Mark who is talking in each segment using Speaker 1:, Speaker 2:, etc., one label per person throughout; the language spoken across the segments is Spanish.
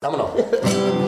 Speaker 1: Vámonos. Tu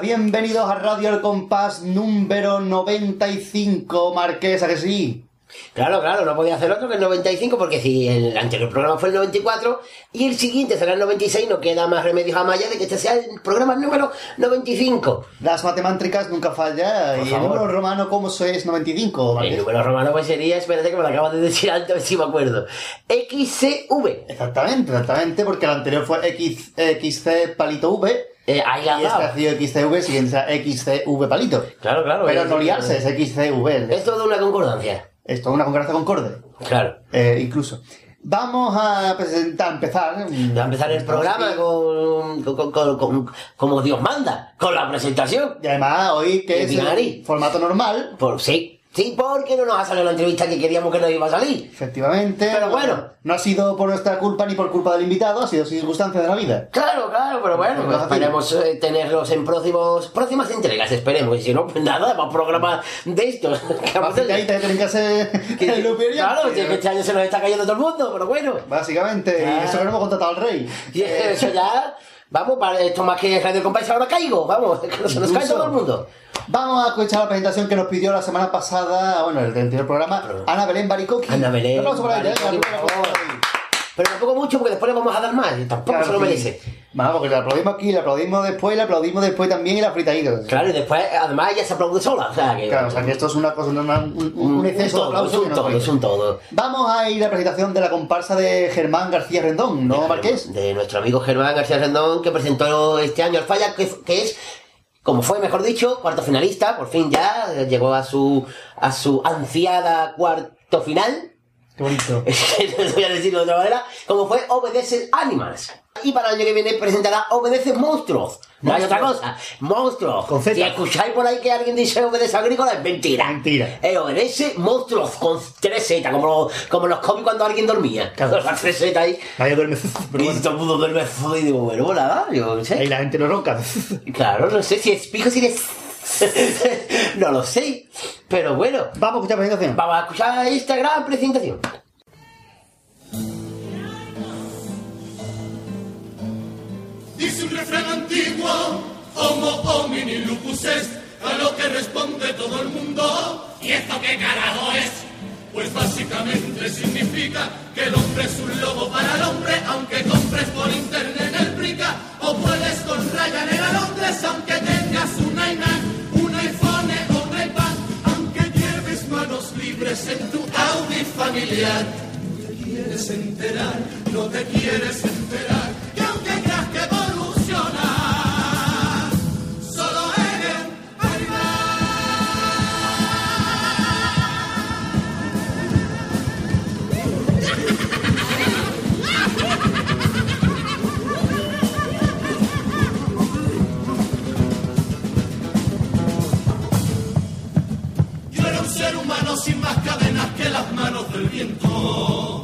Speaker 2: Bienvenidos a Radio El Compás número 95, Marquesa, que sí.
Speaker 3: Claro, claro, no podía hacer otro que el 95 porque si el anterior programa fue el 94 y el siguiente será el 96, no queda más remedio a Maya de que este sea el programa número 95.
Speaker 2: Las matemáticas nunca falla.
Speaker 3: Por
Speaker 2: ¿Y el número romano cómo es 95,
Speaker 3: El
Speaker 2: Marqués?
Speaker 3: número romano pues sería, espérate que me lo acabas de decir antes, a ver si me acuerdo. XCV.
Speaker 2: Exactamente, exactamente, porque el anterior fue X, XC palito V.
Speaker 3: Eh, ahí
Speaker 2: Y este ha sido XCV, siguiente XCV palito.
Speaker 3: Claro, claro.
Speaker 2: Pero
Speaker 3: es-
Speaker 2: no liarse, es XCV.
Speaker 3: Es todo una concordancia.
Speaker 2: Esto es una concordata concorde,
Speaker 3: Claro.
Speaker 2: eh, incluso. Vamos a presentar, empezar.
Speaker 3: Va a empezar el programa con, con- con- con- como Dios manda, con la presentación.
Speaker 2: Y además, hoy que es el formato normal,
Speaker 3: Por, sí, sí, porque no nos ha salido la entrevista que queríamos que nos iba a salir.
Speaker 2: efectivamente.
Speaker 3: Pero bueno.
Speaker 2: No ha sido por nuestra culpa ni por culpa del invitado, ha sido circunstancia de la vida.
Speaker 3: Claro, claro, pero bueno,
Speaker 2: Pues
Speaker 3: esperemos eh, tenerlos en próximos, próximas entregas, esperemos. Y si no, pues nada, más programas de estos. Que vamos a
Speaker 2: Así que que
Speaker 3: Claro, que este año se nos está cayendo todo el mundo, pero bueno.
Speaker 2: Básicamente, y eso que no hemos contratado al rey.
Speaker 3: Y eso ya, vamos, para esto más que Radio Compás, ahora caigo, vamos, que no se nos cae todo el mundo.
Speaker 2: Vamos a escuchar la presentación que nos pidió la semana pasada, bueno, el anterior programa, Ana Belén Baricoqui.
Speaker 3: Ana Belén
Speaker 2: Un aplauso para ella, Un.
Speaker 3: Pero tampoco mucho, porque después le vamos a dar más, y tampoco
Speaker 2: Claro,
Speaker 3: se lo
Speaker 2: sí.
Speaker 3: merece.
Speaker 2: Vamos, porque le aplaudimos aquí, le aplaudimos después, le aplaudimos después también y la fritadita.
Speaker 3: Claro, y después, además, ella se aplaude sola, o sea que...
Speaker 2: Claro, o sea que esto es una cosa, una- un, un, un exceso de
Speaker 3: todo,
Speaker 2: aplauso.
Speaker 3: un
Speaker 2: no
Speaker 3: todo, es un todo.
Speaker 2: Vamos a ir a la presentación de la comparsa de Germán García Rendón, ¿no, Marqués?
Speaker 3: De nuestro amigo Germán García Rendón, que presentó este año al Falla, que, que es, como fue mejor dicho, cuarto finalista, por fin ya, llegó a su, a su ansiada cuarto final.
Speaker 2: Qué bonito.
Speaker 3: no voy a decirlo de otra manera, como fue Obedece Animals. Y para el año que viene presentará Obedece Monstruos. No hay otra cosa. Monstruos.
Speaker 2: Con Z.
Speaker 3: Si escucháis por ahí que alguien dice Obedece Agrícola, es mentira.
Speaker 2: Mentira.
Speaker 3: Eh, obedece Monstruos con tres Z, como, los- como los cómics cuando alguien dormía.
Speaker 2: Claro.
Speaker 3: Las tres Z ahí.
Speaker 2: Vaya duerme. Pero
Speaker 3: Y
Speaker 2: bueno,
Speaker 3: todo el mundo duerme y digo, bueno, nada, yo no
Speaker 2: ahí
Speaker 3: sé.
Speaker 2: la gente no ronca.
Speaker 3: Claro, no sé si es pijo, si es... no lo sé. Pero bueno,
Speaker 2: Vamos a escuchar la presentación.
Speaker 3: vamos a escuchar esta gran presentación.
Speaker 4: Dice un refrán antiguo, homo homini lupus est, a lo que responde todo el mundo. ¿Y esto qué carajo es? Pues básicamente significa que el hombre es un lobo para el hombre, aunque compres por internet el Prica, o puedes con Ryanair a Londres, aunque tengas un iMac, libres en tu Audi familiar. No te quieres enterar, no te quieres enterar, sin más cadenas que las manos del viento.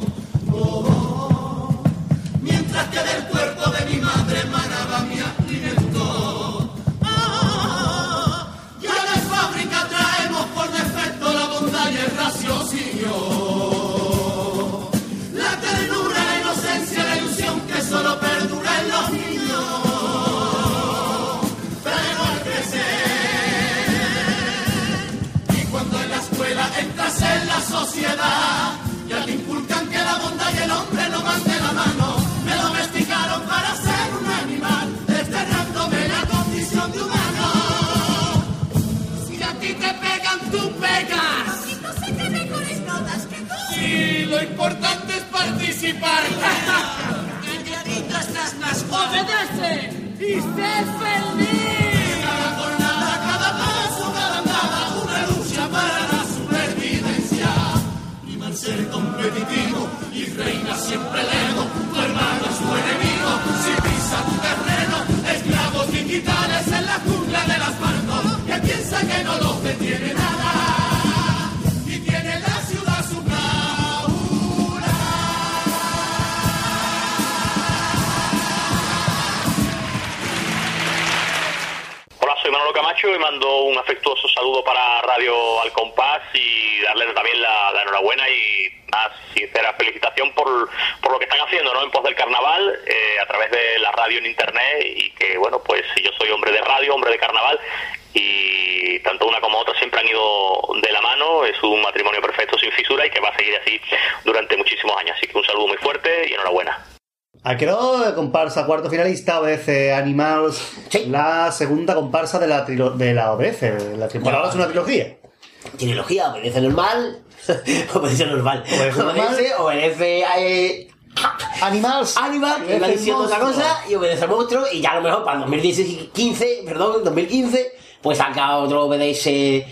Speaker 4: Mientras que del cuerpo de mi madre emanaba mi alimento. Ah, ya de fábrica traemos por defecto la bondad y el raciocinio. La ternura, la inocencia, la ilusión que solo perdura sociedad, ya te inculcan que la bondad y el hombre no van de la mano. Me domesticaron para ser un animal, desterrándome la condición de humano. Si a ti te pegan, tú pegas.
Speaker 5: No sé qué mejores notas que tú.
Speaker 4: Y lo importante es participar.
Speaker 5: Calladito estás más
Speaker 4: Obedece y sé feliz. Reina siempre el ego. Tu hermano es tu enemigo si pisa tu terreno. Esclavos digitales en la jungla del asfalto. Que piensa que no los detienes. tiene nada y tiene la ciudad su bravura.
Speaker 6: Hola, soy Manolo Camacho y mando un afectuoso saludo para Radio Al Compás y darles también la, la enhorabuena y sincera felicitación por, por lo que están haciendo ¿no? en pos del carnaval eh, a través de la radio en internet y que, bueno, pues yo soy hombre de radio, hombre de carnaval y tanto una como otra siempre han ido de la mano, es un matrimonio perfecto sin fisura y que va a seguir así durante muchísimos años. Así que un saludo muy fuerte y enhorabuena.
Speaker 2: Ah, quedó comparsa cuarto finalista OBS Animals,
Speaker 3: Sí.
Speaker 2: la segunda comparsa de la, trilo- de la OBS, la es una trilogía.
Speaker 3: Trilogía, obedece normal. obedece normal.
Speaker 2: Obedece.
Speaker 3: Obedece, obedece eh,
Speaker 2: Animals.
Speaker 3: Animal, que iba diciendo otra cosa, y obedece al monstruo, y ya a lo mejor para el 2015, perdón, 2015, pues saca otro obedece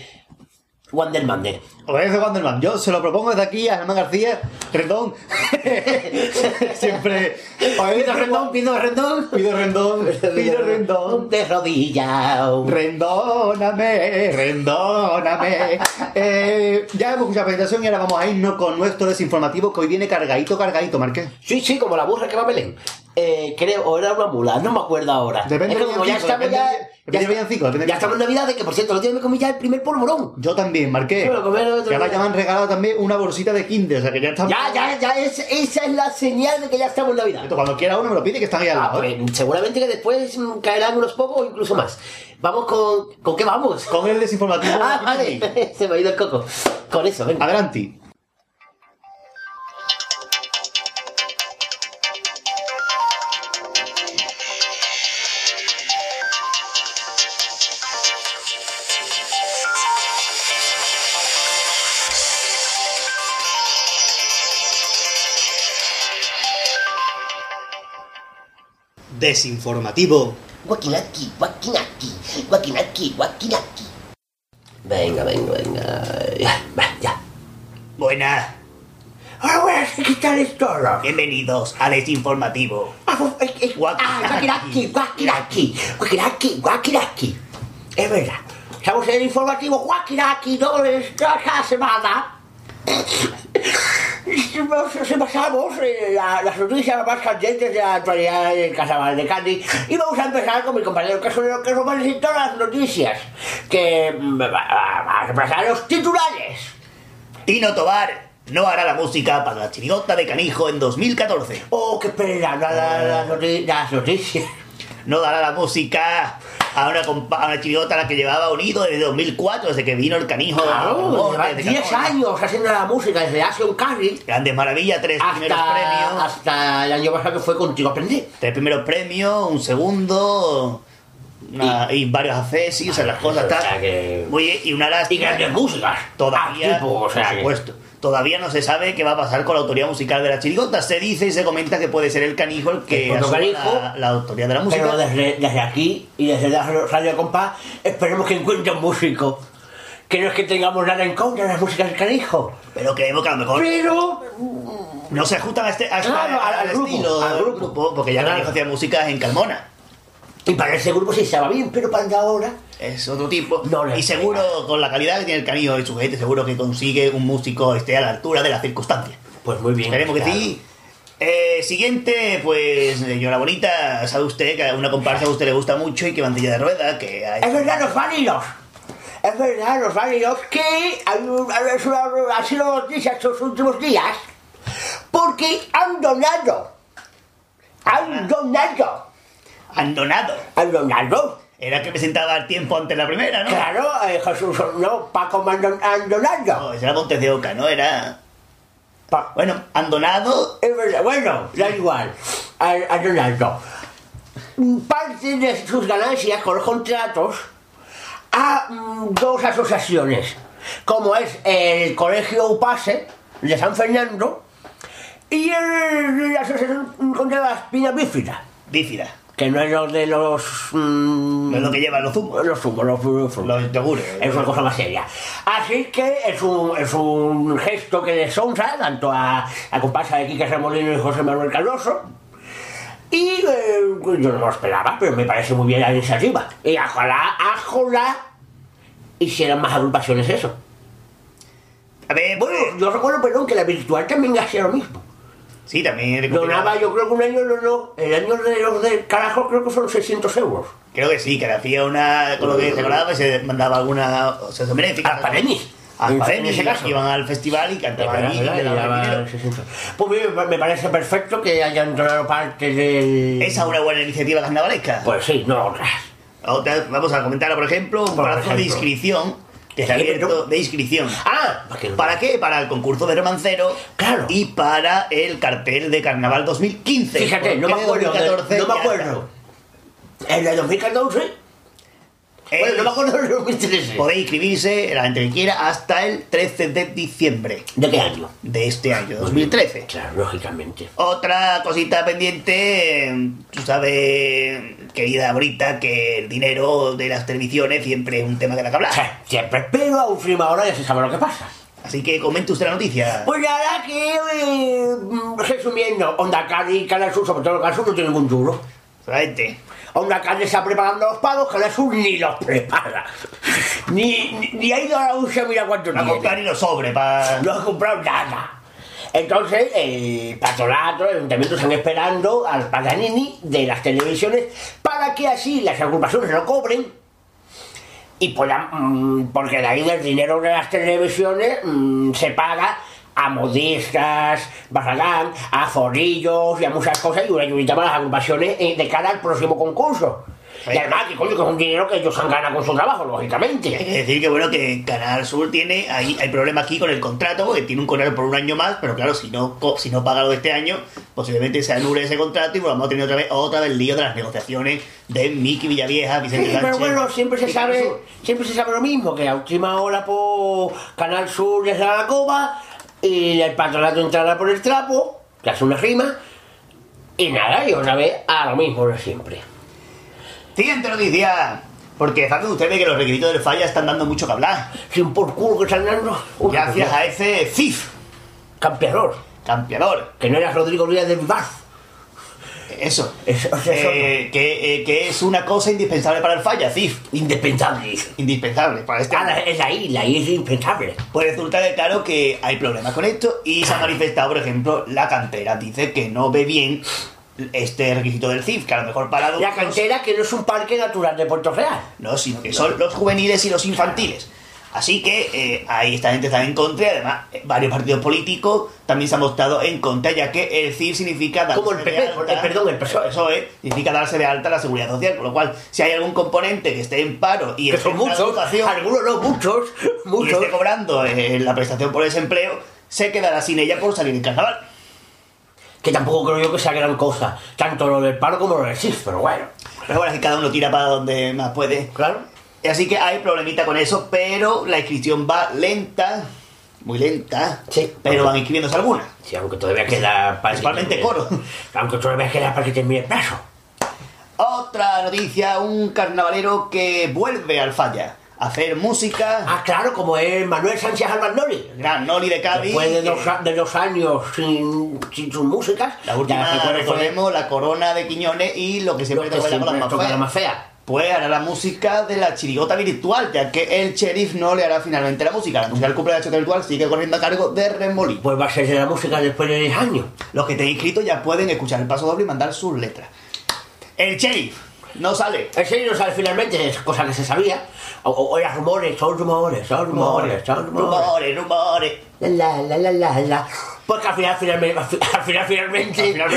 Speaker 3: Wonder Mander.
Speaker 2: Obedece Wonderman. Yo se lo propongo desde aquí a Germán García, Rendón. Siempre.
Speaker 3: Pido rendón, pido rendón.
Speaker 2: Pido rendón, pido rendón.
Speaker 3: De rodillas.
Speaker 2: Rendóname, rendóname. Eh, ya hemos escuchado la presentación y ahora vamos a irnos con nuestro desinformativo que hoy viene cargadito, cargadito, Marqués.
Speaker 3: Sí, sí, como la burra que va a Belén. Eh, creo, o era una mula, no me acuerdo ahora.
Speaker 2: Depende
Speaker 3: es que como ya estamos ya.
Speaker 2: del
Speaker 3: ya estamos en Navidad, que por cierto, lo tiene que comí ya el primer polvorón.
Speaker 2: Yo también, Marqués.
Speaker 3: Bueno,
Speaker 2: Que ahora ya me han regalado también una bolsita de Kinder, o sea que ya estamos.
Speaker 3: Ya, ya, ya, es, esa es la señal de que ya estamos en Navidad.
Speaker 2: Cuando quiera uno me lo pide que están ahí al
Speaker 3: Ah,
Speaker 2: lado. ¿eh?
Speaker 3: pues, seguramente que después mm, caerán unos pocos o incluso más. Vamos con. ¿Con qué vamos?
Speaker 2: Con el desinformativo.
Speaker 3: Ah, vale, se me ha ido el coco. Con eso, venga.
Speaker 2: Adelante. Desinformativo.
Speaker 3: Guaquinaki, guaquinaki, guaquinaki, guaquinaki. Venga, venga, venga. Ya, ya.
Speaker 2: Buenas.
Speaker 3: Ahora voy a quitar esto.
Speaker 2: Bienvenidos a Desinformativo.
Speaker 3: Ah, guaquinaki, guaquinaki, guaquinaki, guaquinaki. Es verdad. Estamos en el informativo guaquinaki, no es cada semana. Se pasamos eh, la- las noticias más candentes de la actualidad del Carnaval de Cádiz y vamos a empezar con mi compañero Casolero que nos va todas las noticias que mm, va a repasar los titulares.
Speaker 2: Tino Tobar no hará la música para la chirigota de Canijo en 2014.
Speaker 3: Oh, qué pena, la noti- las noticias.
Speaker 2: No dará la música a una, compa- a una chirigota a la que llevaba unido desde 2004, desde que vino el Canijo.
Speaker 3: Claro, lleva
Speaker 2: desde
Speaker 3: 10
Speaker 2: Canóvana.
Speaker 3: años haciendo la música desde Action Carry
Speaker 2: Grandes Maravillas, tres primeros premios.
Speaker 3: hasta, hasta el año pasado que fue contigo aprendí.
Speaker 2: Tres primeros premios, un segundo. Una- y, varios accesos, o sea, las cosas
Speaker 3: O sea que-
Speaker 2: bien, y una
Speaker 3: Y
Speaker 2: lástima.
Speaker 3: grandes músicas.
Speaker 2: Todavía,
Speaker 3: tipo, o sea
Speaker 2: por
Speaker 3: que-
Speaker 2: supuesto, todavía no se sabe qué va a pasar con la autoría musical de la chirigota. Se dice y se comenta que puede ser el canijo el que
Speaker 3: El Canijo.
Speaker 2: la, la autoría de la música.
Speaker 3: Pero desde, desde aquí y desde la Radio Compás esperemos que encuentre un músico. Que no es que tengamos nada en contra de las músicas del canijo.
Speaker 2: Pero creemos que a lo mejor
Speaker 3: Pero
Speaker 2: no se ajustan a este, a este-
Speaker 3: Claro, al- al grupo,
Speaker 2: estilo
Speaker 3: al
Speaker 2: del
Speaker 3: grupo.
Speaker 2: porque ya
Speaker 3: Claro.
Speaker 2: Canijo hacía música en Calmona.
Speaker 3: Y para ese grupo sí estaba bien, pero para el de ahora.
Speaker 2: Es otro tipo.
Speaker 3: No
Speaker 2: y seguro, con la calidad que tiene el Canijo y su gente, seguro que consigue un músico esté a la altura de las circunstancias.
Speaker 3: Pues muy bien.
Speaker 2: Esperemos que
Speaker 3: claro.
Speaker 2: sí. Eh, siguiente, pues, señora Bonita, sabe usted que a una comparsa a usted le gusta mucho y que bandilla de rueda, que hay...
Speaker 3: Es verdad, los válidos. Es verdad, los válidos que han sido noticias estos últimos días porque han donado. Han donado.
Speaker 2: Han donado.
Speaker 3: Han donado.
Speaker 2: Era que presentaba el tiempo antes la primera, ¿no?
Speaker 3: Claro, eh, Jesús, no, Paco me han, don- han donado.
Speaker 2: No, ese era Montes de Oca, ¿no? Era...
Speaker 3: Pa-
Speaker 2: Bueno, han donado...
Speaker 3: Es verdad, bueno, da igual. Han, han donado. Parte de sus ganancias con los contratos a mm, dos asociaciones, como es el Colegio UPASE de San Fernando y el- la Asociación contra la Espina Bífida,
Speaker 2: Bífida.
Speaker 3: Que no es lo de los... mm,
Speaker 2: No es lo que llevan los zumos.
Speaker 3: los zumos, los zumos.
Speaker 2: Los yogures.
Speaker 3: Es una cosa más seria. Así que es un, es un gesto que deshonra tanto a la comparsa de Quique Remolino y José Manuel Cardoso. Y eh, yo no lo esperaba, pero me parece muy bien la iniciativa. Y ojalá, ojalá hicieran más agrupaciones eso.
Speaker 2: A ver,
Speaker 3: Bueno,
Speaker 2: bueno,
Speaker 3: yo recuerdo, perdón, que la virtual también hacía lo mismo.
Speaker 2: Sí, también.
Speaker 3: Donaba, yo creo que un año, no, no, el año de los del carajo creo que fueron 600 euros.
Speaker 2: Creo que sí, que hacía una. Con lo que se acordaba, pues se mandaba alguna. O sea, benéfica.
Speaker 3: Alparenis.
Speaker 2: Alparenis,
Speaker 3: En ese caso.
Speaker 2: Iban al festival y cantaban allí.
Speaker 3: verdad,
Speaker 2: y le
Speaker 3: y
Speaker 2: daban
Speaker 3: daba
Speaker 2: dinero.
Speaker 3: 600. Pues me parece perfecto que hayan donado parte del...
Speaker 2: Esa es una buena iniciativa carnavalesca.
Speaker 3: Pues sí, no otras.
Speaker 2: Otra- vamos a comentar, por ejemplo, un
Speaker 3: Por
Speaker 2: plazo de
Speaker 3: ejemplo.
Speaker 2: inscripción. Que está abierto de inscripción.
Speaker 3: Ah, ¿para qué?
Speaker 2: ¿Para qué? Para el concurso de romancero
Speaker 3: Claro.
Speaker 2: y para el cartel de carnaval 2015.
Speaker 3: Fíjate, no me
Speaker 2: de
Speaker 3: acuerdo. de-
Speaker 2: 2014
Speaker 3: no me acuerdo. El de 2014.
Speaker 2: está.
Speaker 3: Bueno, no me acuerdo del 2013.
Speaker 2: Podéis inscribirse, la gente que quiera, hasta el 13 de diciembre
Speaker 3: ¿De qué año?
Speaker 2: de este año, 2013.
Speaker 3: Claro, lógicamente.
Speaker 2: Otra cosita pendiente, eh, tú sabes, querida Brita, que el dinero de las televisiones siempre es un tema que da que hablar.
Speaker 3: Sí, siempre, pero a última hora ya se sabe lo que pasa.
Speaker 2: Así que comente usted la noticia.
Speaker 3: Pues nada, que eh, mm, resumiendo, Onda Cali y Canal Sur, sobre todo Canal Sur, no tiene ningún duro.
Speaker 2: Solamente.
Speaker 3: Onda Cali está preparando los pagos, Canal Sur ni los prepara. Ni, ni, ni ha ido a la USA, mira cuánto
Speaker 2: No
Speaker 3: tiene.
Speaker 2: comprar ni los sobre para...
Speaker 3: No ha comprado nada. Entonces, el patronato, el ayuntamiento están esperando al Paganini de las televisiones para que así las agrupaciones lo cobren y puedan, mm, porque de ahí del dinero de las televisiones mm, se paga a modistas, Barragán, a Zorrillos y a muchas cosas y una ayudita para las agrupaciones eh, de cara al próximo concurso. Y además, que coño, que es un dinero que ellos han ganado con su trabajo, lógicamente.
Speaker 2: Hay que decir que bueno que Canal Sur tiene ahí hay problema aquí con el contrato porque tiene un contrato por un año más pero claro si no si no paga lo de este año posiblemente se anule ese contrato y volvamos a tener otra vez otra vez el lío de las negociaciones de Miki Villavieja Vicente
Speaker 3: Sí,
Speaker 2: Sánchez
Speaker 3: pero bueno, siempre se sabe,
Speaker 2: Sur.
Speaker 3: siempre se sabe lo mismo, que a última hora por Canal Sur les da la coba y el patronato entrará por el trapo, que hace una rima, y nada, y otra vez a lo mismo de siempre.
Speaker 2: Siguiente noticia porque saben ustedes que los requisitos del falla están dando mucho que hablar
Speaker 3: Sin por culo que están dando. Uy,
Speaker 2: gracias a ese CIF
Speaker 3: Campeador,
Speaker 2: campeador
Speaker 3: que no era Rodrigo Díaz de Vivar.
Speaker 2: eso
Speaker 3: Eso, eso,
Speaker 2: Eh, que, eh, que es una cosa indispensable para el falla CIF
Speaker 3: indispensable.
Speaker 2: indispensable para este
Speaker 3: Ah, es ahí, la I es indispensable.
Speaker 2: Pues resulta que claro que hay problemas con esto y se ha manifestado, por ejemplo, la cantera. Dice que no ve bien este requisito del CIF, que a lo mejor para adultos...
Speaker 3: La cantera que no es un parque natural de Puerto Real.
Speaker 2: No, sino que son los juveniles y los infantiles. Así que eh, ahí esta gente está en contra y además eh, varios partidos políticos también se han mostrado en contra ya que el CIF significa darse
Speaker 3: Como el
Speaker 2: de
Speaker 3: PP,
Speaker 2: alta-
Speaker 3: eh, perdón, el PSOE.
Speaker 2: PSOE, significa darse de alta la seguridad social, con lo cual si hay algún componente que esté en paro y
Speaker 3: Que
Speaker 2: esté
Speaker 3: son muchos, algunos no, muchos,
Speaker 2: y
Speaker 3: muchos.
Speaker 2: esté cobrando eh, la prestación por desempleo, se quedará sin ella por salir en carnaval.
Speaker 3: Que tampoco creo yo que sea gran cosa, tanto lo del paro como lo del CIF, pero bueno.
Speaker 2: Pero bueno, así cada uno tira para donde más puede.
Speaker 3: Claro.
Speaker 2: Así que hay problemita con eso, pero la inscripción va lenta, muy lenta,
Speaker 3: Sí.
Speaker 2: pero van inscribiéndose algunas.
Speaker 3: Sí, aunque todavía queda para que
Speaker 2: Principalmente
Speaker 3: termine-
Speaker 2: coro.
Speaker 3: Aunque todavía queda para que termine el plazo.
Speaker 2: Otra noticia, un carnavalero que vuelve al falla hacer música.
Speaker 3: Ah, claro, como es Manuel Sánchez Albandori.
Speaker 2: El gran Noli de Cádiz.
Speaker 3: Después de dos, a- de dos años sin, sin sus músicas.
Speaker 2: La última,
Speaker 3: ya
Speaker 2: recordemos, la corona de Quiñones y lo que siempre te
Speaker 3: toca la más fea.
Speaker 2: Pues hará la música de la chirigota virtual, ya que el sheriff no le hará finalmente la música. La música del cumple de la chirigota virtual sigue corriendo a cargo de Remolí.
Speaker 3: Pues va a ser la música después de 10 años.
Speaker 2: Los que estén inscritos ya pueden escuchar el paso doble y mandar sus letras. El sheriff no sale.
Speaker 3: En serio, no sabe finalmente, es cosa que se sabía. O, o, o eran rumores, son rumores, son rumores, son rumores.
Speaker 2: rumores, rumores.
Speaker 3: La, la, la, la, la. Pues que al final, finalmente, al fi- al final, finalmente,
Speaker 2: Al final,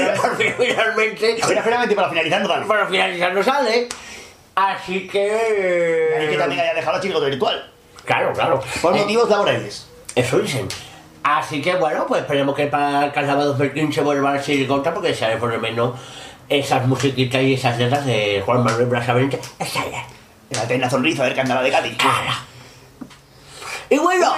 Speaker 2: finalmente.
Speaker 3: al final, finalmente,
Speaker 2: para finalizar no vale.
Speaker 3: para finalizar no sale. Así que...
Speaker 2: Hay que también haya dejado la chirigota virtual.
Speaker 3: Claro, claro.
Speaker 2: Por
Speaker 3: Eh,
Speaker 2: motivos laborales.
Speaker 3: Eso dicen. Así que bueno, pues esperemos que para el carnaval 2015 vuelva a ser contra porque sabe por lo menos esas musiquitas y esas letras de Juan Manuel Brasavente. Esa.
Speaker 2: La eterna sonrisa del carnaval de Cádiz.
Speaker 3: Cara. Y bueno,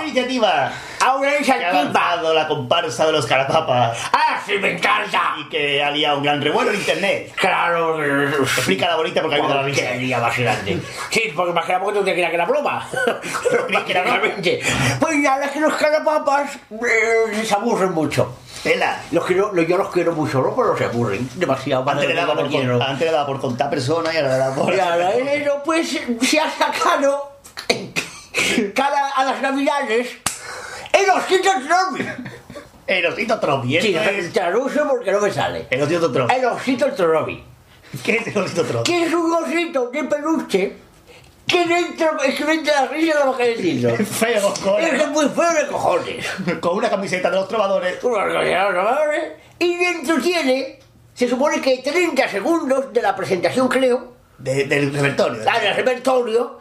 Speaker 2: Una iniciativa
Speaker 3: ahora
Speaker 2: que ha lanzado la comparsa de los carapapas
Speaker 3: ¡Ah, sí, me encanta!
Speaker 2: y que ha liado un gran revuelo en internet.
Speaker 3: Claro,
Speaker 2: Explica la bonita porque a risa.
Speaker 3: Qué día más grande. Sí, porque más que tú te creías que era broma. Básicamente. Pues nada, es que los carapapas eh, se aburren mucho.
Speaker 2: Tela.
Speaker 3: Los quiero, lo- yo los quiero mucho, ¿no? Pero se aburren demasiado.
Speaker 2: Antes le, daba por, con- antes le daba por contar personas y ahora le da por...
Speaker 3: Y ahora eso, pues se ha sacado cara a las navidades, el osito Trovi.
Speaker 2: El osito Trovi.
Speaker 3: Sí,
Speaker 2: esto es-
Speaker 3: traduce porque no me sale.
Speaker 2: El osito Trovi.
Speaker 3: El osito Trovi.
Speaker 2: ¿Qué es el osito Trovi?
Speaker 3: Que es un osito de peluche que dentro, es que entra la risa de lo que decirlo.
Speaker 2: Feo, con,
Speaker 3: Es que es muy feo de cojones.
Speaker 2: con una camiseta de los trovadores.
Speaker 3: Unos organizadores, Y dentro tiene, se supone que 30 segundos de la presentación, creo,
Speaker 2: de- del repertorio.
Speaker 3: al repertorio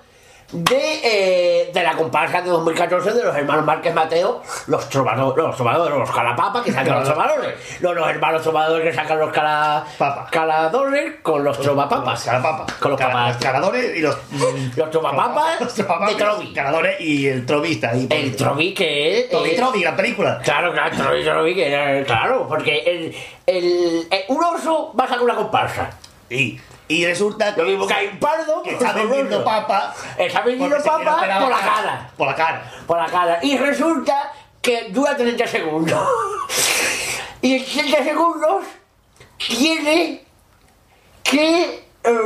Speaker 3: de, eh, de la comparsa de 2014 de los hermanos Márquez Mateo, los trovadores, los trovadores, los calapapas que sacan los trovadores, no los hermanos trovadores que sacan los cala, caladores con los trovapapas.
Speaker 2: Calapapas.
Speaker 3: Con los
Speaker 2: Cala- caladores y los.
Speaker 3: Los trovapapas
Speaker 2: Los trovapapas,
Speaker 3: de Trovi.
Speaker 2: los Caladores y el trovista.
Speaker 3: El Trovi que es...
Speaker 2: Trovi,
Speaker 3: eh,
Speaker 2: Trovi, la película.
Speaker 3: Claro, claro, Trovi, Trovi, que era- claro, porque el, el, eh, un oso va a sacar una comparsa.
Speaker 2: Y, y resulta
Speaker 3: que hay un pardo,
Speaker 2: que está vendiendo papa.
Speaker 3: Está vendiendo papa por la cara.
Speaker 2: Por la cara.
Speaker 3: por la cara. Y resulta que dura 30 segundos. y en 30 segundos tiene que. eh,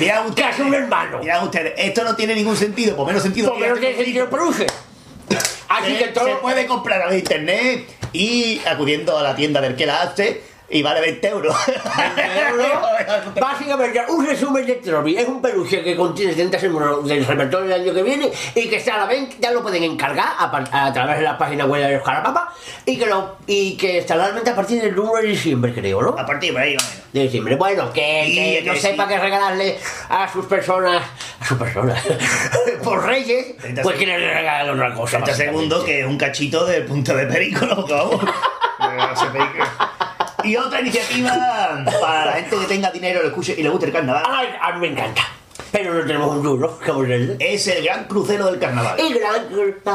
Speaker 2: Vean
Speaker 3: que hacer un hermano.
Speaker 2: Mirad ustedes, esto no tiene ningún sentido, por menos sentido
Speaker 3: Porque no tiene sentido produce. Así
Speaker 2: Se,
Speaker 3: que todo.
Speaker 2: se puede comprar a internet y acudiendo a la tienda del que la hace y vale 20 euros.
Speaker 3: Básicamente, un resumen de Trovi es un peluche que contiene 30 segundos del repertorio del año que viene y que está a la venta, ya lo pueden encargar a, través de la página web de los Carapapas y que, lo, y que estará a la venta a partir del 1 de diciembre, creo, ¿no?
Speaker 2: a partir de ahí, más o menos.
Speaker 3: de diciembre. Bueno, que,
Speaker 2: Sí,
Speaker 3: que
Speaker 2: que
Speaker 3: no
Speaker 2: sí.
Speaker 3: sepa qué regalarle a sus personas, a sus personas, por Reyes,
Speaker 2: 30
Speaker 3: pues quiere regalarle otra cosa.
Speaker 2: 30 segundos, que es un cachito del punto de. Ese película. y otra iniciativa para la gente que tenga dinero le escuche y le guste el carnaval
Speaker 3: Ay, a mí me encanta. Pero no tenemos un duro, que ponerle.
Speaker 2: es el gran crucero del carnaval.
Speaker 3: Y gran it's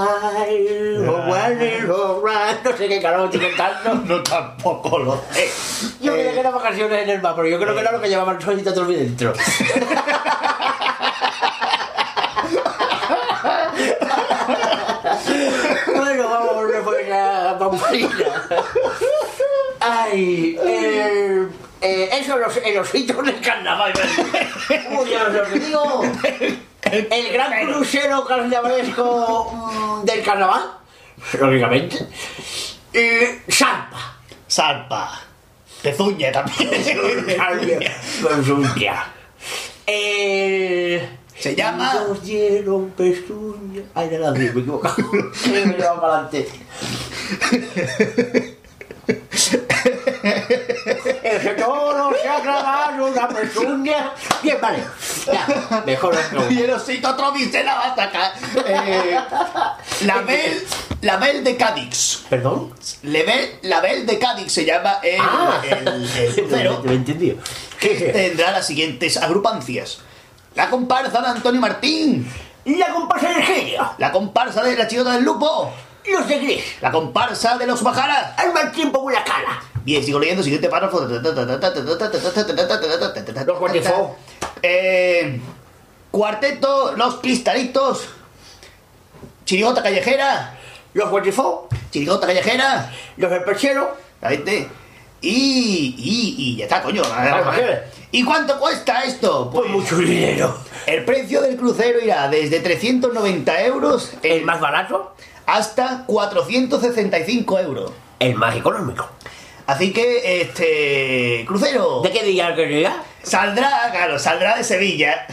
Speaker 3: alright. No sé qué carajo estoy cantando.
Speaker 2: No tampoco lo sé.
Speaker 3: Yo creía que eran vacaciones en el mar, pero yo creo que era lo que llevaban el solito todo dentro. bueno, vamos a volver pues Ay, el, eh, eso, los, osito del carnaval. Uy, ya os lo digo. El gran crucero carnavalesco mm, del carnaval, lógicamente. Eh, Sampa.
Speaker 2: Salpa. Pezuña también.
Speaker 3: Pezuña. Eh,
Speaker 2: Se llama-
Speaker 3: Nos dieron pezuña. Ay, de la me he equivocado. me he llevado para adelante. Ese toro se ha clavado una pezuña. Bien, vale. Ya, mejor no.
Speaker 2: Y el osito Trovi se la va a sacar. Eh, la Bel, la Bel de Cadix.
Speaker 3: ¿Perdón?
Speaker 2: Lebel- la Bel de Cadix se llama el,
Speaker 3: Ah,
Speaker 2: el, el
Speaker 3: he entendido.
Speaker 2: que tendrá las siguientes agrupancias. La comparsa de Antonio Martín.
Speaker 3: Y la comparsa del genio.
Speaker 2: La comparsa de la chilota del lupo.
Speaker 3: Los de gris.
Speaker 2: La comparsa de los bajaras.
Speaker 3: Al mal tiempo con la cara.
Speaker 2: Bien, sigo leyendo, siguiente párrafo.
Speaker 3: Los guardiafó.
Speaker 2: Eh, cuarteto, los cristalitos. Chirigota callejera.
Speaker 3: Los guarifó.
Speaker 2: Chirigota callejera.
Speaker 3: Los del perchero.
Speaker 2: La gente. Y, y, y ya está, coño. ¿Y cuánto cuesta esto?
Speaker 3: Pues mucho dinero.
Speaker 2: El precio del crucero irá desde 390 euros
Speaker 3: El más barato.
Speaker 2: hasta 465 euros.
Speaker 3: El más económico.
Speaker 2: Así que, este. Crucero.
Speaker 3: ¿De qué día que día?
Speaker 2: Saldrá, claro, saldrá de Sevilla.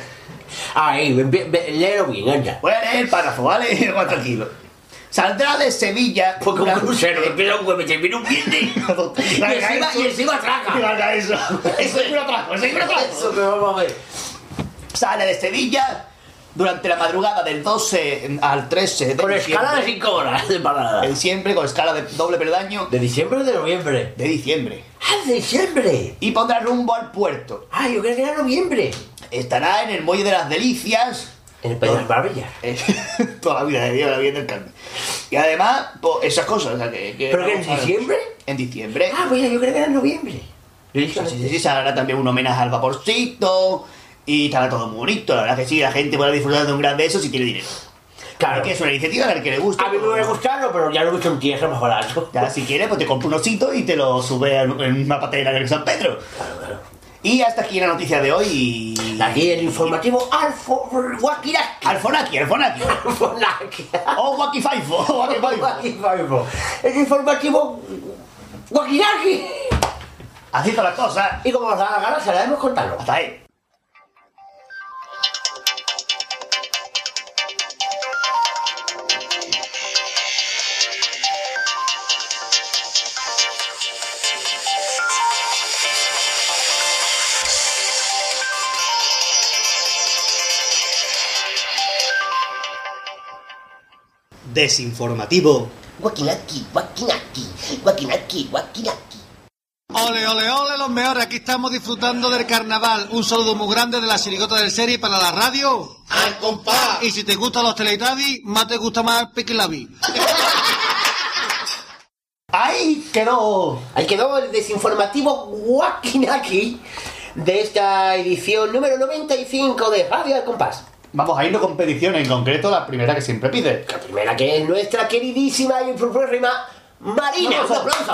Speaker 3: Ahí, léelo bien, anda.
Speaker 2: Voy a leer el párrafo, ¿vale? Más tranquilo. Saldrá de Sevilla.
Speaker 3: Porque un crucero empieza un jueves, termina un viernes.
Speaker 2: Y
Speaker 3: Y encima, y encima
Speaker 2: Y
Speaker 3: atraca.
Speaker 2: eso. Eso es un atraco, eso es un atraco.
Speaker 3: Eso que vamos a ver.
Speaker 2: Sale de Sevilla durante la madrugada del 12 al 13 de
Speaker 3: Con escala de
Speaker 2: diciembre.
Speaker 3: 5 horas de parada.
Speaker 2: En siempre con escala de doble peldaño
Speaker 3: ¿De diciembre o de noviembre?
Speaker 2: de diciembre.
Speaker 3: ¡Ah, de diciembre!
Speaker 2: Y pondrá rumbo al puerto.
Speaker 3: ¡Ah, yo creo que era noviembre!
Speaker 2: Estará en el Muelle de las Delicias.
Speaker 3: En el País de.
Speaker 2: Eh, Toda la vida de Dios, la vida del Carmen. Y además, pues, esas cosas. O sea, que, que
Speaker 3: ¿Pero que en
Speaker 2: ver.
Speaker 3: diciembre?
Speaker 2: En diciembre.
Speaker 3: Ah, pues yo creo que era en noviembre.
Speaker 2: Sí, sí, sí, se hará también un homenaje al vaporcito. Y estará todo muy bonito. La verdad que sí, la gente podrá disfrutar de un gran beso si tiene dinero.
Speaker 3: Claro.
Speaker 2: Que es una iniciativa a la que le gusta.
Speaker 3: A mí me hubiera gustado, pero ya lo he visto en tierra más barato.
Speaker 2: Ya, si quieres, pues te compro un osito y te lo sube en en una patera de San Pedro.
Speaker 3: Claro, claro.
Speaker 2: Y hasta aquí la noticia de hoy.
Speaker 3: Aquí el informativo Alfo Guaquiraki.
Speaker 2: Alfonaki, Alfonaki.
Speaker 3: Alfonaki.
Speaker 2: O Wakifaifo, o Wakifaifo.
Speaker 3: Guaquifaibo. El informativo Guaquiraki.
Speaker 2: Así son las cosas.
Speaker 3: Y como nos da la gana, se la debemos contarlo.
Speaker 2: Hasta ahí.
Speaker 7: Desinformativo.
Speaker 3: Guaquinaki, Guaquinaki, Guaquinaki, Guaquinaki.
Speaker 8: Ole, ole, ole, los mejores. Aquí estamos disfrutando del carnaval. Un saludo muy grande de la sirigota del serie para la radio.
Speaker 9: Al compás.
Speaker 8: Y si te gustan los Teletubbies, más te gusta más el Piquilabi.
Speaker 2: Ahí quedó.
Speaker 3: Ahí quedó el desinformativo Guaquinaki de esta edición número 95 de Radio al Compás.
Speaker 2: Vamos a irnos con peticiones, en concreto la primera que siempre pide.
Speaker 3: La primera que es nuestra queridísima y influyérrima Marina.
Speaker 2: Un aplauso.
Speaker 3: aplauso.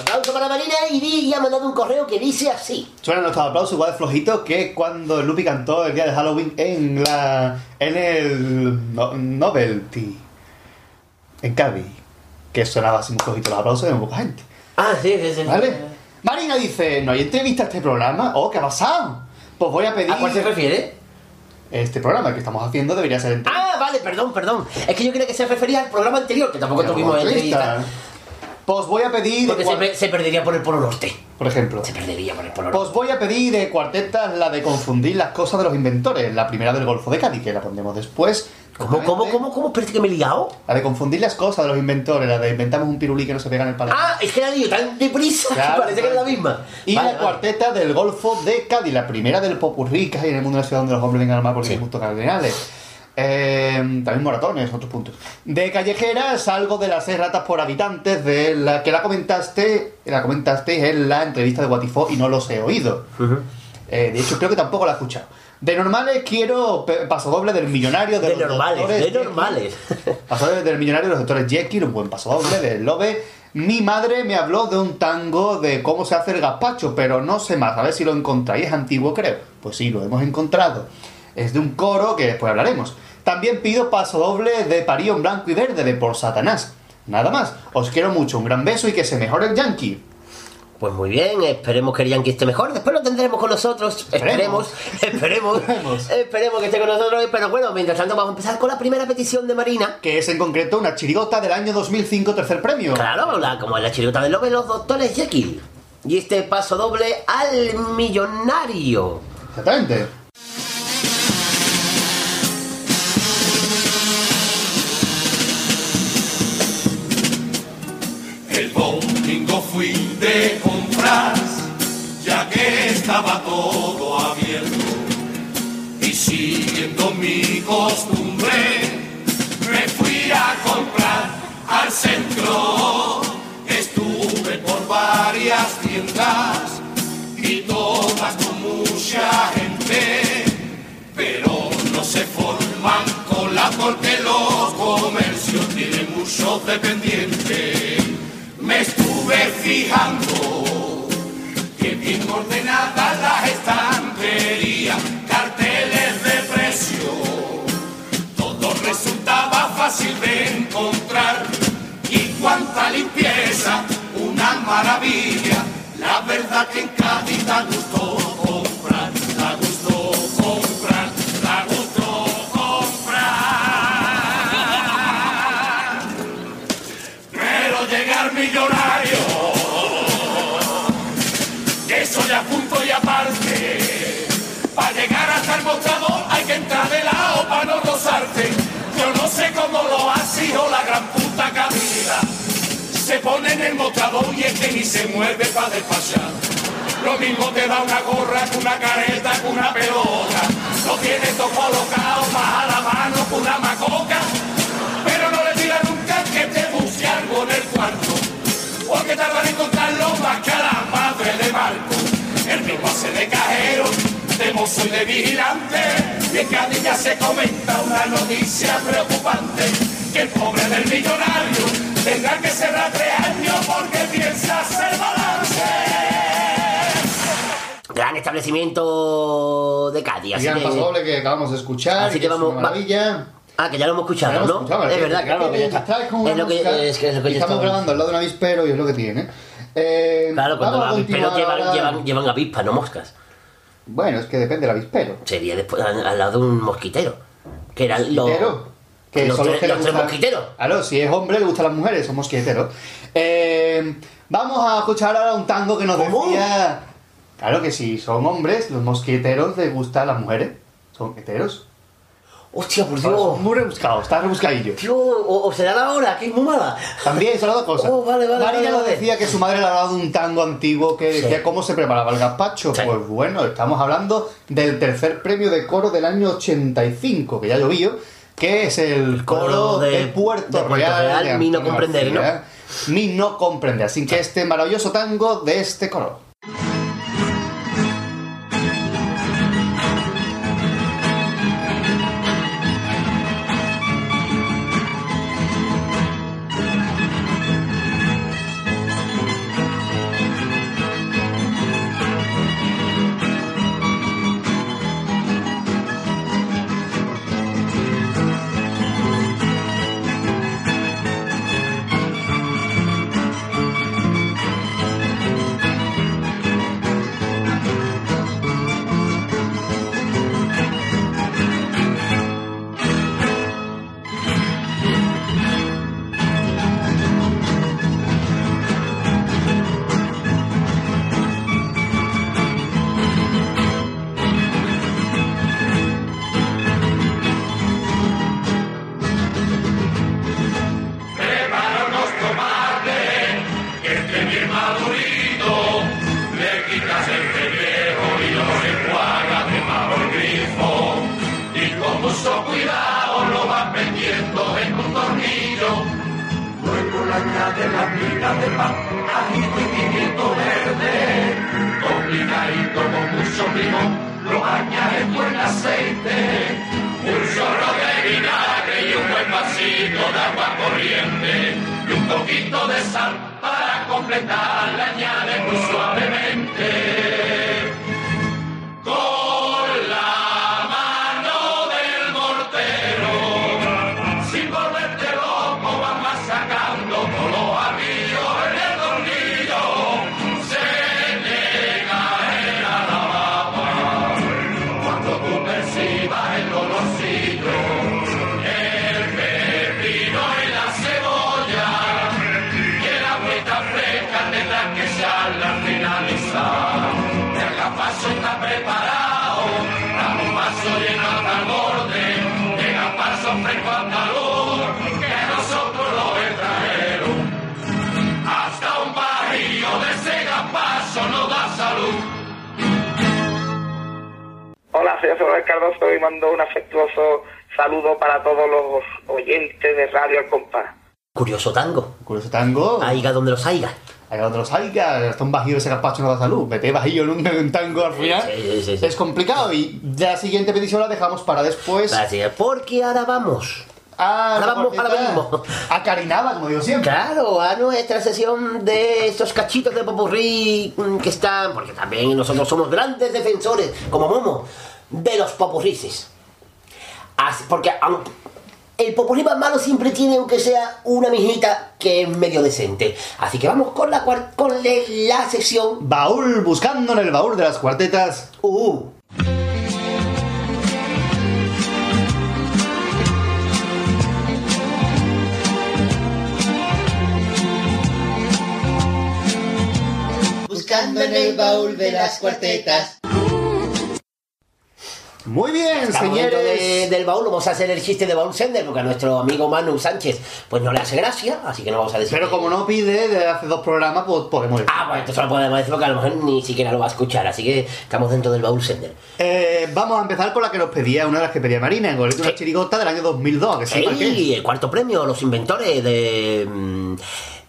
Speaker 3: Aplauso para Marina y, ha mandado un correo que dice así.
Speaker 2: Suena nuestro aplauso igual de flojito que cuando Lupi cantó el día de Halloween en la. en el. no- Novelty. En Cádiz. Que sonaba así muy flojito los aplausos de muy poca gente.
Speaker 3: Ah, sí, sí, sí.
Speaker 2: ¿Vale? Marina dice: ¿No hay entrevista a este programa? Oh, ¿qué ha pasado? Pues voy a pedir.
Speaker 3: ¿A cuál se refiere?
Speaker 2: Este programa que estamos haciendo debería ser.
Speaker 3: Ah, vale, perdón, perdón. Es que yo creía que se refería al programa anterior, que tampoco tuvimos entrevista.
Speaker 2: Pues voy a pedir.
Speaker 3: Porque se, se perdería por el Polo Norte.
Speaker 2: Por ejemplo.
Speaker 3: Se perdería por el Polo Norte.
Speaker 2: Pues voy a pedir de cuartetas la de confundir las cosas de los inventores. La primera del Golfo de Cádiz, que la pondremos después.
Speaker 3: ¿Cómo, cómo, cómo, cómo? Espérate que me he liado.
Speaker 2: La de confundir las cosas de los inventores, la de inventamos un pirulí que no se pega en el paladar.
Speaker 3: Ah, es que la digo tan deprisa
Speaker 2: Claro,
Speaker 3: que parece que es la misma.
Speaker 2: Y
Speaker 3: Vale,
Speaker 2: la
Speaker 3: vale.
Speaker 2: cuarteta del Golfo de Cádiz, la primera del Popurrí que hay en el mundo de la ciudad donde los hombres vengan al mar porque
Speaker 3: Sí.
Speaker 2: justo cardenales. Eh, también moratones, otros puntos. De callejeras, algo de las seis ratas por habitantes, de la que la comentaste, la comentaste en la entrevista de Guatifó y no los he oído. Eh, de hecho, creo que tampoco la he escuchado. De normales quiero pe- paso doble del millonario de,
Speaker 3: De
Speaker 2: los
Speaker 3: normales,
Speaker 2: doctores
Speaker 3: de
Speaker 2: Jekyll.
Speaker 3: normales.
Speaker 2: Paso doble del millonario de los doctores Jekyll, un buen paso doble del Lobe. Mi madre me habló de un tango de cómo se hace el gazpacho, pero no sé más. A ver si lo encontráis. Es antiguo, creo. Pues sí, lo hemos encontrado. Es de un coro que después hablaremos. También pido paso doble de Parío en blanco y verde de Por Satanás. Nada más. Os quiero mucho. Un gran beso y que se mejore el Yankee.
Speaker 3: Pues muy bien, esperemos que el Yankee esté mejor. Después lo tendremos con nosotros. Esperemos, esperemos,
Speaker 2: Esperemos.
Speaker 3: esperemos que esté con nosotros. Pero bueno, mientras tanto vamos a empezar con la primera petición de Marina.
Speaker 2: Que es en concreto una chirigota del año 2005, tercer premio.
Speaker 3: Claro, la- como la chirigota del Lobe, los doctores Jekyll. Y este paso doble al millonario.
Speaker 2: Exactamente.
Speaker 4: Fui de compras, ya que estaba todo abierto. Y siguiendo mi costumbre, me fui a comprar al centro. Estuve por varias tiendas y todas con mucha gente, pero no se forman cola porque los comercios tienen muchos dependientes. Fijando que bien ordenadas las estanterías, carteles de precio, todo resultaba fácil de encontrar y cuánta limpieza, una maravilla. La verdad que en Cádiz en el mostrador y es que ni se mueve para despachar. Lo mismo te da una gorra que una careta, que una pelota. Lo tienes todo colocado más a la mano que una macoca. Pero no le diga nunca que te busque algo en el cuarto. Porque tardan en encontrarlo más que a la madre de Marco. El mismo hace de cajero, de mozo y de vigilante. Y en Cádiz ya se comenta una noticia preocupante. Que el pobre del millonario tendrá que cerrar tres años porque piensa hacer balance.
Speaker 3: establecimiento de Cádiz. Así
Speaker 2: Gran
Speaker 3: que,
Speaker 2: que acabamos de escuchar.
Speaker 3: así que
Speaker 2: es
Speaker 3: vamos-
Speaker 2: una maravilla.
Speaker 3: ah, que ya lo hemos escuchado,
Speaker 2: Ya lo hemos
Speaker 3: ¿no?
Speaker 2: escuchado,
Speaker 3: es
Speaker 2: que-
Speaker 3: verdad,
Speaker 2: que
Speaker 3: claro. Que está. Es lo que, es que es lo que yo
Speaker 2: Estamos
Speaker 3: estaba-
Speaker 2: grabando al lado de un avispero y es lo que tiene. Eh,
Speaker 3: Claro, cuando los avisperos llevan,
Speaker 2: ahora-
Speaker 3: llevan, llevan avispas, no moscas.
Speaker 2: Bueno, es que depende del avispero.
Speaker 3: Sería después al, al lado de un mosquitero. Que los.
Speaker 2: Mosquitero. Que
Speaker 3: los
Speaker 2: son los que
Speaker 3: los tres
Speaker 2: gustan-
Speaker 3: mosquiteros.
Speaker 2: Claro, si es hombre le gustan las mujeres, son mosquiteros. Eh, vamos a escuchar ahora un tango que nos
Speaker 3: ¿Cómo?
Speaker 2: decía. Claro que si son hombres, los mosquiteros les gustan las mujeres. Son heteros.
Speaker 3: Hostia, por
Speaker 2: Son
Speaker 3: Dios.
Speaker 2: muy rebuscados, está rebuscadillo.
Speaker 3: Tío, o, o será la hora, que es muy mala.
Speaker 2: También son las dos cosas.
Speaker 3: Oh, vale, vale,
Speaker 2: Marina
Speaker 3: vale,
Speaker 2: nos decía que su madre le ha dado un tango antiguo que
Speaker 3: Sí.
Speaker 2: decía cómo se preparaba el gazpacho.
Speaker 3: Sí.
Speaker 2: Pues bueno, estamos hablando del tercer premio de coro del año 85, que ya llovió, que es el coro, de,
Speaker 3: de-
Speaker 2: Puerto
Speaker 3: de Puerto
Speaker 2: Real.
Speaker 3: Real, Mi no comprender, ¿no?
Speaker 2: Mi no comprender. Así que este maravilloso tango de este coro.
Speaker 3: Tango. Donde los aiga.
Speaker 2: Hay otros, ay, que hasta un bajillo ese gazpacho no da salud. Mete bajillo en un, en tango al final.
Speaker 3: Sí, sí, sí.
Speaker 2: Es complicado y la siguiente petición la dejamos para después.
Speaker 3: Así es, porque ahora vamos.
Speaker 2: a,
Speaker 3: Ahora vamos, ahora venimos.
Speaker 2: a Carinaba, como digo siempre.
Speaker 3: Claro, a nuestra sesión de estos cachitos de popurrí que están, porque también nosotros somos grandes defensores, como Momo, de los popurrices. Así- porque el popurrí más malo siempre tiene, aunque sea una mijita que es medio decente. Así que vamos con la, con la sesión.
Speaker 2: Baúl, buscando en el baúl de las cuartetas.
Speaker 3: Uh,
Speaker 10: Buscando en el baúl de las cuartetas.
Speaker 2: Muy bien, señores.
Speaker 3: de- del baúl, vamos a hacer el chiste de baúl sender, porque a nuestro amigo Manu Sánchez pues no le hace gracia, así que no vamos a decir.
Speaker 2: Pero como no pide de hace dos programas, pues podemos ir.
Speaker 3: Ah, bueno, entonces lo podemos decir porque a lo mejor ni siquiera lo va a escuchar, así que estamos dentro del baúl sender.
Speaker 2: Eh, vamos a empezar por la que nos pedía, una de las que pedía Marina, en concreto una chirigota del año 2002, que sí.
Speaker 3: Sí, el cuarto premio, los inventores de mm,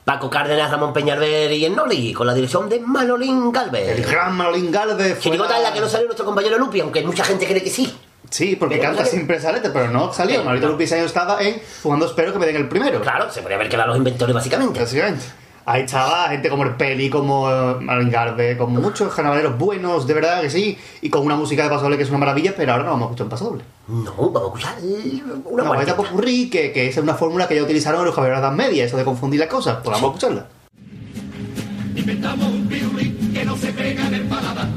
Speaker 3: Paco Cárdenas, Ramón Peñalver y Ennoli, con la dirección de Manolín
Speaker 2: El
Speaker 3: Galvez.
Speaker 2: gran Manolín Galvez.
Speaker 3: Chirigota en la que no salió nuestro compañero Lupi, aunque mucha gente cree que sí.
Speaker 2: Sí, porque
Speaker 3: Pero
Speaker 2: canta
Speaker 3: salió.
Speaker 2: siempre salete, pero no salió. Manolito
Speaker 3: no.
Speaker 2: Lupi ese año estaba en Jugando Espero que me den el primero.
Speaker 3: Claro, se podría haber quedado los inventores básicamente.
Speaker 2: Básicamente. Ahí estaba gente como el Peli, como eh, Marvin Garbe, como muchos carnavaleros buenos, de verdad que sí, y con una música de pasodoble que es una maravilla, pero ahora no vamos a escuchar en pasodoble.
Speaker 3: No, vamos a escuchar una
Speaker 2: guarda popurrí, que, que esa es una fórmula que ya utilizaron en los caballeros de la Edad Media, eso de confundir las cosas. Pues vamos a escucharla.
Speaker 4: Inventamos un pirulí que no se pega en el paladar,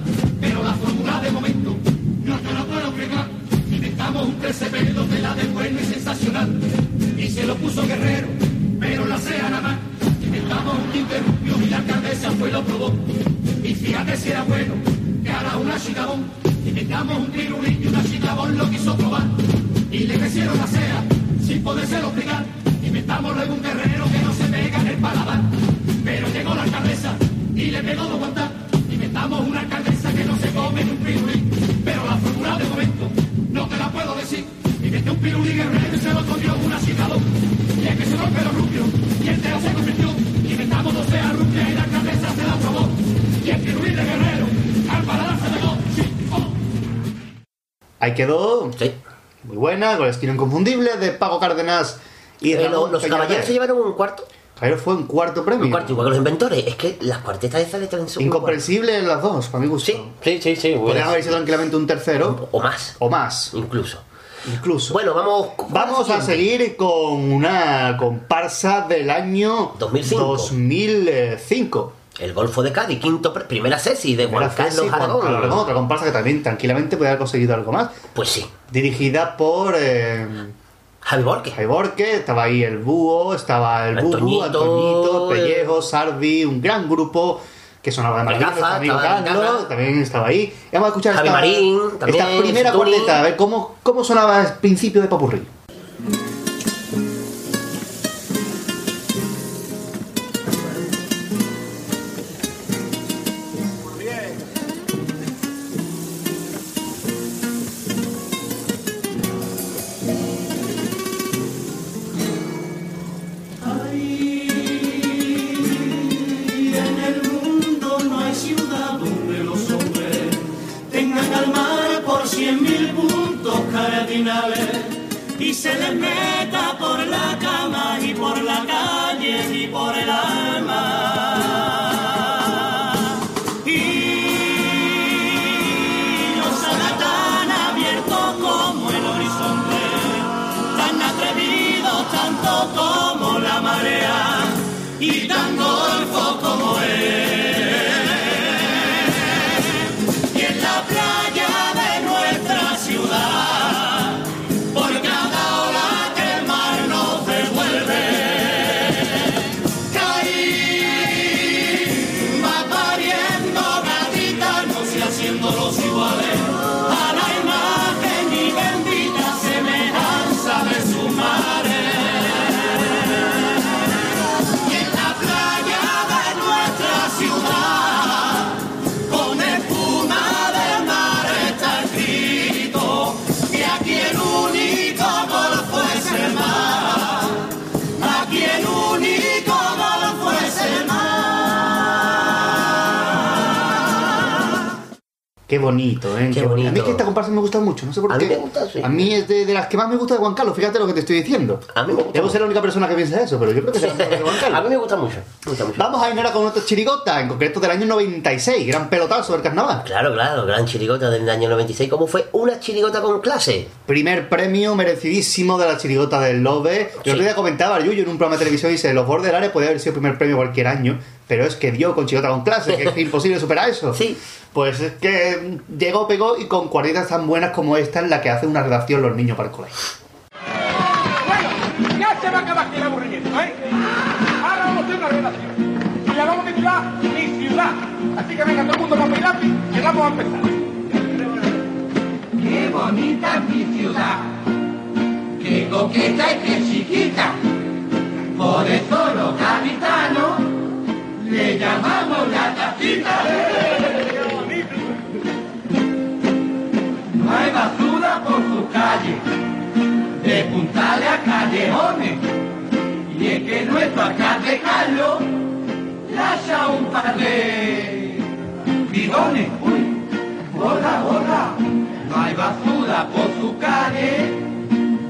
Speaker 4: pero la fórmula de momento no te la puedo explicar. Inventamos un TCP donde la de bueno es sensacional y se lo puso Guerrero, pero la sea nada más. Un interrupio y la alcaldesa fue y lo probó. Y fíjate si era bueno, que ahora una chicabón. Inventamos un pirulí y una chicabón lo quiso probar y le crecieron la sea sin podérselo explicar. Inventamos luego un guerrero que no se pega en el paladar. Pero llegó la alcaldesa y le pegó dos guantas. Inventamos una alcaldesa que no se come ni un pirulí. Pero la fórmula de momento no te la puedo decir. Inventé un pirulí guerrero y se lo comió una citadón. Y es que se rompe los rupios y entero se convirtió. Inventamos dos feas rupias y la alcaldesa se la probó. Y el pirulí de guerrero al paladar se pegó. Sí, oh.
Speaker 2: Ahí quedó,
Speaker 3: Sí.
Speaker 2: muy buena, con el estilo inconfundible de Paco Cárdenas y
Speaker 3: Eh,
Speaker 2: Ramón
Speaker 3: los
Speaker 2: Peñalver.
Speaker 3: caballeros se llevaron un cuarto.
Speaker 2: Caballero fue un cuarto premio.
Speaker 3: Un cuarto, igual que los inventores. Es que las cuartetas esas le traen su.
Speaker 2: Incomprensible las dos, para mi gusto.
Speaker 3: Sí.
Speaker 11: Sí, sí, sí.
Speaker 2: Podrían haber sido tranquilamente un tercero
Speaker 3: O más,
Speaker 2: o más,
Speaker 3: incluso.
Speaker 2: Incluso.
Speaker 3: Bueno, vamos.
Speaker 2: Vamos a seguir con una comparsa del año
Speaker 3: 2005.
Speaker 2: 2005.
Speaker 3: El Golfo de Cádiz, quinto primera Ceci de Juan Carlos Aragón.
Speaker 2: Otra comparsa que también tranquilamente puede haber conseguido algo más.
Speaker 3: Pues sí.
Speaker 2: Dirigida por eh,
Speaker 3: Javi Borque.
Speaker 2: Jai Borque, estaba ahí el Búho, estaba el,
Speaker 3: El
Speaker 2: Bubu,
Speaker 3: Toñito,
Speaker 2: Antoñito, Pellejo,
Speaker 3: eh.
Speaker 2: Sardi, un gran grupo que sonaba de
Speaker 3: Gafa,
Speaker 2: nuestro amigo Carlos, también estaba ahí. Y vamos a escuchar
Speaker 3: Javi
Speaker 2: esta,
Speaker 3: Marín, también,
Speaker 2: esta primera cuarteta, a ver cómo, cómo sonaba al principio de Papurri. Qué bonito, ¿eh?
Speaker 3: Qué bonito.
Speaker 2: A mí es que esta comparsa me gusta mucho, no sé por
Speaker 3: A
Speaker 2: qué.
Speaker 3: mí me gusta, sí.
Speaker 2: A mí es de, de las que más me gusta de Juan Carlos, fíjate lo que te estoy diciendo.
Speaker 3: A mí me gusta
Speaker 2: Debo
Speaker 3: mucho.
Speaker 2: ser la única persona que piensa eso, pero yo creo que es la de Juan Carlos.
Speaker 3: A mí me gusta mucho. Me gusta mucho.
Speaker 2: Vamos a ir ahora con otra chirigota, en concreto del año 96, gran pelotazo del carnaval.
Speaker 3: Claro, claro, gran chirigota del año 96. ¿Cómo fue una chirigota con clase?
Speaker 2: Primer premio merecidísimo de la chirigota del Lobe. Yo
Speaker 3: Sí.
Speaker 2: otro día comentaba al Yuyo en un programa de televisión dice, los bordelares puede haber sido primer premio cualquier año, pero es que dio con chirigota con clase, que es imposible superar eso.
Speaker 3: Sí.
Speaker 2: Pues es que llegó, pegó y con cuartetas tan buenas como esta en la que hace una redacción los niños para el colegio.
Speaker 12: Bueno, ya se va a acabar aquí el aburrimiento, ¿eh? Ahora vamos a hacer una relación. Y la vamos a titular Mi Ciudad. Así que venga todo el mundo papel y lápiz, que vamos a empezar.
Speaker 4: Qué bonita es mi ciudad, qué coqueta y qué chiquita. Por eso los gaditanos le llamamos la tacita. No hay basura por sus calles, de puntales a callejones. Y es que nuestro alcalde Carlos lanza un par de bidones. Uy, hola, hola. No hay basura por su calle,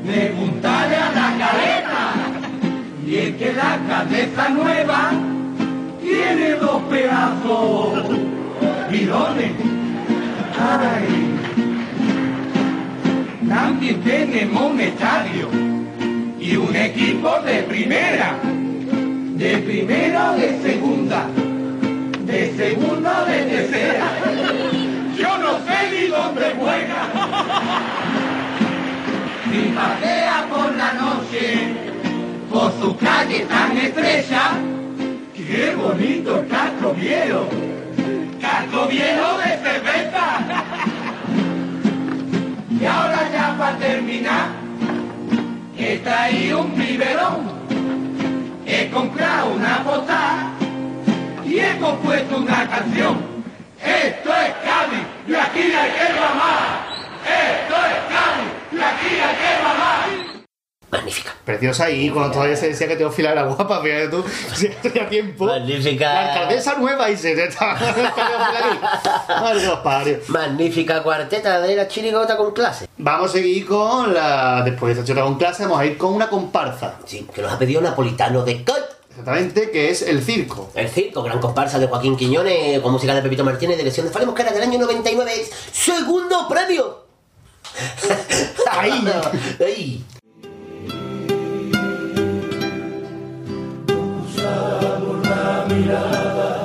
Speaker 4: de puntales a la caleta. Y es que la cabeza nueva
Speaker 12: tiene dos pedazos. Bidones. Ay. También tenemos un y un equipo de primera. De primera de segunda. De segunda de tercera. Yo no sé ni dónde juega. Si pasea por la noche por su calle tan estrecha, qué bonito casco viejo. Casco viejo de cerveza. Y ahora ya para terminar, he traído un biberón. He comprado una botella y he compuesto una canción. Esto es Cádiz y aquí hay que mamar. Esto es Cádiz y aquí hay que mamar.
Speaker 3: Magnífica.
Speaker 2: Preciosa y cuando todavía se decía que Teófila era guapa, fíjate tú, si hacía tiempo.
Speaker 3: Magnífica.
Speaker 2: La alcaldesa nueva y se está Madre.
Speaker 3: Magnífica cuarteta de la chirigota con clase.
Speaker 2: Vamos a seguir con la. Después de esta chota con clase, vamos a ir con una comparsa.
Speaker 3: Sí, que nos ha pedido Napolitano de Coit.
Speaker 2: Exactamente, que es el circo.
Speaker 3: El circo, gran comparsa de Joaquín Quiñones, con música de Pepito Martínez, dirección de Fale Mosquera del año 99. es ¡Segundo premio!
Speaker 2: Ahí.
Speaker 3: Ahí.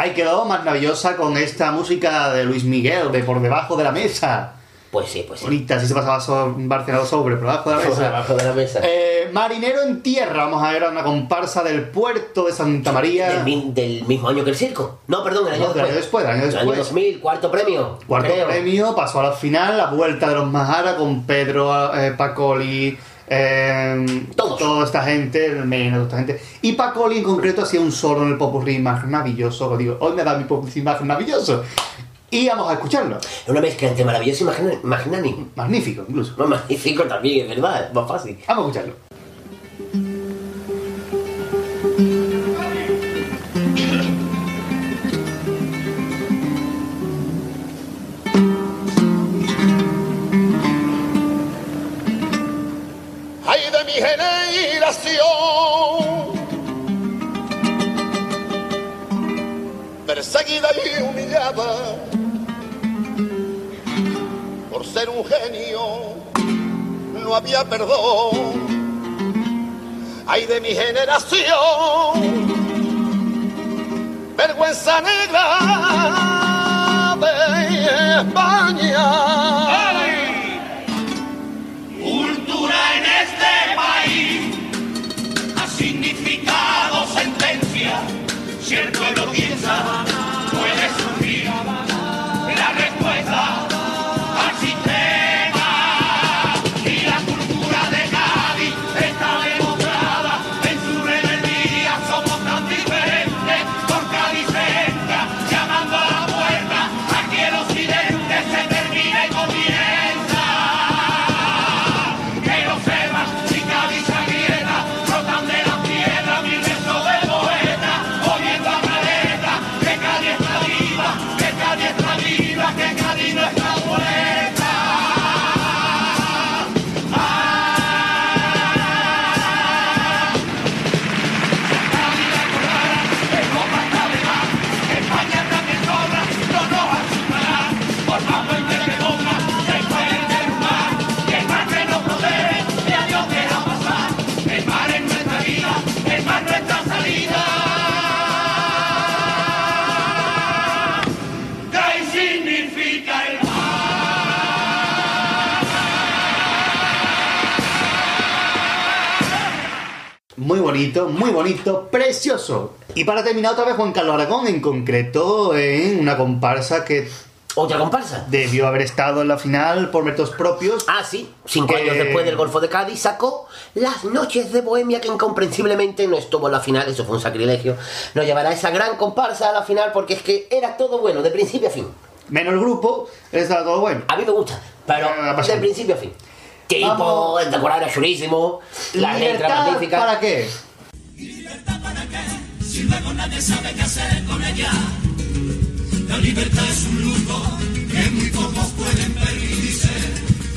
Speaker 2: Ahí quedó maravillosa con esta música de Luis Miguel, de por debajo de la mesa.
Speaker 3: Pues sí, pues sí.
Speaker 2: Bonita, así se pasaba so- Barcelona sobre, por debajo de la
Speaker 3: Por
Speaker 2: mesa.
Speaker 3: debajo de la mesa.
Speaker 2: Eh, Marinero en tierra, vamos a ver a una comparsa del puerto de Santa María.
Speaker 3: Del, del mismo año que el circo. No, perdón, el año
Speaker 2: No,
Speaker 3: después.
Speaker 2: año después, del año
Speaker 3: El
Speaker 2: después.
Speaker 3: 2000, cuarto premio.
Speaker 2: Cuarto
Speaker 3: creo.
Speaker 2: premio, pasó a la final, la vuelta de los Majara con Pedro eh, Pacoli, eh,
Speaker 3: Todos.
Speaker 2: toda esta gente, toda esta gente. Y Pacoli en concreto hacía un solo en el popurrí maravilloso. Digo, hoy me da mi popurrí maravilloso. Y vamos a escucharlo.
Speaker 3: Es una mezcla entre maravilloso y magnánimo.
Speaker 2: Magnífico, incluso.
Speaker 3: No, magnífico también, es verdad, es más fácil.
Speaker 2: Vamos a escucharlo.
Speaker 1: Genio, no había perdón. Ay de mi generación, vergüenza negra de España.
Speaker 4: Este significado sentencia. Si el pueblo piensa,
Speaker 2: bonito, muy bonito, precioso. Y para terminar otra vez Juan Carlos Aragón, en concreto en una comparsa que
Speaker 3: ¿Otra comparsa?
Speaker 2: debió haber estado en la final por métodos propios.
Speaker 3: Ah, sí. Cinco
Speaker 2: Que-
Speaker 3: años después del Golfo de Cádiz sacó Las Noches de Bohemia, que incomprensiblemente no estuvo en la final, eso fue un sacrilegio. Nos llevará esa gran comparsa a la final porque es que era todo bueno, de principio a fin.
Speaker 2: Menos el grupo, estaba todo bueno.
Speaker 3: A mí me gusta, pero
Speaker 2: Eh, pasa-
Speaker 3: de principio a fin. Tipo, el decorado era chulísimo, la letra
Speaker 2: ¿Libertad
Speaker 3: magnífica.
Speaker 2: para qué?
Speaker 4: Si luego nadie sabe qué hacer con ella. La libertad es un lujo que muy pocos pueden permitirse.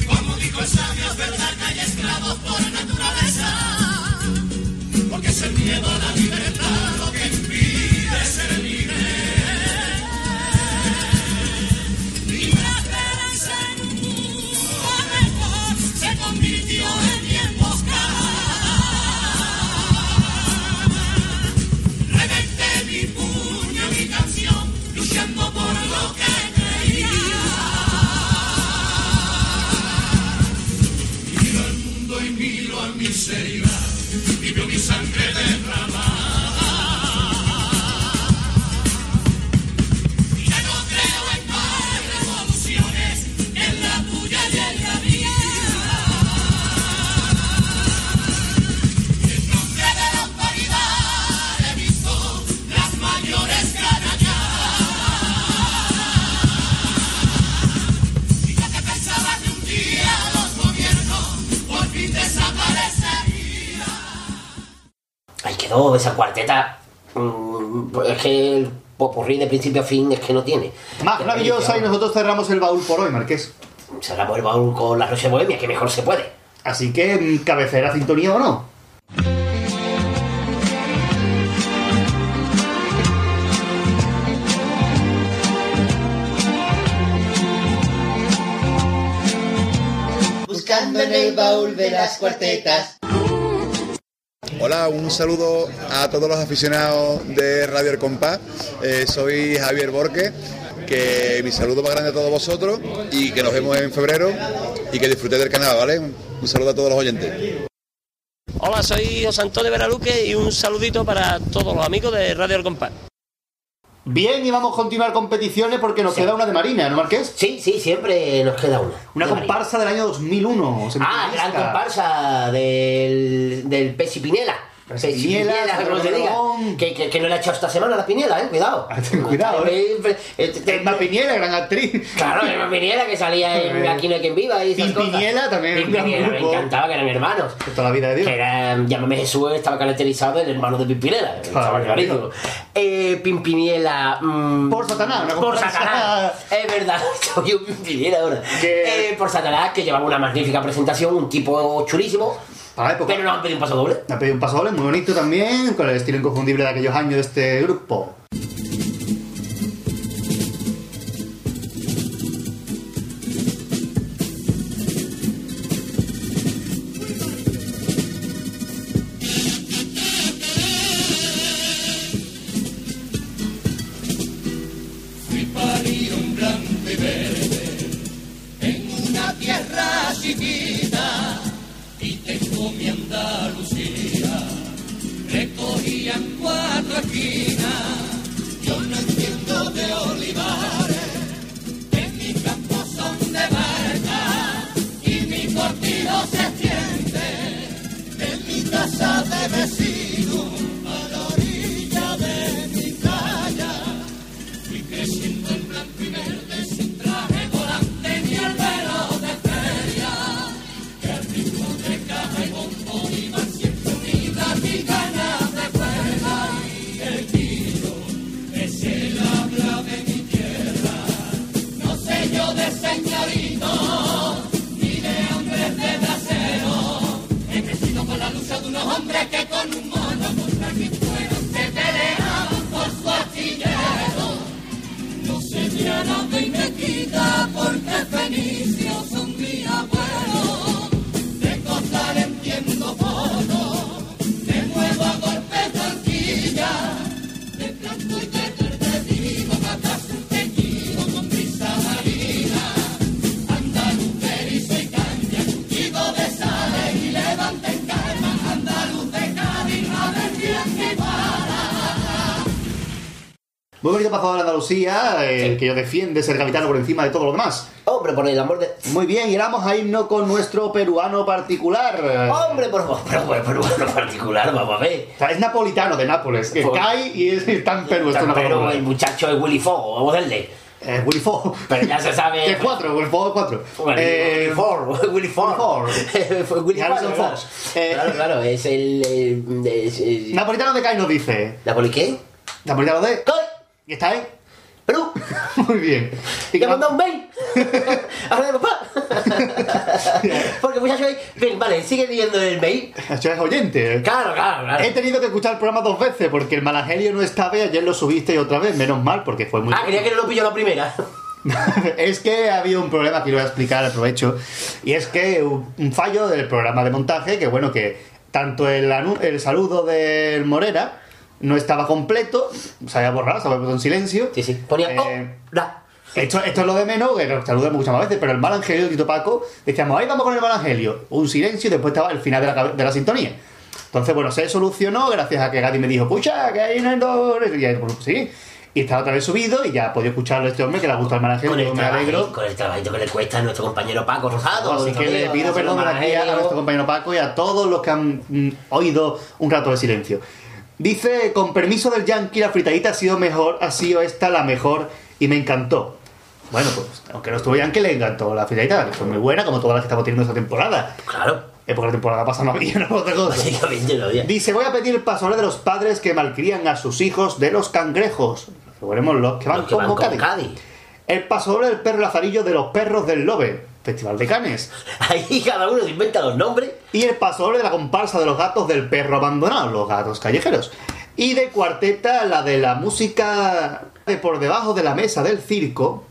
Speaker 4: Como dijo el sabio, es verdad que hay esclavos por naturaleza. Porque es el miedo a la libertad
Speaker 3: quedó esa cuarteta. mm, pues es que el popurrí de principio a fin es que no tiene.
Speaker 2: Más maravillosa y nosotros cerramos el baúl por hoy, Marqués.
Speaker 3: Cerramos el baúl con la Noche de Bohemia, que mejor se puede.
Speaker 2: Así que, mm, cabecera, sintonía o no.
Speaker 11: Buscando en el baúl de las cuartetas.
Speaker 13: Hola, un saludo a todos los aficionados de Radio El Compás. Eh, soy Javier Borque, que mi saludo más grande a todos vosotros y que nos vemos en febrero y que disfrutéis del canal, ¿vale? Un, saludo a todos los oyentes.
Speaker 14: Hola, soy José Antonio Veraluque y un saludito para todos los amigos de Radio El Compás.
Speaker 2: Bien, y vamos a continuar competiciones porque nos queda una de Marina, ¿no, Marqués?
Speaker 3: Sí, sí, siempre nos queda una.
Speaker 2: Una
Speaker 3: De
Speaker 2: comparsa del año 2001.
Speaker 3: Ah, gran comparsa del, del Pesi Pinela. Pesi
Speaker 2: Pinela,
Speaker 3: como se diga.
Speaker 2: Ramón.
Speaker 3: Que, que, que no le ha echado esta semana la Pinela, eh, cuidado.
Speaker 2: Ten cuidado, eh.
Speaker 3: Eh, eh,
Speaker 2: Emma Piñera, gran actriz.
Speaker 3: Claro, Emma Pinela que salía en Aquí no hay quien viva y esas cosas.
Speaker 2: También,
Speaker 3: Pin me encantaba que eran hermanos.
Speaker 2: De toda la vida de Dios.
Speaker 3: Que era, llámame Jesús, estaba caracterizado del hermano de Pimpinela. Estaba clarísimo. Eh, Pimpiniela. mm,
Speaker 2: Por Satanás,
Speaker 3: Por. Satanás. Es verdad, soy un Pimpiniela ahora. Eh, por Satanás, que llevaba una magnífica presentación, un tipo chulísimo.
Speaker 2: Para la época.
Speaker 3: Pero nos han pedido un paso doble.
Speaker 2: Me ha pedido un paso doble muy bonito también, con el estilo inconfundible de aquellos años de este grupo. Pasado de Andalucía, el que yo defiende ser capitano por encima de todo lo demás.
Speaker 3: Hombre, por el amor de...
Speaker 2: Muy bien, y vamos a irnos con nuestro peruano particular.
Speaker 3: Hombre, por favor, pero por peruano particular, vamos a ver.
Speaker 2: O sea, es napolitano de Nápoles, que
Speaker 3: Pues-
Speaker 2: cae y es, está en Perú. esto
Speaker 3: Pero el muchacho es Willy Fogo, vamos a darle.
Speaker 2: Eh, Willy Fogg.
Speaker 3: Pero ya se sabe...
Speaker 2: Que es cuatro, Willy Fogg es cuatro.
Speaker 3: Bueno,
Speaker 2: Eh,
Speaker 3: Willy Ford, Willy. Fue Willy
Speaker 2: Harrison. Fox. Eh,
Speaker 3: Claro, claro, es el... el- es- es-
Speaker 2: Napolitano de Cae nos dice.
Speaker 3: ¿Napoli qué?
Speaker 2: Napolitano de.
Speaker 3: ¡Coy!
Speaker 2: ¿Y está ahí?
Speaker 3: ¡Perú!
Speaker 2: Muy bien. ¿Y
Speaker 3: ¡Le mandado un mail! ¡Ahora de papá! Porque muchacho ahí... Bien, vale, sigue leyendo el mail.
Speaker 2: Eso es oyente.
Speaker 3: Claro, claro, claro.
Speaker 2: He tenido que escuchar el programa dos veces porque el Malangelio no estaba y ayer lo subiste otra vez, menos mal, porque fue muy.
Speaker 3: Ah, quería que no lo pilló la primera.
Speaker 2: es que había un problema que lo voy a explicar, aprovecho. Y es que un fallo del programa de montaje, que bueno, que tanto el, el saludo del Morera no estaba completo, se había borrado, se había puesto en silencio.
Speaker 3: Sí, sí. Ponía...
Speaker 2: Eh,
Speaker 3: ¡Oh! La.
Speaker 2: Esto, esto es lo de menos, que nos saludamos muchas veces, pero el mal angelio, Tito Paco, decíamos, ahí vamos con el mal angelio. Un silencio y después estaba el final de la, de la sintonía. Entonces, bueno, se solucionó gracias a que Gadi me dijo, pucha, que hay un error. Y ahí, pues, sí. Y estaba otra vez subido y ya he podido escucharlo a este hombre que le ha gustado el mal
Speaker 3: Con el,
Speaker 2: me alegro.
Speaker 3: con el trabajito que le cuesta a nuestro compañero Paco Rosado.
Speaker 2: Así que le pido perdón de a
Speaker 3: Evangelio.
Speaker 2: nuestro compañero Paco y a todos los que han mm, oído un rato de silencio. Dice, con permiso del Yankee, la fritadita ha sido mejor, ha sido esta la mejor y me encantó. Bueno, pues aunque no estuvo Yankee, le encantó la fritadita, que fue muy buena, como todas las que estamos teniendo esta temporada.
Speaker 3: Claro.
Speaker 2: Eh, porque la temporada pasada no había no otra cosa.
Speaker 3: Básicamente no había.
Speaker 2: Dice, voy a pedir el pasoble de los padres que malcrían a sus hijos de los cangrejos. Recuerden los que van
Speaker 3: Los que van
Speaker 2: como
Speaker 3: como
Speaker 2: Cádiz.
Speaker 3: Cádiz.
Speaker 2: El pasoble del perro lazarillo de los perros del Lobe. Festival de Canes.
Speaker 3: Ahí cada uno se inventa los nombres.
Speaker 2: Y el pasoble de la comparsa de los gatos del perro abandonado, los gatos callejeros. Y de cuarteta la de la música de por debajo de la mesa del circo.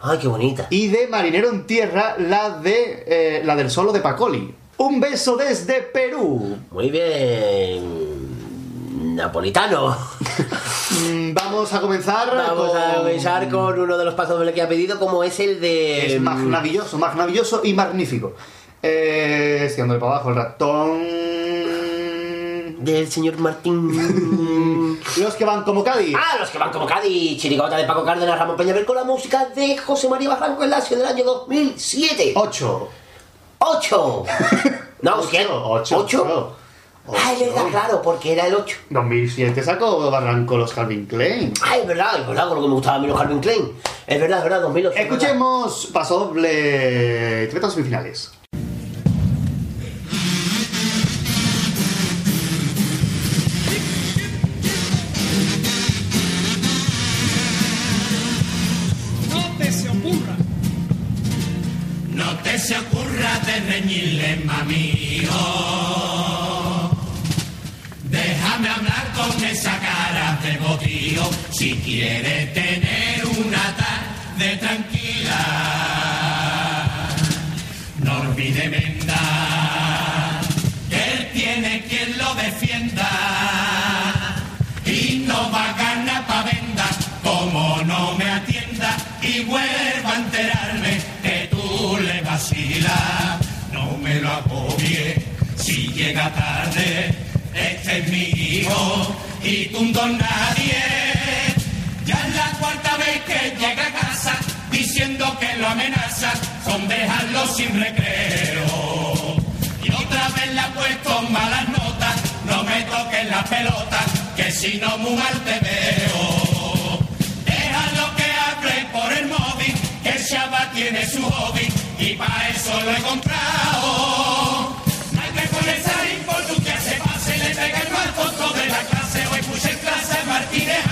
Speaker 3: Ay, qué bonita.
Speaker 2: Y de marinero en tierra la de eh, la del solo de Pacoli. Un beso desde Perú.
Speaker 3: Muy bien. Napolitano.
Speaker 2: Mm, Vamos a comenzar.
Speaker 3: Vamos a
Speaker 2: con-
Speaker 3: comenzar con uno de los pasos que ha pedido, como es el de.
Speaker 2: Es maravilloso, maravilloso y magnífico. Eh, para abajo el ratón.
Speaker 3: Del señor Martín.
Speaker 2: Los que van como Cádiz.
Speaker 3: Ah, los que van como Cádiz, Chirigota de Paco Cárdenas, Ramón Peñaver con la música de José María Barranco en Lazio del año 2007.
Speaker 2: 8.
Speaker 3: ¡Ocho! No, ¿qué?
Speaker 2: Ocho.
Speaker 3: ¿Ocho? Ah, es verdad, claro, porque era el 8.
Speaker 2: 2007 sacó Barranco los Calvin Klein.
Speaker 3: Ah, es verdad, es verdad, con lo que me gustaba a mí los Calvin Klein. Es verdad, es verdad, 2008. es verdad.
Speaker 2: Escuchemos paso doble. Tretas semifinales.
Speaker 4: No te se ocurra. No te se ocurra de reñirle, mamío. Déjame con esa cara de botío. Si quiere tener una tarde tranquila, no olvide menda que él tiene quien lo defienda y no va a ganar pa' venda como no me atienda y vuelva a enterarme que tú le vacilas no me lo agobie si llega tarde este es mi hijo y tú nadie ya es la cuarta vez que llega a casa diciendo que lo amenaza con dejarlo sin recreo y otra vez le ha puesto malas notas. No me toques la pelota, que si no muy te veo. Déjalo que hable por el móvil, que Shabba tiene su hobby y para eso lo he comprado. Tonto de la clase. Hoy puse en clase Martínez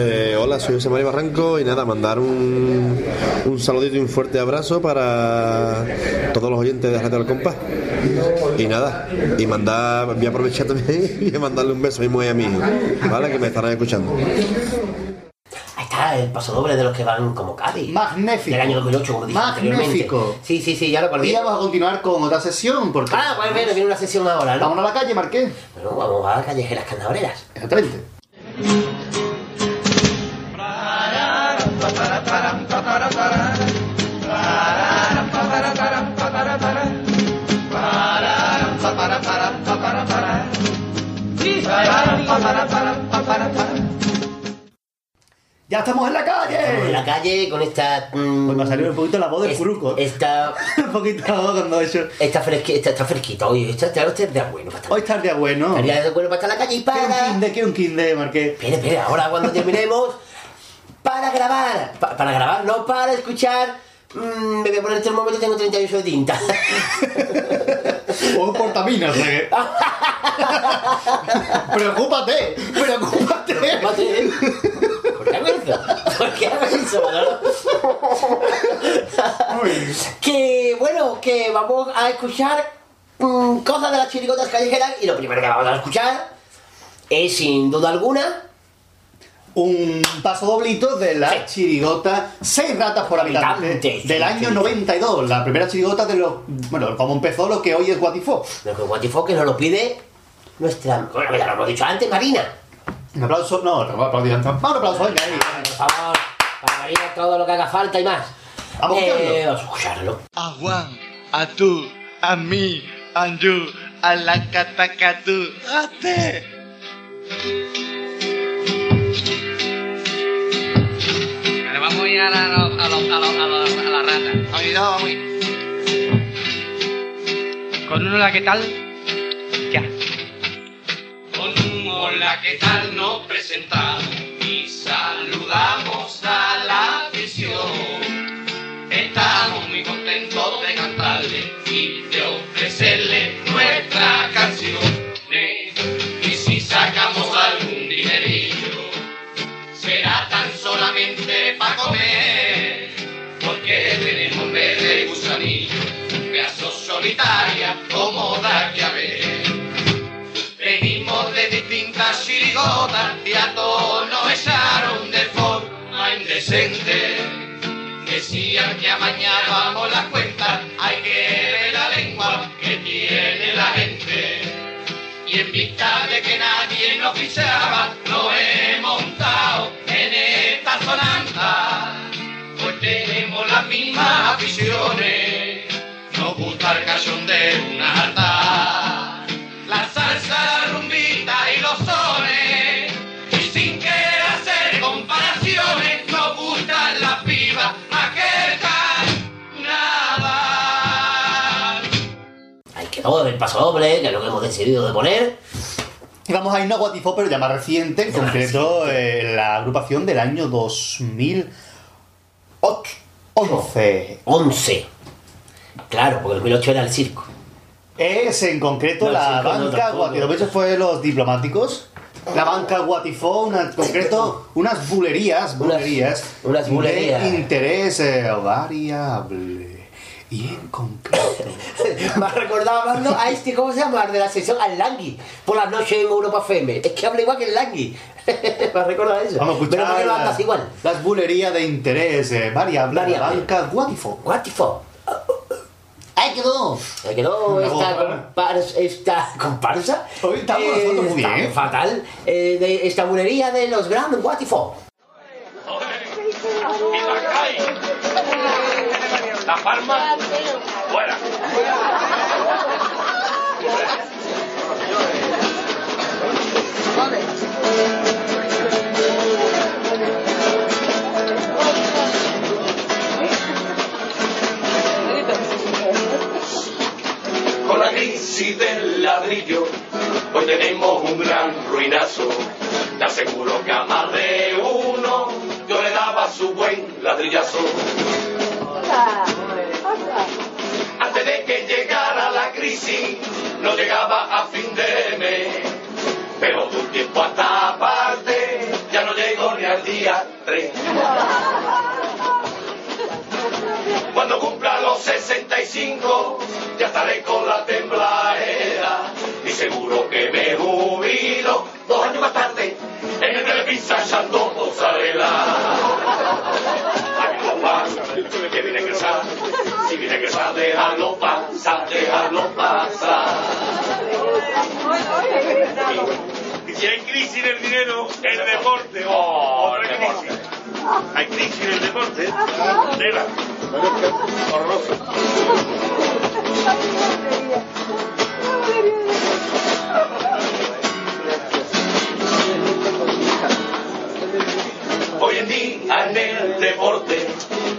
Speaker 15: Eh, hola, soy José María Barranco y nada, mandar un, un saludito y un fuerte abrazo para todos los oyentes de Radio del Compás. Y nada, y mandar, voy a aprovechar también y mandarle un beso y muy a mi hijo, ¿vale? Que me estarán escuchando.
Speaker 3: Ahí está ya el paso doble de los que van como Cádiz.
Speaker 2: Magnífico.
Speaker 3: Del año 2008, como dije anteriormente.
Speaker 2: Magnífico.
Speaker 3: Sí, sí, sí, ya lo
Speaker 2: Y
Speaker 3: perdí.
Speaker 2: vamos a continuar con otra sesión, porque...
Speaker 3: Ah, pues viene, viene una sesión ahora, ¿no?
Speaker 2: Vámonos a la calle, Marqués.
Speaker 3: Bueno, vamos a callejeras carnavaleras.
Speaker 2: Exactamente. ¡Ya estamos en la calle!
Speaker 3: Estamos en la calle con esta. mm,
Speaker 2: Pues me ha salido un poquito la voz del
Speaker 3: es-
Speaker 2: furuco.
Speaker 3: Esta.
Speaker 2: un poquito la voz cuando he hecho...
Speaker 3: Está, fresqui, está, está fresquito hoy. Está, está, está, está bueno para estar.
Speaker 2: Hoy está el día bueno.
Speaker 3: Estaría de bueno para estar en la calle y
Speaker 2: ¿Qué un
Speaker 3: para.
Speaker 2: quinde? ¿Qué un quinde, Marqués?
Speaker 3: Espera, espera, ahora cuando terminemos. Para grabar. Pa- para grabar, no para escuchar. Mm, me voy a poner el termómetro y tengo 38 de tinta.
Speaker 2: O portaminas, que- Preocúpate, preocúpate.
Speaker 3: Mate. ¿Por qué hago eso? ¿Por qué hago eso, que bueno, que vamos a escuchar mm, cosas de las chirigotas callejeras y lo primero que vamos a escuchar es sin duda alguna
Speaker 2: Un paso doblito de la chirigota Seis ratas por habitante
Speaker 3: Habitante,
Speaker 2: del
Speaker 3: sí,
Speaker 2: año
Speaker 3: sí.
Speaker 2: 92. La primera chirigota de los. Bueno, como empezó lo que hoy es Guatifó.
Speaker 3: lo que Guatifó que nos lo pide nuestra bueno ya lo hemos dicho antes Marina
Speaker 2: Un aplauso. No, no, un aplauso. Un aplauso, venga ahí.
Speaker 3: por favor para Marina todo lo que haga falta y más
Speaker 2: Vamos a
Speaker 3: Eh, a escucharlo
Speaker 16: A Juan, a tú, a mí, a you, a la catacatú, a
Speaker 17: a ir a la, a, lo- a, lo- a, lo- a, lo- a la rata. A ir, vamos a ir. Con uno la que tal, ya.
Speaker 18: Con un hola, ¿qué tal? Nos presentamos forma indecente. Decían que a mañana vamos las cuentas, hay que ver la lengua que tiene la gente. Y en vista de que nadie nos fichaba, lo he montado en esta sonanta. Pues tenemos las mismas aficiones, nos gusta el cachondeo, una alta.
Speaker 3: Ahí quedó el paso doble que es lo que hemos decidido de poner
Speaker 2: Y vamos a irnos a Guatifó, pero ya más reciente, en concreto eh, la agrupación del año 2011.
Speaker 3: 11 claro porque el 2008 era el circo
Speaker 2: Es en concreto
Speaker 3: No,
Speaker 2: la banca. Guatifó. Eso fue los diplomáticos. La banca Guatifó, una, en concreto, unas bulerías, bulerías,
Speaker 3: unas bulerías.
Speaker 2: de interés eh, variable. Y en concreto.
Speaker 3: me ha recordado hablando a este cómo se llama de la sesión al Langui por las noches en Europa FM es que habla igual que el Langui me ha recordado eso
Speaker 2: Vamos a
Speaker 3: pero
Speaker 2: escuchar
Speaker 3: porque lo
Speaker 2: la-
Speaker 3: andas igual
Speaker 2: las bulerías de interés eh, variable, la banca Guatifó.
Speaker 3: Guatifó
Speaker 2: ¡Ahí quedó!
Speaker 3: Me quedó esta, comparsa, esta comparsa.
Speaker 2: Hoy estamos nosotros muy bien.
Speaker 3: Fatal. eh, de esta bulería de los grandes Guatifó.
Speaker 18: La palma, fuera. Con la crisis del ladrillo, hoy tenemos un gran ruinazo. Te aseguro que a más de uno yo le daba su buen ladrillazo. Antes de que llegara la crisis, no llegaba a fin de mes. Pero un tiempo a esta parte, ya no llego ni al día 3. Cuando cumpla los 65, ya estaré con la tembladera. Y seguro que me jubilo dos años más tarde en el Televisa echando mozzarella. tiene que pasar, pasar.
Speaker 19: Y, si hay crisis en el dinero, el deporte. Oh, otra crisis. Hay crisis en el deporte. ¿eh? Nena. Horroroso.
Speaker 20: Hoy en día en el deporte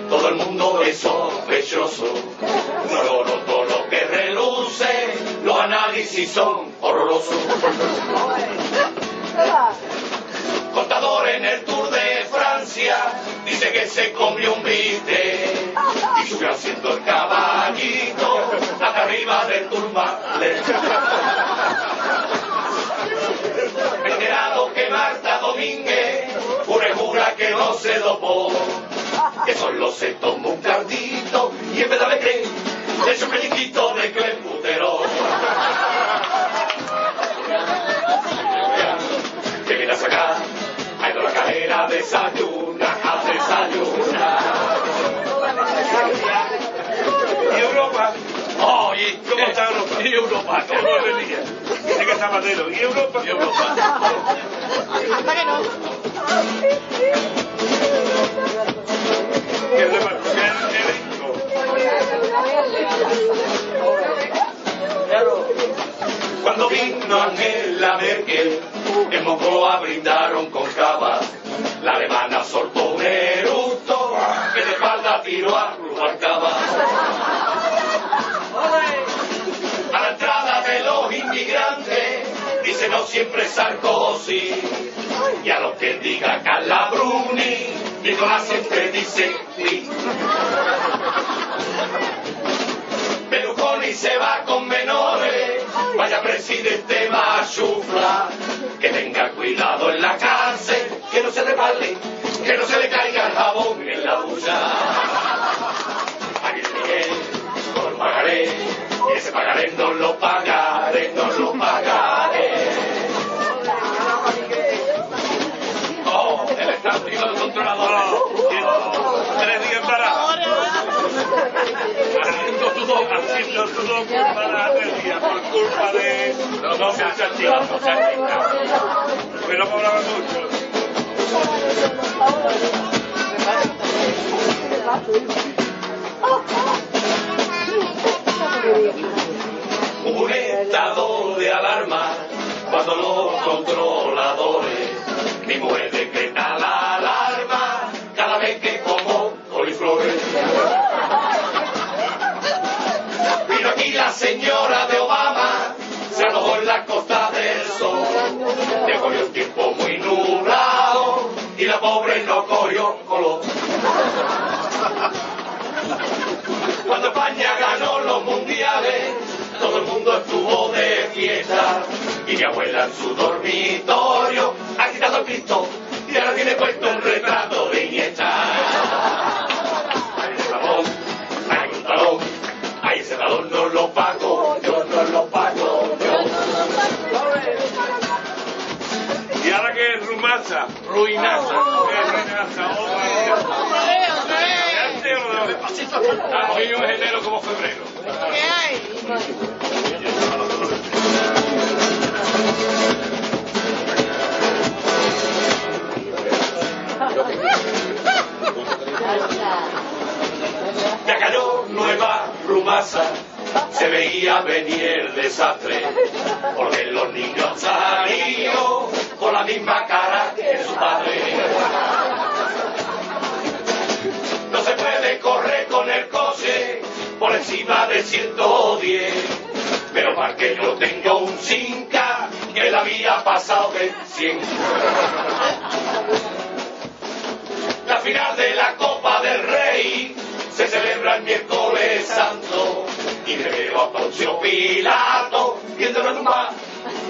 Speaker 20: todo el mundo es sospechoso. No lo noto lo que reluce, los análisis son horrorosos. Contador en el Tour de Francia dice que se comió un biste y subió haciendo el caballito hasta arriba del he enterado que Marta Domínguez que no se dopó, que solo se tomó un cardito y en vez de alegre le echó un pellizquito de clenbuterol. Que viene a sacar, ha ido la carrera, desayuna, a desayunar.
Speaker 19: ¿Y Europa?
Speaker 20: Oh, ¿y
Speaker 19: ¿Cómo está Europa?
Speaker 20: ¿Y Europa?
Speaker 19: ¿Cómo venía? Tiene que estar Matero. ¿Y Europa?
Speaker 20: ¿Y Europa?
Speaker 21: Hasta que no.
Speaker 19: ¿Qué.
Speaker 20: Cuando vino Angela Merkel, en Moncloa brindaron con cava. La alemana soltó un eructo que de espalda tiró a Rubalcaba. Siempre Sarkozy. Y a los que diga Carla Bruni, Nicolás siempre dice oui. Berlusconi se va con menores, vaya presidente machufla, que tenga cuidado en la cárcel, que no se resbale, que no se le caiga el jabón en la ducha. Aquí Miguel, con pagaré, y ese pagaré no lo pagaré, no lo pagaré.
Speaker 19: Haciendo todo, haciendo todo por para tres días, por culpa de los muchachos. Pero no cobraba mucho.
Speaker 20: un estado de alarma cuando los controladores mi mujer cogió. Cuando España ganó los mundiales, todo el mundo estuvo de fiesta. Y mi abuela en su dormitorio ha quitado el Cristo y ahora tiene puesto un retrato de Iniesta. Hay un talón, hay un talón, hay ese talón no lo pago, yo no lo pago,
Speaker 19: ahora? Ah, hoy un enero como febrero.
Speaker 21: ¿Qué hay?
Speaker 20: Ya cayó nueva rumasa, se veía venir el desastre, porque los niños salieron con la misma cara que su padre. No se puede correr con el coche por encima de 110, pero para que yo tengo un Cinca que la había pasado de 100. La final de la Copa del Rey se celebra el miércoles santo y veo a Poncio Pilato viendo la tumba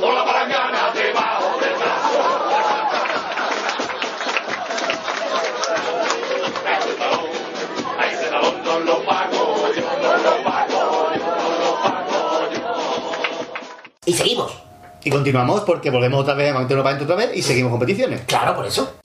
Speaker 20: con la palangana debajo del brazo. Ese talón, a ese talón no lo pago, yo no lo pago, yo no lo pago, yo.
Speaker 3: Y seguimos.
Speaker 2: Y continuamos porque volvemos otra vez a Mantener para otra vez y seguimos competiciones.
Speaker 3: Claro, por eso.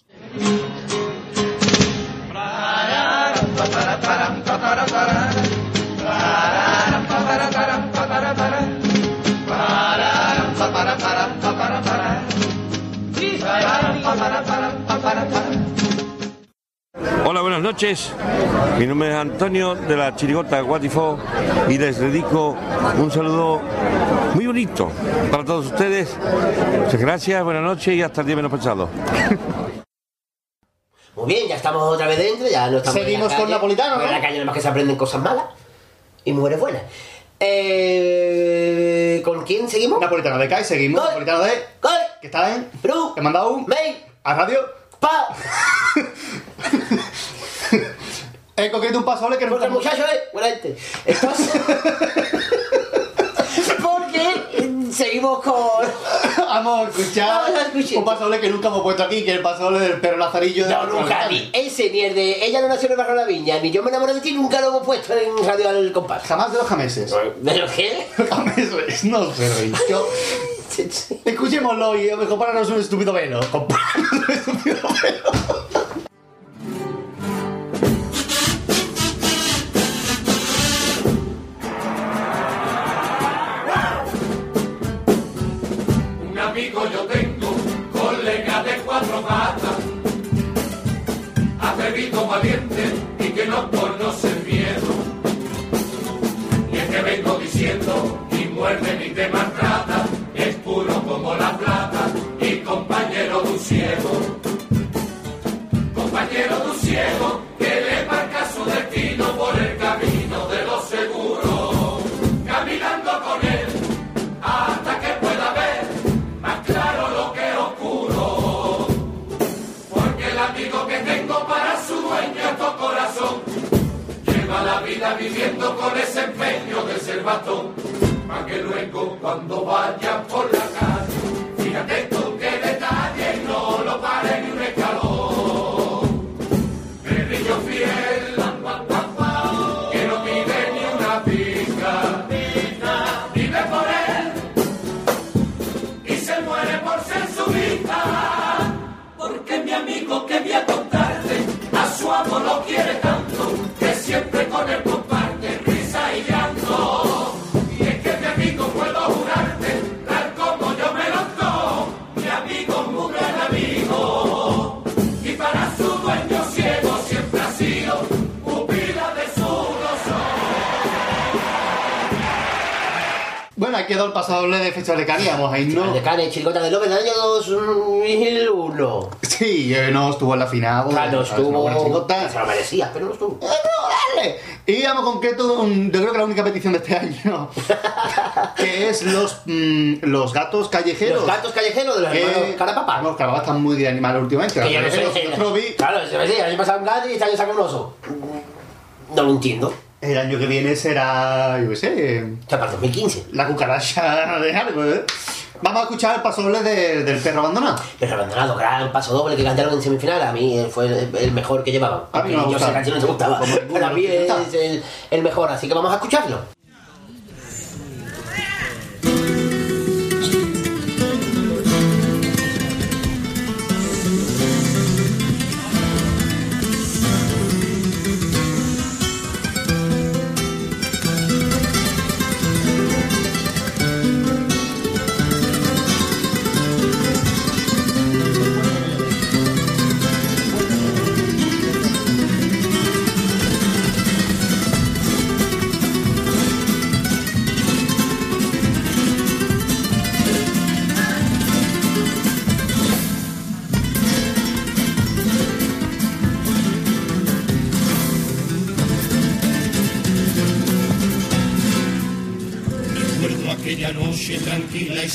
Speaker 22: Noches, mi nombre es Antonio de la Chirigota Guatifó y les dedico un saludo muy bonito para todos ustedes. Muchas gracias, buenas noches y hasta el día menos pensado.
Speaker 3: Muy bien, ya estamos otra vez dentro, ya no estamos
Speaker 2: Seguimos
Speaker 3: en la
Speaker 2: con
Speaker 3: calle.
Speaker 2: Napolitano, ¿no?
Speaker 3: En la calle nada más que se aprenden cosas malas y mujeres buenas. Eh, ¿Con quién seguimos?
Speaker 2: Napolitano de CAI, seguimos. Napolitano de. ¿Qué está en?
Speaker 3: Perú.
Speaker 2: He mandado un.
Speaker 3: Mail.
Speaker 2: A radio.
Speaker 3: Pa.
Speaker 2: En concreto un paso doble que
Speaker 3: Porque el muchacho es buena gente. Entonces. Porque eh, seguimos con.
Speaker 2: Vamos a escuchar un paso doble que nunca hemos puesto aquí, que es el paso doble del perro Lazarillo de
Speaker 3: No, nunca, ni ese, ni el de Ella no nació en el barrio de la viña, ni yo me enamoré de ti, nunca lo hemos puesto en Radio al Compás.
Speaker 2: Jamás de los jameses.
Speaker 3: ¿De los qué?
Speaker 2: Jameses, no sé. Yo- Escuchémoslo y compárranos un estúpido velo. Compárranos un estúpido velo.
Speaker 4: Atrevido, valiente y que no conoce con ese empeño de ser. Para que luego cuando vaya por la
Speaker 2: Aquí quedó el paso doble de Festival de Cani, vamos a irnos.
Speaker 3: De Cane, Chirigota de López del año 2001.
Speaker 2: Sí, eh, no estuvo en la final.
Speaker 3: Claro, no estuvo. Se lo merecía, pero no estuvo.
Speaker 2: Dale. Y vamos concreto, un- yo creo que la única petición de este año, que es los, mm, los gatos callejeros.
Speaker 3: Los gatos callejeros de los hermanos Carapapa.
Speaker 2: Los Carapapa están muy de animal últimamente.
Speaker 3: Que yo no sé. Claro, se me decía, el año pasado un gato y este año saca un oso. No lo entiendo.
Speaker 2: El año que viene será, yo qué sé.
Speaker 3: para 2015.
Speaker 2: La cucaracha de algo, ¿eh? Vamos a escuchar el paso doble de- del perro abandonado.
Speaker 3: Perro abandonado, gran paso doble que cantaron en semifinal. A mí eh, fue el, el mejor que llevaban.
Speaker 2: A mí no me
Speaker 3: Aunque yo sé que a ti no te gustaba. Pero a mí es el, el mejor, así que vamos a escucharlo.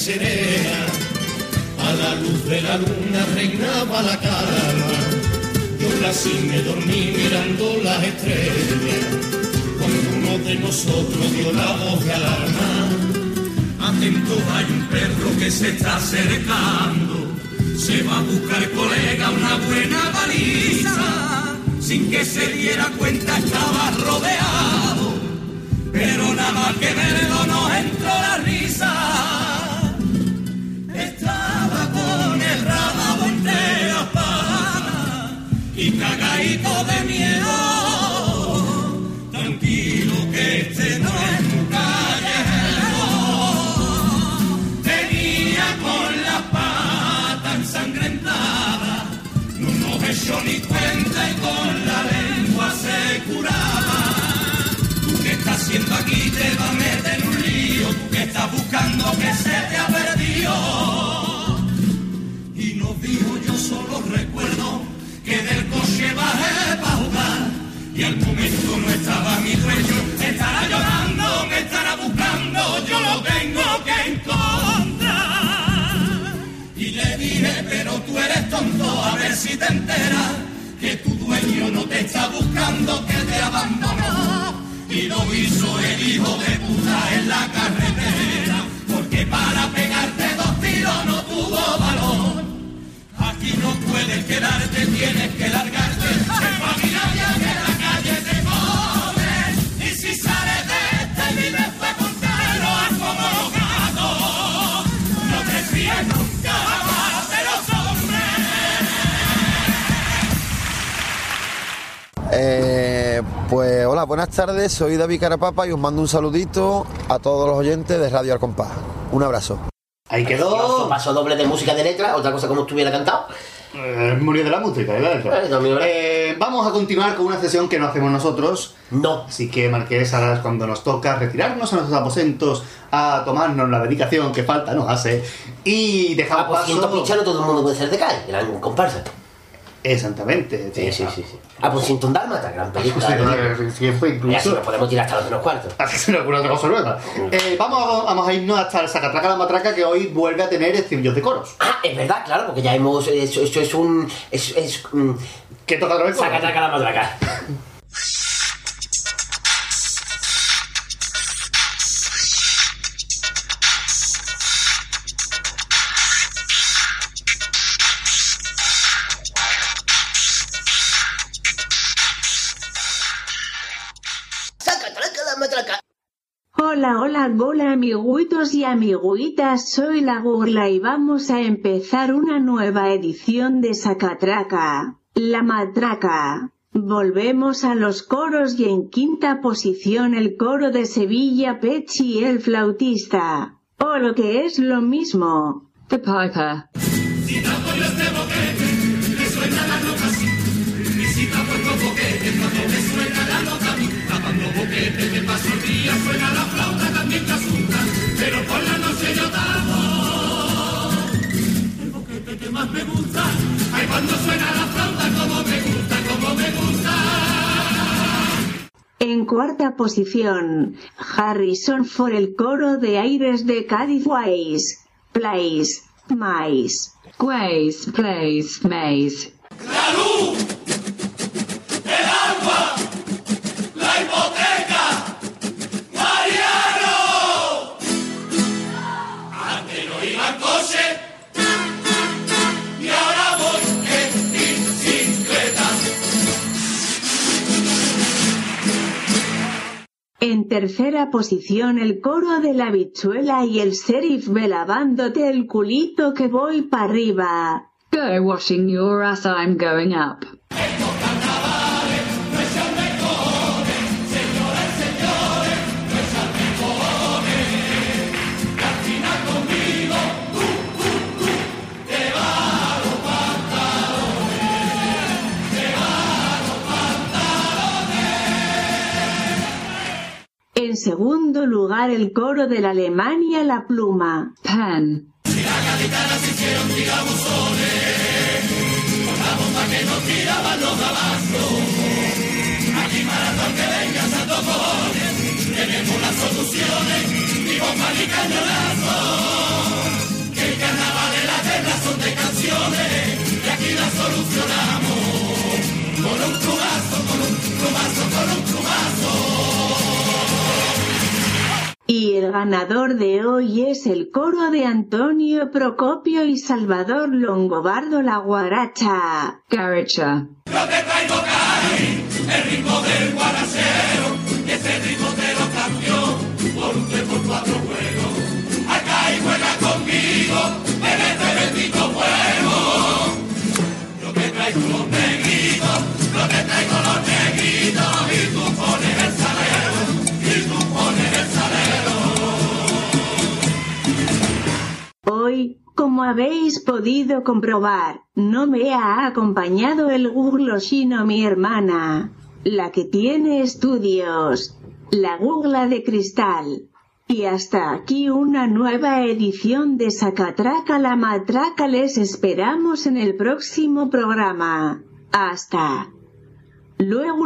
Speaker 4: Serena, a la luz de la luna reinaba la calma. Yo casi me dormí mirando las estrellas, cuando uno de nosotros dio la voz de alarma. Atento, hay un perro que se está acercando, se va a buscar colega una buena baliza, sin que se diera cuenta estaba rodeado pero nada más que verlo nos entró la risa. Lo que se te ha perdido. Y no digo yo solo recuerdo que del coche bajé para jugar y al momento no estaba mi dueño. Estará llorando, me estará buscando, yo lo tengo que encontrar. Y le dije, pero tú eres tonto, a ver si te enteras que tu dueño no te está buscando, que te abandonó. Y lo hizo el hijo de puta en la carretera, Aquí no puedes quedarte, tienes que largarte. Familia ya que la calle te come. Y si sales de este vive fue contero a como los. No te fíes nunca jamás de los hombres.
Speaker 23: Eh, pues hola, buenas tardes, soy David Carapapa y os mando un saludito a todos los oyentes de Radio Al Compás. Un abrazo.
Speaker 2: Ahí
Speaker 3: Precioso, Paso doble de música de letra, otra cosa como estuviera cantado.
Speaker 2: Eh, murió de la música, letra.
Speaker 3: Eh, ¿verdad?
Speaker 2: Eh, vamos a continuar con una sesión que no hacemos nosotros.
Speaker 3: No.
Speaker 2: Así que, Marqués, ahora es cuando nos toca retirarnos a nuestros aposentos a tomarnos la dedicación que falta nos hace y dejamos
Speaker 3: Ah, pues
Speaker 2: paso...
Speaker 3: todo el mundo puede ser de calle, gran comparsa.
Speaker 2: Exactamente.
Speaker 3: Sí, sí, sí. sí. Ah, pues Cinton Dálmata, gran película.
Speaker 2: Sí,
Speaker 3: de
Speaker 2: no, sí, fue incluso-
Speaker 3: Y así nos podemos tirar hasta los menos cuartos.
Speaker 2: Hacer alguna otra cosa nueva. Eh, vamos, a, vamos a irnos hasta el Sacatraca la Matraca que hoy vuelve a tener estribillos de coros.
Speaker 3: Ah, es verdad, claro, porque ya hemos. Eso, eso es un. Es, es, mm,
Speaker 2: ¿Qué toca otra vez?
Speaker 3: Saca, traca, la matraca.
Speaker 24: Hola, hola, hola amiguitos y amiguitas, soy la Gurla y vamos a empezar una nueva edición de Sacatraca, la matraca. Volvemos a los coros y en quinta posición el coro de Sevilla Pechi el flautista, o lo que es lo mismo, The Piper.
Speaker 4: Si gusta, ay, cuando suena la flauta, como me gusta, como me gusta.
Speaker 24: En cuarta posición, Harrison for el coro de aires de Cádiz Ways, Place, Mais. Ways, Place, Mais.
Speaker 4: La luz,
Speaker 24: tercera posición el coro de la bichuela y el sheriff velabándote el culito que voy para arriba. Go washing your ass, I'm going up. En segundo lugar el coro de la Alemania La Pluma. Pan.
Speaker 4: Cañonazo. Que el carnaval la son de canciones, y aquí las solucionamos. Con un con un con un.
Speaker 24: Y el ganador de hoy es el coro de Antonio Procopio y Salvador Longobardo La Guaracha. Garacha.
Speaker 4: Yo te traigo Cari, el ritmo del
Speaker 24: Hoy, como habéis podido comprobar, no me ha acompañado el sino mi hermana, la que tiene estudios, la Gugla de cristal. Y hasta aquí una nueva edición de Sacatraca la Matraca. Les esperamos en el próximo programa. Hasta luego.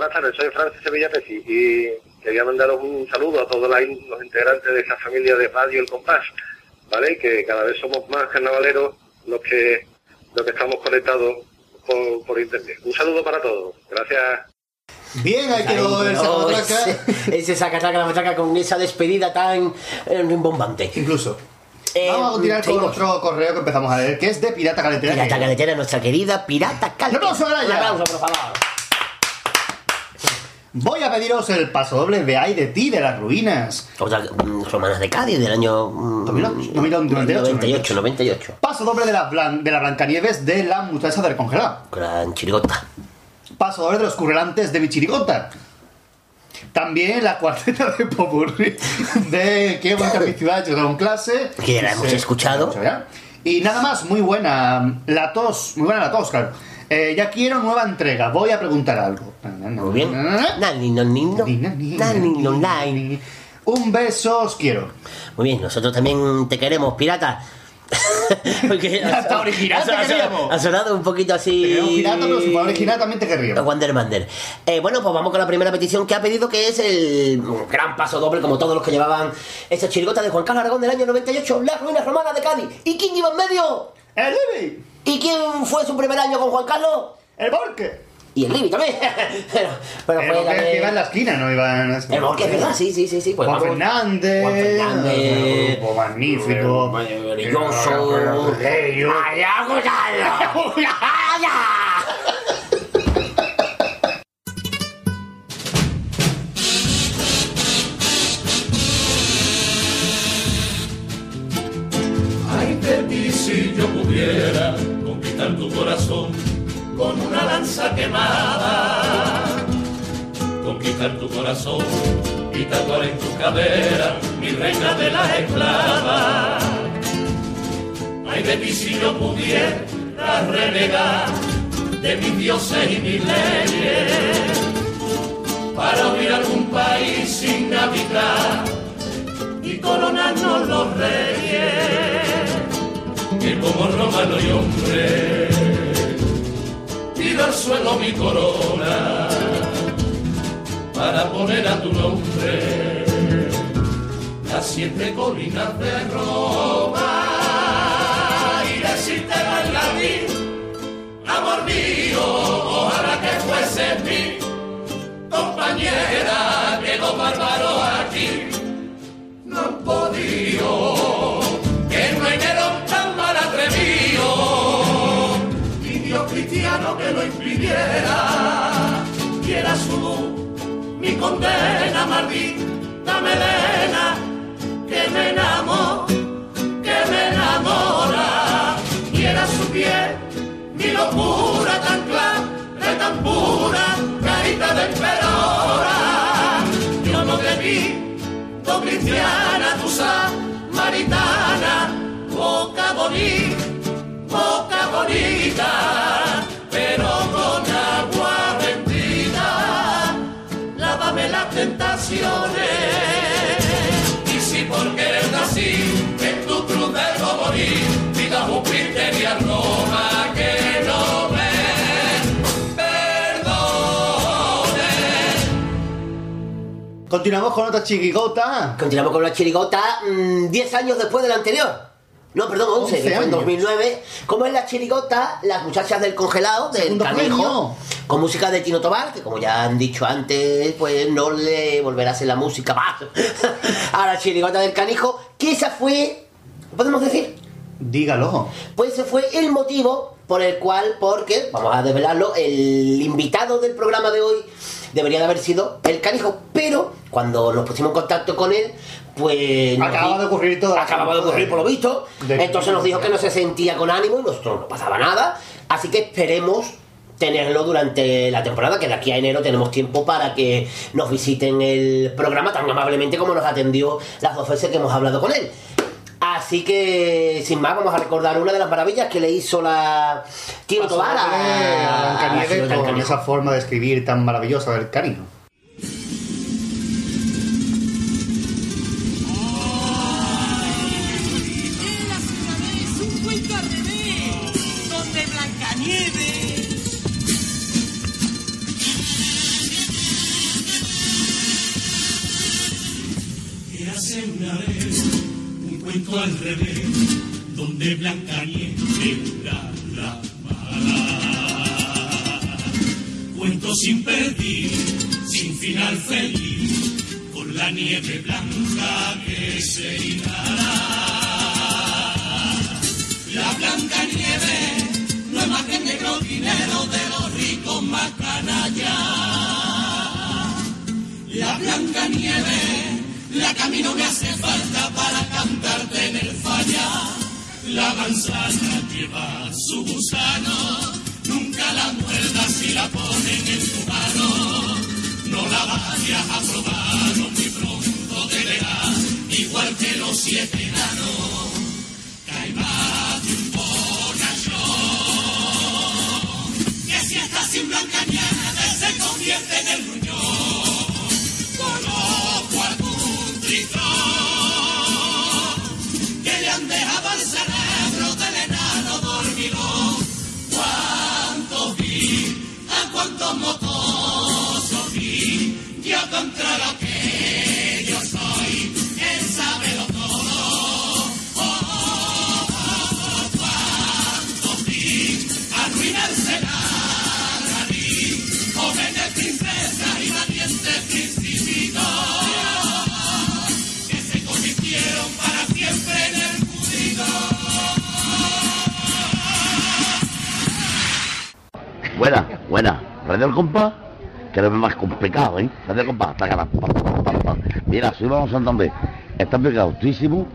Speaker 25: buenas tardes, soy Francis Sevilla Pesi y quería mandaros un saludo a todos los integrantes de esta familia de Radio El Compás, ¿vale? Que cada vez somos más carnavaleros los que, los que estamos conectados por, por internet. Un saludo para todos, gracias.
Speaker 2: Bien, ahí quedó el
Speaker 3: no,
Speaker 2: sacatraca.
Speaker 3: ese, sacatraca la matraca con esa despedida tan eh, rimbombante.
Speaker 2: Incluso.
Speaker 3: Eh,
Speaker 2: Vamos a continuar con nuestro correo que empezamos a leer, que es de Pirata Caletera.
Speaker 3: Pirata Caletera, nuestra querida Pirata Caletera.
Speaker 2: ¡Un aplauso, Araya!
Speaker 3: Un aplauso, por favor.
Speaker 2: Voy a pediros el paso doble de Ay de ti de las ruinas.
Speaker 3: Otra romanas de Cádiz del año mm,
Speaker 2: 98,
Speaker 3: 98, 98.
Speaker 2: Paso doble de la, Blan- de la Blancanieves de la muchacha del congelado.
Speaker 3: Gran chirigota.
Speaker 2: Paso doble de los currelantes de mi chirigota. También la cuarteta de Popurri de Qué bonita mi ciudad, yo con clase.
Speaker 3: Que la hemos escuchado.
Speaker 2: Y nada más, muy buena. La tos, muy buena la tos, claro. Eh, ya quiero nueva entrega, voy a preguntar algo.
Speaker 3: Muy bien.
Speaker 2: Un beso, os quiero.
Speaker 3: Muy bien, nosotros también te queremos, pirata. Porque
Speaker 2: Hasta original
Speaker 3: ha- ha-. Ha sonado un poquito así.
Speaker 2: Te pirata, pero si original también te querríamos.
Speaker 3: Wander Mander. Eh, bueno, pues vamos con la primera petición que ha pedido, que es el gran paso doble, como todos los que llevaban esa chirigota de Juan Carlos Aragón del año 98, Las Ruinas Romanas de Cádiz. ¿Y quién iba en medio?
Speaker 2: ¡El Libby!
Speaker 3: ¿Y quién fue su primer año con Juan Carlos?
Speaker 2: ¡El Borque!
Speaker 3: Y el Libby también. pero pero
Speaker 2: El
Speaker 3: fue
Speaker 2: Borque iba en la esquina, no iba en la esquina.
Speaker 3: El Borque, es verdad, sí, sí, sí. sí. Pues
Speaker 2: Juan Fernández.
Speaker 3: Juan Fernández.
Speaker 2: Un grupo magnífico.
Speaker 3: Maravilloso. ¡Allá,
Speaker 4: tu corazón con una lanza quemada. Conquistar tu corazón y tatuar en tu cadera mi reina de las esclavas. Ay de mí si yo pudiera renegar de mis dioses y mis leyes para huir a algún país sin habitar y coronarnos los reyes, que como romano y hombre, pido al suelo mi corona para poner a tu nombre. Las siete colinas de Roma y decirte bailarín, amor mío, ojalá que fueses mi compañera, que los bárbaros aquí no han podido, lo impidiera, su luz, mi condena maldita melena, que me enamora, que me enamora, y era su piel, mi locura tan clara, tan pura, carita de emperadora, yo no te vi do cristiana, tu samaritana, boca bonita, boca bonita, tentaciones. Y si por querer nací, en tu cruz debo morir, diga Júpiter y a Roma que no me perdone.
Speaker 2: Continuamos con otra chirigota.
Speaker 3: Continuamos con la chirigota 10 años después de la anterior. No, perdón, 11,
Speaker 2: 11
Speaker 3: que fue en
Speaker 2: años.
Speaker 3: 2009. Como en la chirigota, las muchachas del congelado, del
Speaker 2: premio.
Speaker 3: con música de Tino Tobar, que como ya han dicho antes, pues no le volverá a hacer la música más a la chirigota del canijo, que esa fue, podemos decir,
Speaker 2: Dígalo.
Speaker 3: pues ese fue el motivo por el cual, porque, vamos a desvelarlo, el invitado del programa de hoy debería de haber sido el canijo, pero cuando nos pusimos en contacto con él, pues...
Speaker 2: Acababa de ocurrir todo.
Speaker 3: Acababa de ocurrir por lo visto, entonces nos dijo que no se sentía con ánimo y nosotros no pasaba nada, así que esperemos tenerlo durante la temporada, que de aquí a enero tenemos tiempo para que nos visiten el programa tan amablemente como nos atendió las dos veces que hemos hablado con él. Así que, sin más, vamos a recordar una de las maravillas que le hizo la Tino Tobar a,
Speaker 2: a
Speaker 3: a Canijo.
Speaker 2: esa forma de escribir tan maravillosa del cariño.
Speaker 12: Al revés, donde Blancanieves
Speaker 4: era la mala. Cuento sin perder, sin final feliz, con la nieve blanca que se inhala. La Blanca Nieve no es más que negro dinero de los ricos más canallas. La Blanca Nieve, la camino me hace falta para cantarte en el falla. La manzana lleva su gusano, nunca la muerdas si la ponen en tu mano. No la vayas a probar, no muy pronto te verás, igual que los siete enanos. Cae más de un bonachón, que si estás sin Blanca Nieve se convierte en el cuántos mocosos vi? Yo contra lo que yo soy, él sabe lo todo. Oh, oh, oh, ¿Cuántos vi? Arruinarse la nariz, jóvenes princesas y valientes principitos que se convirtieron para siempre en el público.
Speaker 26: Buena, buena. Radio El Compás, que es más complicado, ¿eh? Radio El Compás, taca. Mira, soy Vamos Santander. Está pegautísimo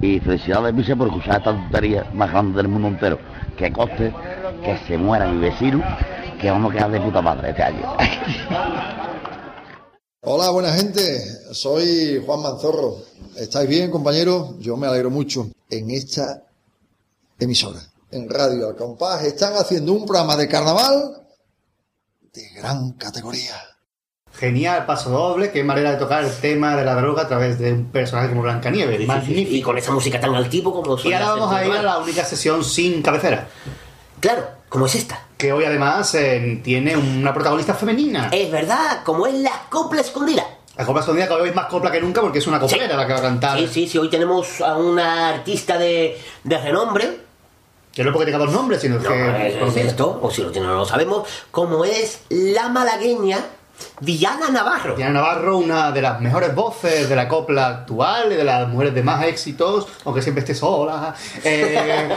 Speaker 26: y felicidades, Vice, por escuchar esta tontería más grande del mundo entero. Que coste, que se muera mi vecino, que vamos a quedar de puta madre este año.
Speaker 27: Hola, buena gente. Soy Juan Manzorro. ¿Estáis bien, compañeros? Yo me alegro mucho. En esta emisora, en Radio Al Compás, están haciendo un programa de carnaval de gran categoría.
Speaker 2: Genial, paso doble, qué manera de tocar el tema de la droga a través de un personaje como Blancanieves.
Speaker 3: Sí, sí, sí,
Speaker 2: Magnífico.
Speaker 3: Y con esa música tan altivo como
Speaker 2: Y ahora vamos a ir a la única sesión sin cabecera.
Speaker 3: Claro, como es esta.
Speaker 2: Que hoy además eh, tiene una protagonista femenina.
Speaker 3: Es verdad, como es la copla escondida.
Speaker 2: La copla escondida que hoy es más copla que nunca porque es una coplera la que va a cantar.
Speaker 3: Sí, sí, sí, hoy tenemos a una artista de, de renombre.
Speaker 2: Que no es porque tenga dos nombres, sino
Speaker 3: No,
Speaker 2: que...
Speaker 3: es, es cierto, o si lo tiene no lo sabemos, como es la malagueña Diana Navarro.
Speaker 2: Diana Navarro, una de las mejores voces de la copla actual, de las mujeres de más éxitos, aunque siempre esté sola. eh,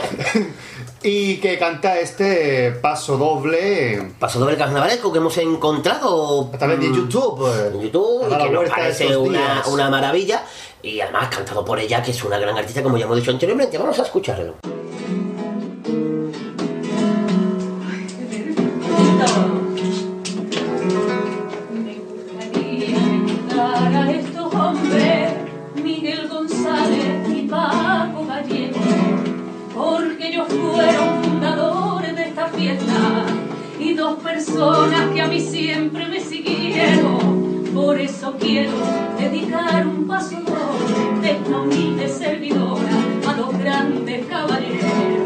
Speaker 2: y que canta este paso doble.
Speaker 3: Paso doble carnavalesco que hemos encontrado
Speaker 2: a través de
Speaker 3: mm,
Speaker 2: YouTube.
Speaker 3: en YouTube y que nos parece una, una maravilla y además cantado por ella que es una gran artista como ya hemos dicho anteriormente vamos a escucharlo
Speaker 28: Miguel González y Paco Gallego, porque ellos fueron fundadores de esta fiesta y dos personas que a mí siempre me siguieron. Por eso quiero dedicar un paso de esta humilde servidora a dos grandes caballeros.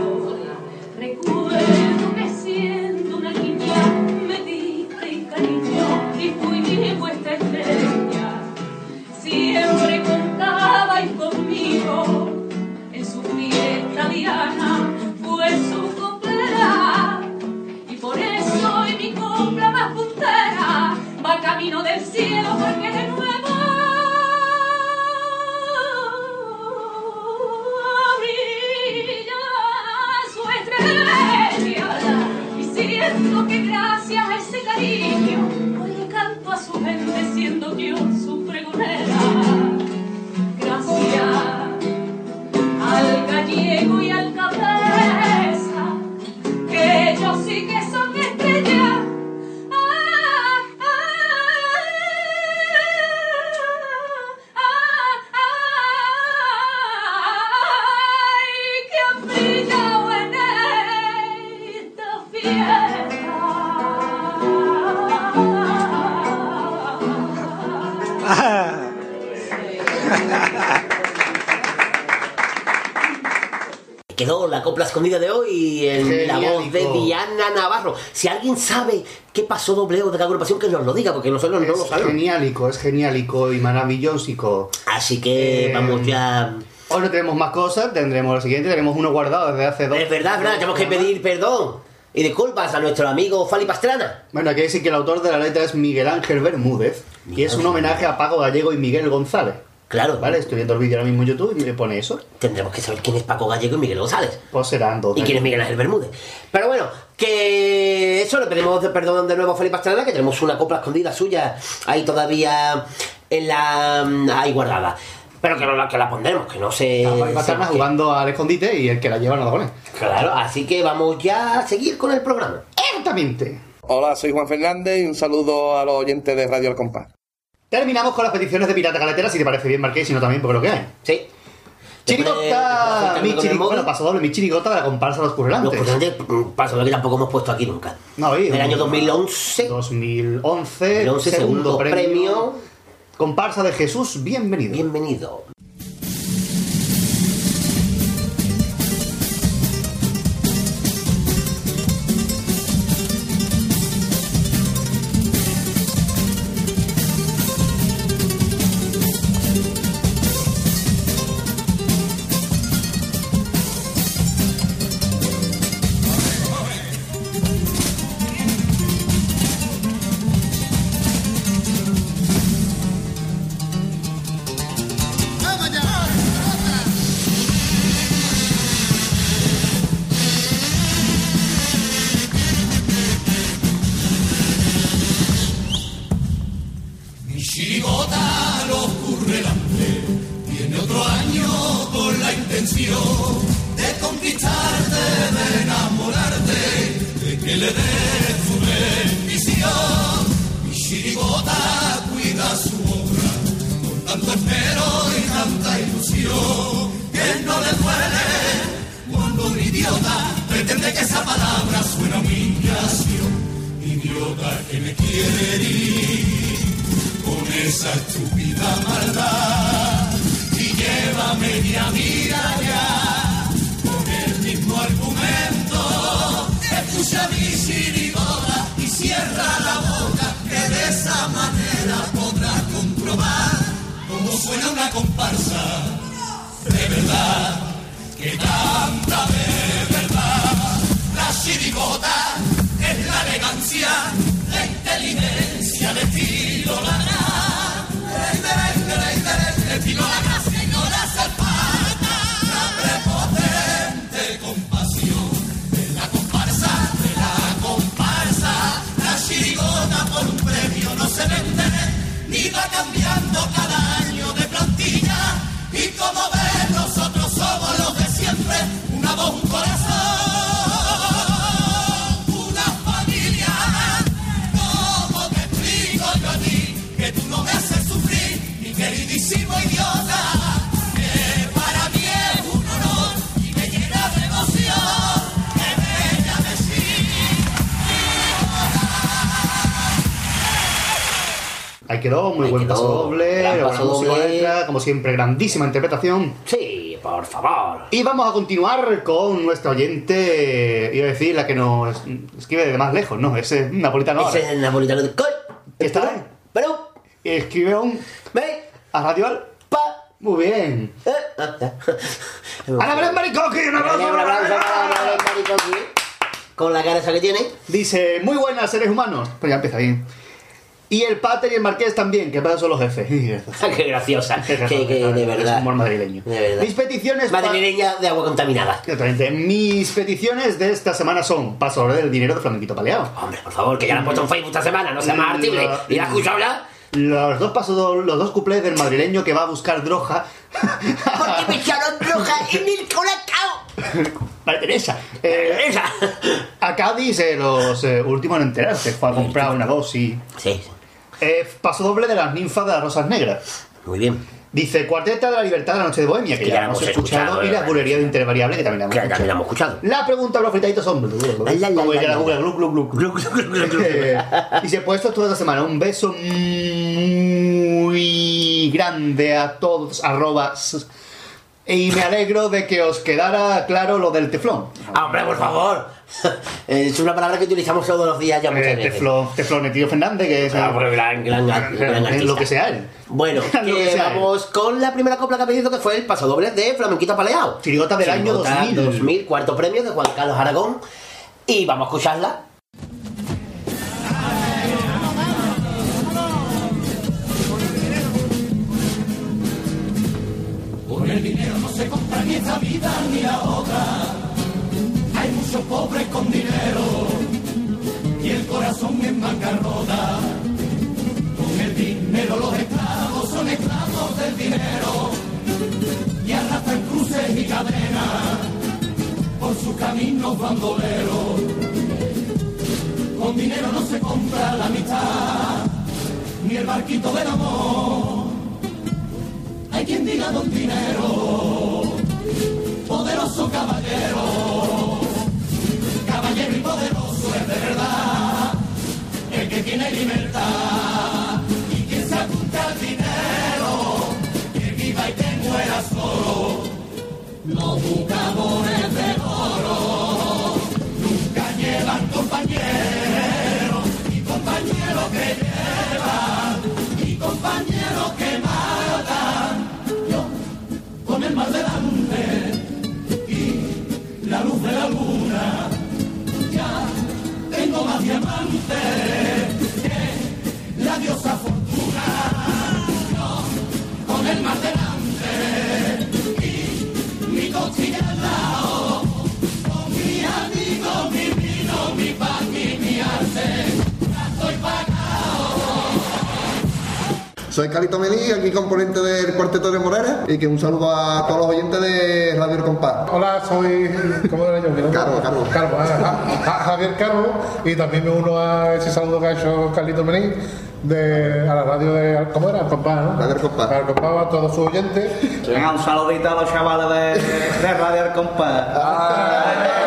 Speaker 28: Conmigo en su fiesta Triana fue su copera. Y por eso hoy mi copla más puntera va camino del cielo porque de nuevo que gracias a ese cariño hoy le canto a su gente siendo yo su pregonera
Speaker 4: Navarro. Si alguien sabe qué pasó dobleo de la agrupación, que nos lo diga, porque nosotros no lo
Speaker 2: Es
Speaker 4: sabemos.
Speaker 2: geniálico, es geniálico y maravilloso.
Speaker 4: Así que vamos ya.
Speaker 2: Hoy no tenemos más cosas, tendremos lo siguiente, tenemos uno guardado desde hace dos.
Speaker 4: Es verdad, es verdad, tenemos que pedir perdón y disculpas a nuestro amigo Fali Pastrana.
Speaker 2: Bueno, hay que decir que el autor de la letra es Miguel Ángel Bermúdez y es un homenaje a Paco Gallego y Miguel González.
Speaker 4: Claro.
Speaker 2: Vale, estoy viendo el vídeo ahora mismo en YouTube y me pone eso.
Speaker 4: Tendremos que saber quién es Paco Gallego y Miguel González.
Speaker 2: Pues serán dos.
Speaker 4: ¿Y quién es Miguel Ángel Bermúdez? Pero bueno, que eso le pedimos de perdón de nuevo a Felipe Pastrana, que tenemos una copla escondida suya ahí todavía en la. ahí guardada. Pero que, no la, que la pondremos, que no se.
Speaker 2: Fali Pastrana
Speaker 4: se-
Speaker 2: jugando al escondite y el que la lleva no la pone.
Speaker 4: Claro, así que vamos ya a seguir con el programa.
Speaker 2: Exactamente.
Speaker 29: Hola, soy Juan Fernández y un saludo a los oyentes de Radio El Compás.
Speaker 2: Terminamos con las peticiones de Pirata Galetera, si te parece bien, Marqués, si no también, porque lo que hay.
Speaker 4: Sí.
Speaker 2: Chirigota, mi
Speaker 4: con el
Speaker 2: chiri-
Speaker 4: móvil.
Speaker 2: bueno, paso doble, mi chirigota de la comparsa de los
Speaker 4: Los
Speaker 2: currelantes.
Speaker 4: cursantes, mm, paso lo que tampoco hemos puesto aquí nunca.
Speaker 2: No, oye,
Speaker 4: Del año
Speaker 2: un-
Speaker 4: 2011.
Speaker 2: 2011,
Speaker 4: 2011, segundo premio.
Speaker 2: Comparsa de Jesús, bienvenido.
Speaker 4: Bienvenido.
Speaker 2: Ahí quedó, muy buen paso doble,
Speaker 4: gran paso doble.
Speaker 2: letra, como siempre, grandísima interpretación.
Speaker 4: Sí, por favor.
Speaker 2: Y vamos a continuar con nuestra oyente, iba a decir, la que nos escribe de más lejos, no, ese es napolitano.
Speaker 4: Ese es el napolitano de Col.
Speaker 2: ¿Está ahí?
Speaker 4: Pero.
Speaker 2: Escribe un.
Speaker 4: ¿Ve?
Speaker 2: A Radio Al.
Speaker 4: Pa.
Speaker 2: Muy bien.
Speaker 4: Eh, ah, ah.
Speaker 2: ¡Ana Belén Maricoqui! ¡Un aplauso!
Speaker 3: Un aplauso para Ana Belén Maricoqui. Con la cara esa que tiene.
Speaker 2: Dice, muy buenas seres humanos. Pues ya empieza bien. Y el Pater y el Marqués también, que para eso son los jefes.
Speaker 3: Qué graciosa. Que, que de verdad.
Speaker 2: Es humor madrileño.
Speaker 3: De verdad.
Speaker 2: Mis peticiones...
Speaker 3: Madrileña de agua contaminada.
Speaker 2: Exactamente. Mis peticiones de esta semana son paso del dinero de Flamenquito Paleado.
Speaker 3: Hombre, por favor, que ya la han puesto en Facebook esta semana, no sea más artible. ¿Y la escuchado ya?
Speaker 2: Los dos pasos, los dos cuplés del madrileño que va a buscar droga.
Speaker 3: Porque me echaron droga en el colacao.
Speaker 2: Vale, Teresa. Eh, a Cádiz, eh, los eh, últimos en enterarse. Fue a comprar una dosis.
Speaker 3: Sí.
Speaker 2: Eh, paso doble de las ninfas de las rosas negras.
Speaker 3: Muy bien.
Speaker 2: Dice Cuarteta de la Libertad de la Noche de Bohemia, que
Speaker 3: Que
Speaker 2: ya,
Speaker 3: la
Speaker 2: hemos escuchado,
Speaker 3: escuchado,
Speaker 2: y la bulería de Intervariable, que también la hemos
Speaker 3: Que
Speaker 2: escuchado.
Speaker 3: la hemos escuchado.
Speaker 2: La pregunta, los fritaditos son. Como diría la Google, glu, glu, glu. Eh, Dice, pues esto toda esta semana. Un beso muy grande a todos. Arroba. Y me alegro de que os quedara claro lo del teflón.
Speaker 3: Ah, hombre, por favor. es una palabra que utilizamos todos los días ya muchas
Speaker 2: Eh,
Speaker 3: veces.
Speaker 2: teflón, teflón, el tío Fernández, que es.
Speaker 3: Ah, pero gran, gran, gran, gran
Speaker 2: es lo que sea él.
Speaker 3: Bueno,
Speaker 2: que
Speaker 3: que
Speaker 2: sea.
Speaker 3: vamos con la primera copla que ha pedido que fue el pasodoble de Flamenquito Paleado.
Speaker 2: Chirigota del año
Speaker 3: Chirigota
Speaker 2: 2000.
Speaker 3: 2000, cuarto premio de Juan Carlos Aragón. Y vamos a escucharla.
Speaker 4: El dinero no se compra ni esta vida ni la otra. Hay muchos pobres con dinero y el corazón en bancarrota. Con el dinero los esclavos son esclavos del dinero y arrastran cruces y cadenas por sus caminos bandoleros. Con dinero no se compra la amistad ni el barquito del amor. Hay quien diga don dinero, poderoso caballero, caballero y poderoso es de verdad, el que tiene libertad y quien se apunta al dinero, que viva y que muera solo. Los buscadores de oro. Nunca llevan compañeros tengo
Speaker 30: Soy Calito Melí, aquí componente del Cuarteto de Morera y que un saludo a todos los oyentes de Radio El Compás.
Speaker 31: Hola, soy. ¿Cómo era yo?
Speaker 30: Carlos, Carlos.
Speaker 31: Carlos, ah, ah, ah, Javier Carlos, y también me uno a ese saludo que ha hecho Carlito Menín de, a la radio de. ¿Cómo era? Compás, ¿no? Radio Compás. Radio Compás, a todos sus oyentes.
Speaker 32: Venga, un saludito a los chavales de, de Radio El Compás.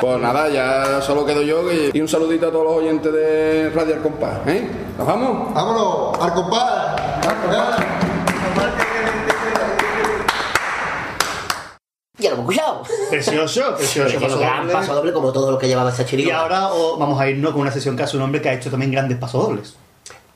Speaker 33: Pues nada, ya solo quedo yo y, y un saludito a todos los oyentes de Radio El Compás. ¿eh? ¿Nos vamos?
Speaker 30: ¡Vámonos! ¡Al compás!
Speaker 3: Ya lo hemos escuchado.
Speaker 2: Precioso, precioso.
Speaker 3: Precioso, gran paso doble como todo lo que llevaba esta
Speaker 2: Y ahora oh, vamos a irnos con una sesión que hace un hombre que ha hecho también grandes pasodobles.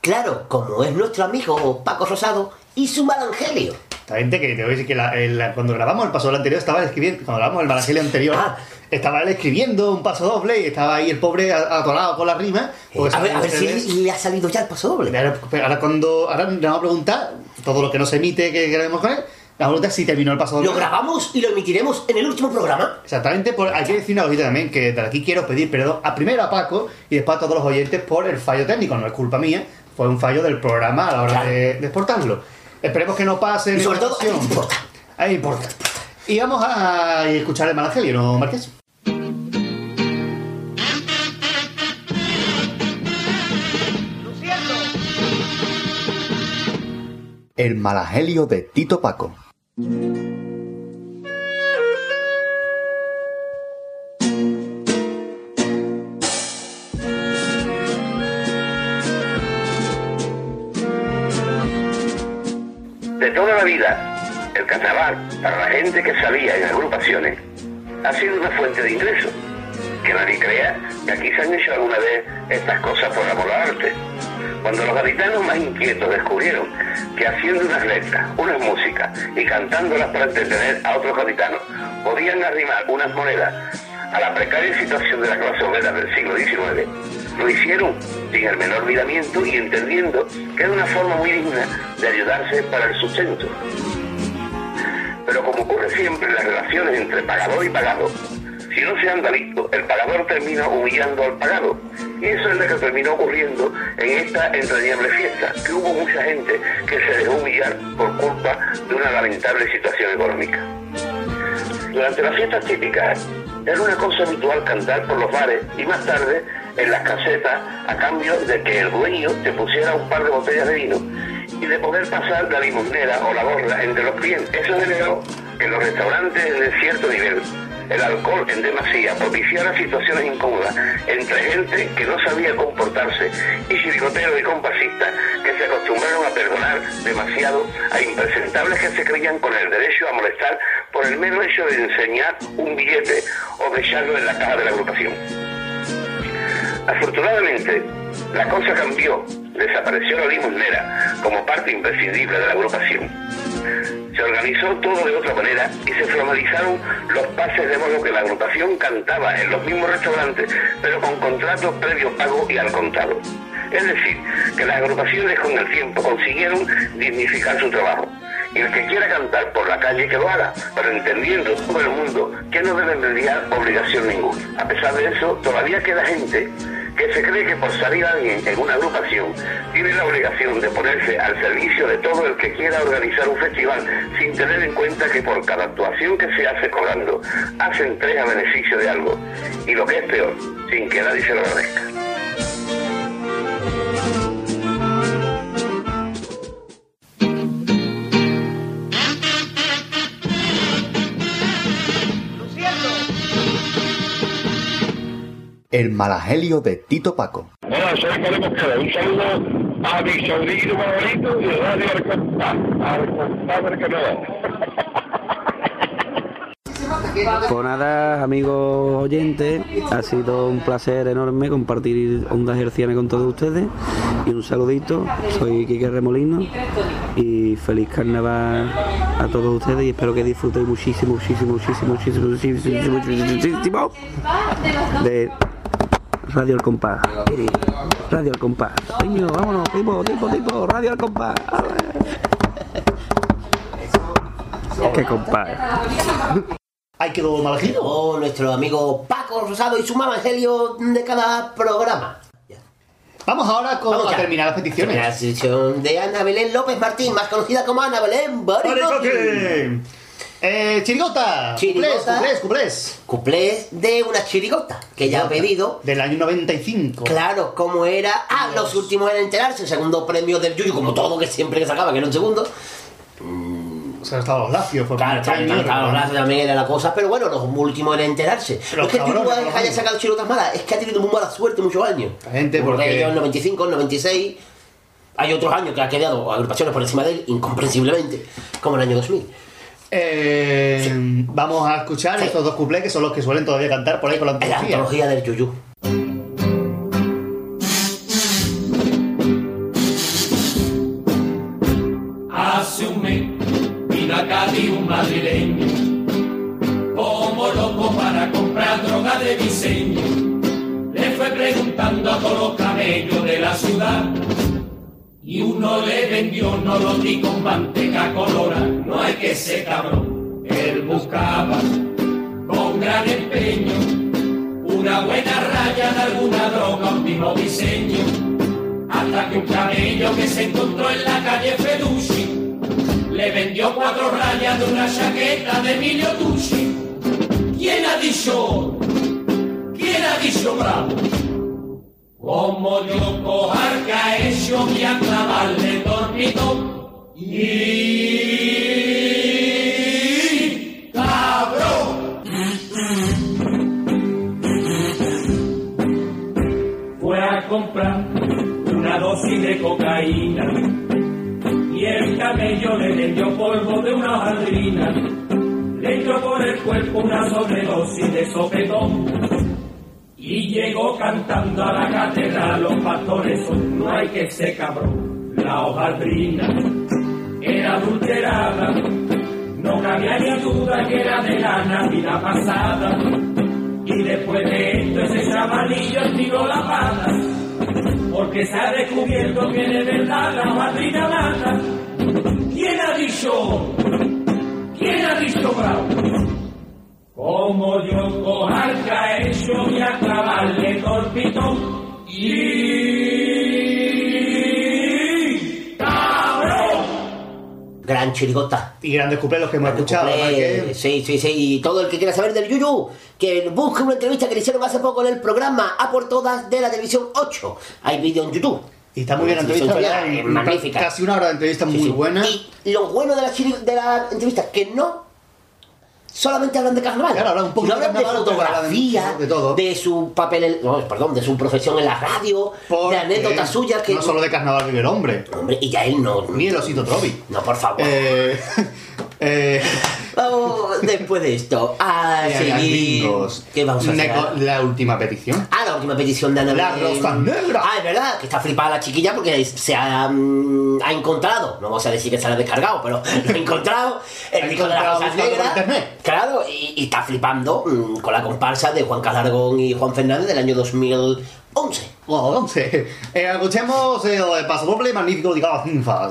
Speaker 3: Claro, como es nuestro amigo Paco Rosado y su Malangelio.
Speaker 2: Gente que te voy a decir que la- el- cuando grabamos el paso doble anterior estaba escribiendo, cuando grabamos el evangelio anterior,
Speaker 3: Ah.
Speaker 2: Estaba él escribiendo un paso doble y estaba ahí el pobre atorado con la rima. Pues,
Speaker 3: a ver, a ver
Speaker 2: ustedes-
Speaker 3: si le ha salido ya el paso doble.
Speaker 2: Ahora, ahora cuando ahora le vamos a preguntar todo lo que no se emite que grabemos con él, le vamos a preguntar si terminó el paso doble.
Speaker 3: Lo grabamos y lo emitiremos en el último programa.
Speaker 2: Exactamente, por, hay que decir una cosita también, que de aquí quiero pedir perdón a primero a Paco y después a todos los oyentes por el fallo técnico, no es culpa mía, fue un fallo del programa a la hora de, de exportarlo. Esperemos que no pase
Speaker 3: Y sobre todo, importa.
Speaker 2: Ahí importa. Y vamos a escuchar el Evangelio, ¿no, Marqués? El Malagelio de Tito Paco.
Speaker 34: De toda la vida, el carnaval, para la gente que salía en agrupaciones, ha sido una fuente de ingresos. Que nadie crea que aquí se han hecho alguna vez estas cosas por amor al arte. Cuando los gaditanos más inquietos descubrieron que haciendo unas letras, unas músicas y cantándolas para entretener a otros gaditanos, podían arrimar unas monedas a la precaria situación de la clase obrera del siglo XIX, lo hicieron sin el menor miramiento y entendiendo que era una forma muy digna de ayudarse para el sustento. Pero como ocurre siempre en las relaciones entre pagador y pagado, si no se anda listo, el pagador termina humillando al pagado. Y eso es lo que terminó ocurriendo en esta entrañable fiesta, que hubo mucha gente que se dejó humillar por culpa de una lamentable situación económica. Durante las fiestas típicas era una cosa habitual cantar por los bares y más tarde en las casetas a cambio de que el dueño te pusiera un par de botellas de vino y de poder pasar la limonera o la gorra entre los clientes. Eso generó que los restaurantes de cierto nivel el alcohol en demasía propiciara situaciones incómodas entre gente que no sabía comportarse y chiricoteros y compasistas que se acostumbraron a perdonar demasiado a impresentables que se creían con el derecho a molestar por el mero hecho de enseñar un billete o de echarlo en la caja de la agrupación. Afortunadamente, la cosa cambió. Desapareció la limonera como parte imprescindible de la agrupación. Se organizó todo de otra manera y se formalizaron los pases de modo que la agrupación cantaba en los mismos restaurantes, pero con contratos previo pago y al contado. Es decir, que las agrupaciones con el tiempo consiguieron dignificar su trabajo. Y el que quiera cantar por la calle que lo haga, pero entendiendo todo el mundo que no debe mediar obligación ninguna. A pesar de eso, todavía queda gente que se cree que por salir alguien en una agrupación tiene la obligación de ponerse al servicio de todo el que quiera organizar un festival sin tener en cuenta que por cada actuación que se hace cobrando hacen tres a beneficio de algo y lo que es peor, sin que nadie se lo agradezca.
Speaker 2: El malagelio de Tito Paco.
Speaker 35: Hola, soy Mosquera. Un saludo a mi sobrino favorito y de Radio Arcompá, Arcompá del Canadá.
Speaker 36: Pues nada, amigos oyentes, ha sido un placer enorme compartir Ondas Hercianas con todos ustedes y un saludito, soy Quique Remolino y feliz carnaval a todos ustedes y espero que disfrutéis muchísimo, muchísimo, muchísimo, muchísimo, muchísimo, muchísimo, muchísimo de Radio El Compás. Radio El Compás. Coño, vámonos, tipo, tipo, tipo, Radio El Compás. Qué compás.
Speaker 2: Hay que malagelio.
Speaker 3: Oh, nuestro amigo Paco Rosado y su evangelio de cada programa.
Speaker 2: Vamos ahora con,
Speaker 3: Vamos
Speaker 2: a terminar las peticiones.
Speaker 3: La sección de Ana Belén López Martín, más conocida como Ana Belén Baricoque.
Speaker 2: Eh, chirigota.
Speaker 3: Chirigota.
Speaker 2: Cuplés, cuplés,
Speaker 3: Cuplés de una chirigota que ya ha pedido.
Speaker 2: Del año 95.
Speaker 3: Claro, como era. Ah, los últimos en enterarse, el segundo premio del Yuyu, como todo que siempre que sacaba, que era un segundo.
Speaker 2: O sea, estaban los lacios. Fue
Speaker 3: Claro, claro,
Speaker 2: ¿no?
Speaker 3: claro, también era la cosa, pero bueno, los últimos en enterarse.
Speaker 2: Los
Speaker 3: no es que el Yuyu haya sacado chirotas malas, es que ha tenido muy mala suerte muchos años.
Speaker 2: La gente,
Speaker 3: Porque
Speaker 2: porque-
Speaker 3: en el 95, el 96. Hay otros años que ha quedado agrupaciones por encima de él, incomprensiblemente, como el año 2000.
Speaker 2: Eh, Vamos a escuchar estos dos cuplés que son los que suelen todavía cantar por ahí con la
Speaker 3: En la
Speaker 2: antología.
Speaker 3: antología del Yuyu.
Speaker 4: Hace un mes vino a Cádiz un madrileño como loco para comprar droga de diseño. Le fue preguntando a todos los camellos de la ciudad y uno le vendió no lo di con manteca colora. No hay que ser cabrón, él buscaba con gran empeño una buena raya de alguna droga, último diseño hasta que un camello que se encontró en la calle Feducci le vendió cuatro rayas de una chaqueta de Emilio Tucci. ¿Quién ha dicho? ¿Quién ha dicho bravo? Como yo cojar que ha hecho mi clavarle dormido y cabrón. Fue a comprar una dosis de cocaína y el camello le vendió polvo de una madrina. Le echó por el cuerpo una sobredosis de sopetón y llegó cantando a la catedral, los pastores son, no hay que ser cabrón. La hojaldrina era adulterada, no cabía ni duda que era de la Navidad pasada. Y después de esto ese chavalillo tiró la pata, porque se ha descubierto que de verdad la hojaldrina mata. ¿Quién ha dicho? ¿Quién ha dicho bravo? Como yo cojarca ha hecho y a clavarle torpito y... ¡Cabrón!
Speaker 3: Gran chirigota.
Speaker 2: Y grandes cuplés que hemos escuchado. Que-
Speaker 3: Sí, sí, sí. Y todo el que quiera saber del Yuyu, que busque una entrevista que le hicieron hace poco en el programa A por Todas de la Televisión 8. Hay vídeo en YouTube.
Speaker 2: Y está muy bien la entrevista,
Speaker 3: Sí,
Speaker 2: ¿verdad?
Speaker 3: es magnífica.
Speaker 2: Casi una hora de entrevista muy buena.
Speaker 3: Y lo bueno de la, chiri- de la entrevista, que no solamente hablan de carnaval,
Speaker 2: Claro, hablan un poquito
Speaker 3: sino hablan
Speaker 2: de
Speaker 3: de
Speaker 2: carnaval, hablan
Speaker 3: fotografía,
Speaker 2: de todo.
Speaker 3: de su papel, en- no, perdón, de su profesión en la radio, de anécdotas suyas que
Speaker 2: No solo de carnaval vive el hombre.
Speaker 3: Hombre, y ya él no.
Speaker 2: Ni el osito Trovi.
Speaker 3: No, por favor.
Speaker 2: Eh, eh,
Speaker 3: Vamos, después de esto, a seguir.
Speaker 2: bingos.
Speaker 3: ¿Qué vamos a hacer?
Speaker 2: La última petición.
Speaker 3: Ah, la última petición de Ana
Speaker 2: La rosa negra.
Speaker 3: Ah, es verdad, que está flipada la chiquilla porque se ha, mm, ha encontrado, no vamos a decir que se la ha descargado, pero lo ha encontrado el disco de la rosa negra. Claro, y, y está flipando mm, con la comparsa de Juan Calargón y Juan Fernández del año 2011.
Speaker 2: Bueno, entonces, eh, escuchemos el pasodoble magnífico de cada cinfa.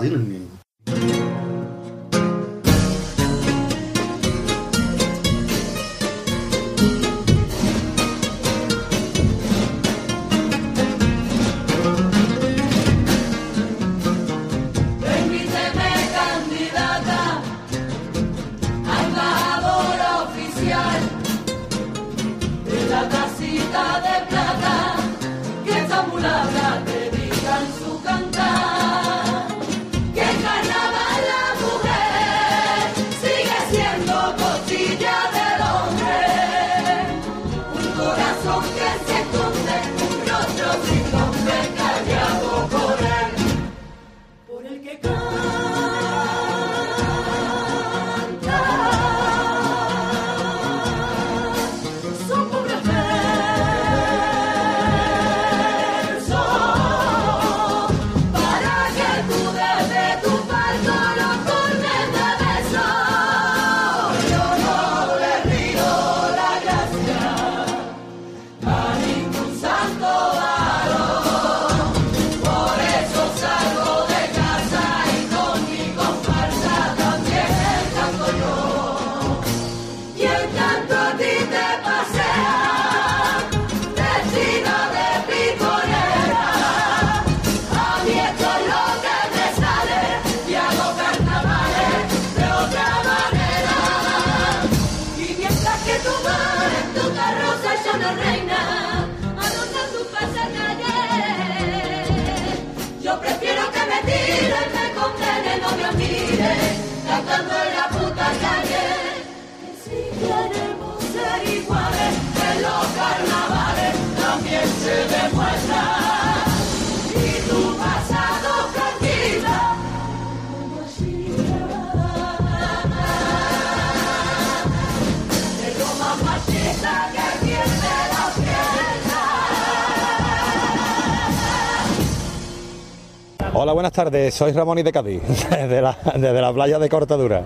Speaker 37: Hola, buenas tardes. Soy Ramón y de Cádiz, desde la, desde la playa de Cortadura.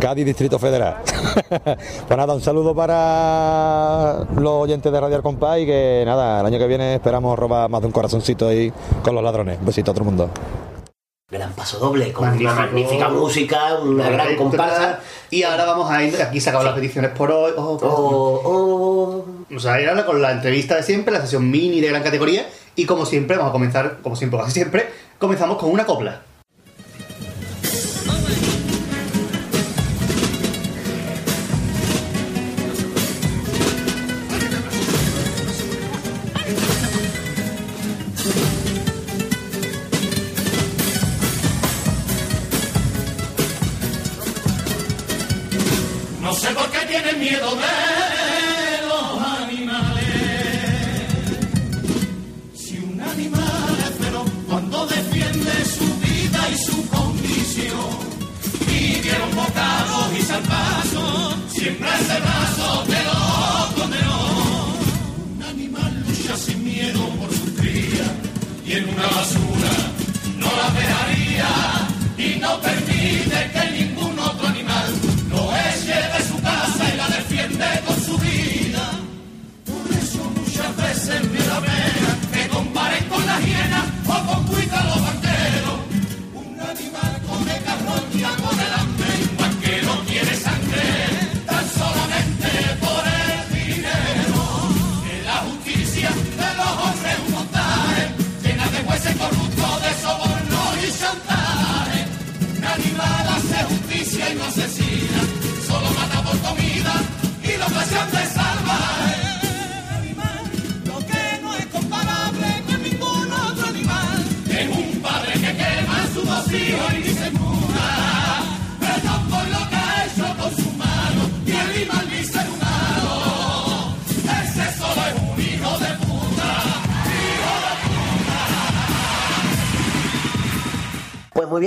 Speaker 37: Cádiz, Distrito Federal. pues nada, un saludo para los oyentes de Radio Compás y que nada, el año que viene esperamos robar más de un corazoncito ahí con los ladrones. Un besito a todo el mundo.
Speaker 3: Gran paso doble, con
Speaker 2: Magnífico.
Speaker 3: una magnífica música, una gran
Speaker 2: Perfecto,
Speaker 3: comparsa.
Speaker 2: Y ahora vamos a ir, aquí se acaban las peticiones por hoy. Oh, Vamos a ir ahora con la entrevista de siempre, la sesión mini de gran categoría. Y como siempre, vamos a comenzar, como siempre, casi siempre, comenzamos con una copla.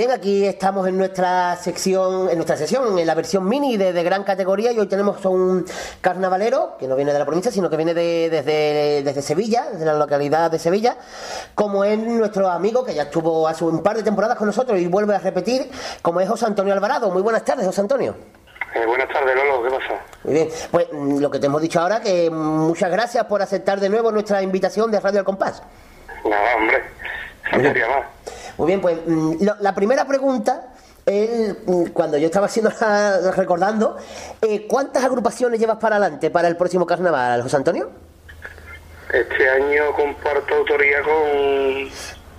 Speaker 3: Bien, aquí estamos en nuestra sección, en nuestra sesión, en la versión mini de, de gran categoría y hoy tenemos a un carnavalero que no viene de la provincia, sino que viene de- desde, desde Sevilla, desde la localidad de Sevilla, como es nuestro amigo que ya estuvo hace un par de temporadas con nosotros y vuelve a repetir, como es José Antonio Alvarado. Muy buenas tardes, José Antonio.
Speaker 38: Eh, buenas tardes, Lolo, ¿qué pasa?
Speaker 3: Muy bien, pues mm, lo que te hemos dicho ahora, que muchas gracias por aceptar de nuevo nuestra invitación de Radio Al Compás.
Speaker 38: Nada, hombre, faltaría más.
Speaker 3: Muy bien, pues mm, lo- la primera pregunta, es, mm, cuando yo estaba haciendo la- recordando, eh, ¿cuántas agrupaciones llevas para adelante para el próximo carnaval, José Antonio?
Speaker 38: Este año comparto autoría con,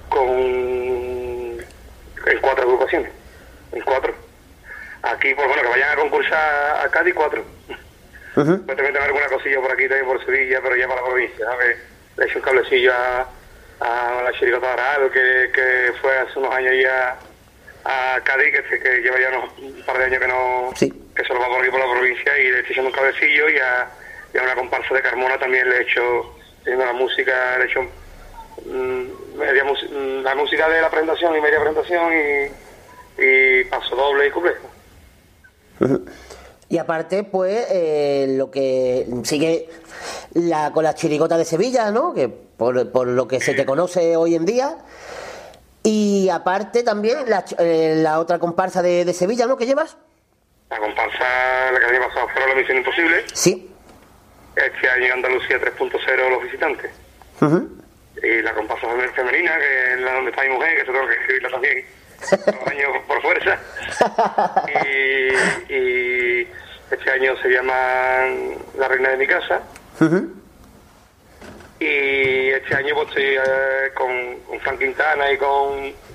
Speaker 38: con en cuatro agrupaciones, en cuatro. Aquí, pues bueno, que vayan a concursar a Cádiz, cuatro. Pues también tengo alguna cosilla por aquí, también por Sevilla, pero ya para la provincia, ¿sabes? Le he hecho un cablecillo a, a la Chiricota Aral, que, que fue hace unos años ya a Cádiz, que, que lleva ya unos, un par de años que no que solo va por aquí por la provincia, y le estoy echando un cablecillo y a, y a una comparsa de Carmona también le he hecho, teniendo la música, le he hecho mm, media mus- mm, la música de la presentación y media presentación y, y paso doble y cuplé.
Speaker 3: Y aparte, pues, eh, lo que sigue la, con la chirigota de Sevilla, ¿no? Que por, por lo que se te conoce hoy en día. Y aparte también la, eh, la otra comparsa de, de Sevilla, ¿no? Que llevas.
Speaker 38: La comparsa, la que año pasado fueron la Misión Imposible.
Speaker 3: Sí.
Speaker 38: Este año Andalucía 3.0 los visitantes. Y la comparsa fem- femenina, que es la donde está mi mujer, que se tengo que escribirla también. Los años por fuerza. Y, y este año se llama La Reina de mi Casa. Y este año pues estoy eh, con, con Frank Quintana y con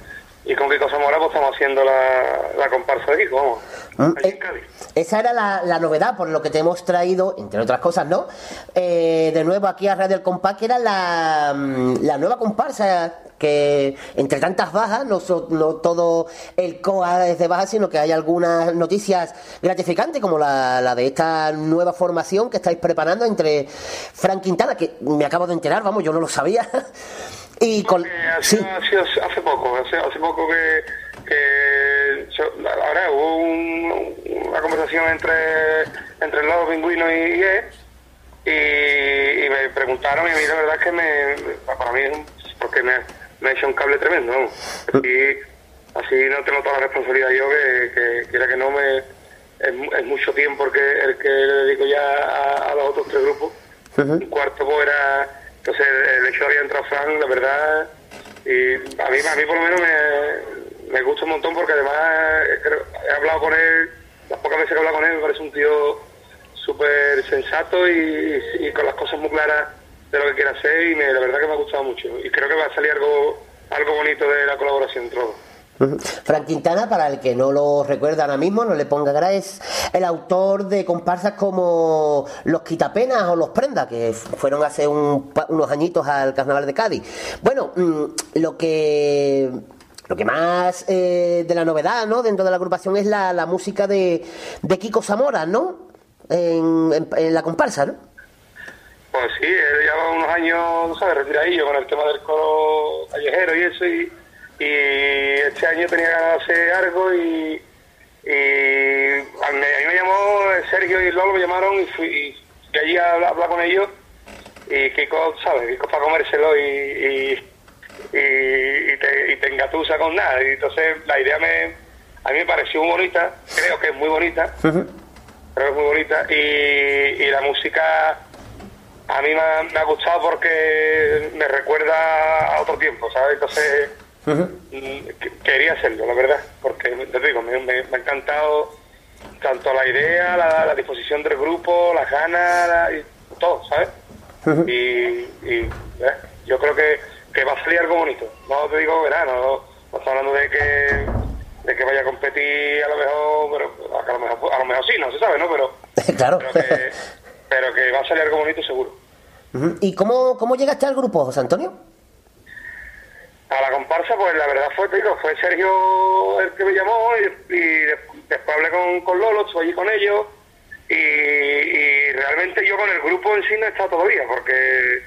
Speaker 38: y con Kiko Zamora pues estamos haciendo la, la comparsa de Kiko, vamos.
Speaker 3: Mm, eh, esa era la, la novedad, por lo que te hemos traído, entre otras cosas, ¿no? Eh, de nuevo aquí a Radio El Compás, que era la, mm, la nueva comparsa, que entre tantas bajas, no, so- no todo el COA es de baja, sino que hay algunas noticias gratificantes, como la, la de esta nueva formación que estáis preparando entre Frank Quintana, que me acabo de enterar, vamos, yo no lo sabía. Y con...
Speaker 38: Eh, ha sido, ha sido hace poco, hace, hace poco que, que yo- ahora hubo un- una conversación entre, entre el lobo pingüino y, y él, y, y me preguntaron y a mí la verdad es que me, para mí porque me, me hecho un cable tremendo, vamos. Así, así no tengo toda la responsabilidad yo que, que quiera que no me es, mu- es mucho tiempo el que, el que le dedico ya a, a los otros tres grupos. Un cuarto pues era entonces el hecho de haber entrado Fran la verdad y a mí a mí por lo menos me, me gusta un montón porque además eh, creo- he hablado con él las pocas veces que he hablado con él me parece un tío súper sensato y, y con las cosas muy claras de lo que quiere hacer y me, la verdad que me ha gustado mucho y creo que va a salir algo algo bonito de la colaboración entre los dos.
Speaker 3: Ujú. Frank Quintana, para el que no lo recuerda ahora mismo, no le ponga cara, es el autor de comparsas como Los Quitapenas o Los Prenda, que fueron hace un unos añitos al Carnaval de Cádiz. Bueno, mm, lo que lo que más eh, de la novedad ¿no? dentro de la agrupación es la, la música de, de Kiko Zamora, ¿no? En la comparsa, ¿no?
Speaker 38: Pues sí, él lleva unos años, ¿no sabes?, retiradillo con el tema del coro callejero y eso, y, y este año tenía ganas de hacer algo y, y a mí, a mí me llamó Sergio y Lolo, me llamaron y fui, y fui allí a hablar, a hablar con ellos y Kiko, ¿sabes?, Kiko para comérselo y, y, y, te, y te engatusa con nada. Y entonces la idea me, a mí me pareció muy bonita, creo que es muy bonita, creo que es muy bonita y, y la música a mí me ha, me ha gustado porque me recuerda a otro tiempo, ¿sabes? Entonces que- quería hacerlo, la verdad, porque te digo, me, me- me ha encantado tanto la idea, la, la disposición del grupo, las ganas, la- y todo, ¿sabes? Y, y, eh, yo creo que, que va a salir algo bonito. No te digo verano, no, no estoy hablando de que de que vaya a competir a lo mejor, pero a lo mejor, a lo mejor sí, no se sabe, ¿no? Pero,
Speaker 3: claro.
Speaker 38: pero, que, pero que va a salir algo bonito seguro.
Speaker 3: ¿Y cómo, cómo llegaste al grupo, José Antonio?
Speaker 38: A la comparsa, pues la verdad fue, te digo, fue Sergio el que me llamó y, y de- después hablé con, con Lolo, estuve allí con ellos y, y realmente yo con el grupo en sí no he estado todavía porque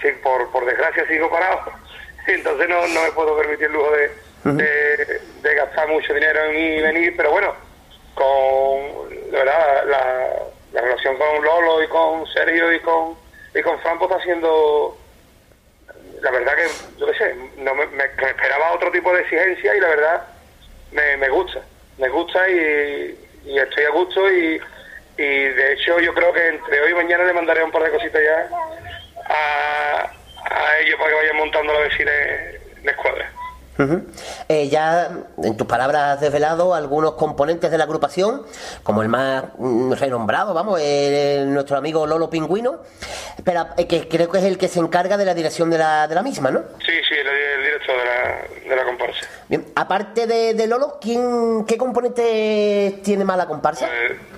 Speaker 38: sí, por, por desgracia sigo parado entonces no, no me puedo permitir el lujo de, de, de gastar mucho dinero en ir y venir, pero bueno, con de verdad la, la relación con Lolo y con Sergio y con y con Fran pues está siendo la verdad que yo qué sé no me, me- esperaba otro tipo de exigencia y la verdad me, me gusta me gusta y, estoy a gusto y, y de hecho yo creo que entre hoy y mañana le mandaré un par de cositas ya a, a ellos para que vayan montando la vecina de escuadra
Speaker 3: Eh, ya en tus palabras has desvelado algunos componentes de la agrupación, como el más mm, renombrado, vamos, el- nuestro amigo Lolo Pingüino, pero eh, que creo que es el que se encarga de la dirección de la, de la misma, ¿no?
Speaker 38: sí sí el, el director de la, de la comparsa
Speaker 3: Bien, aparte de, de Lolo, ¿quién, ¿qué componentes tiene más la comparsa?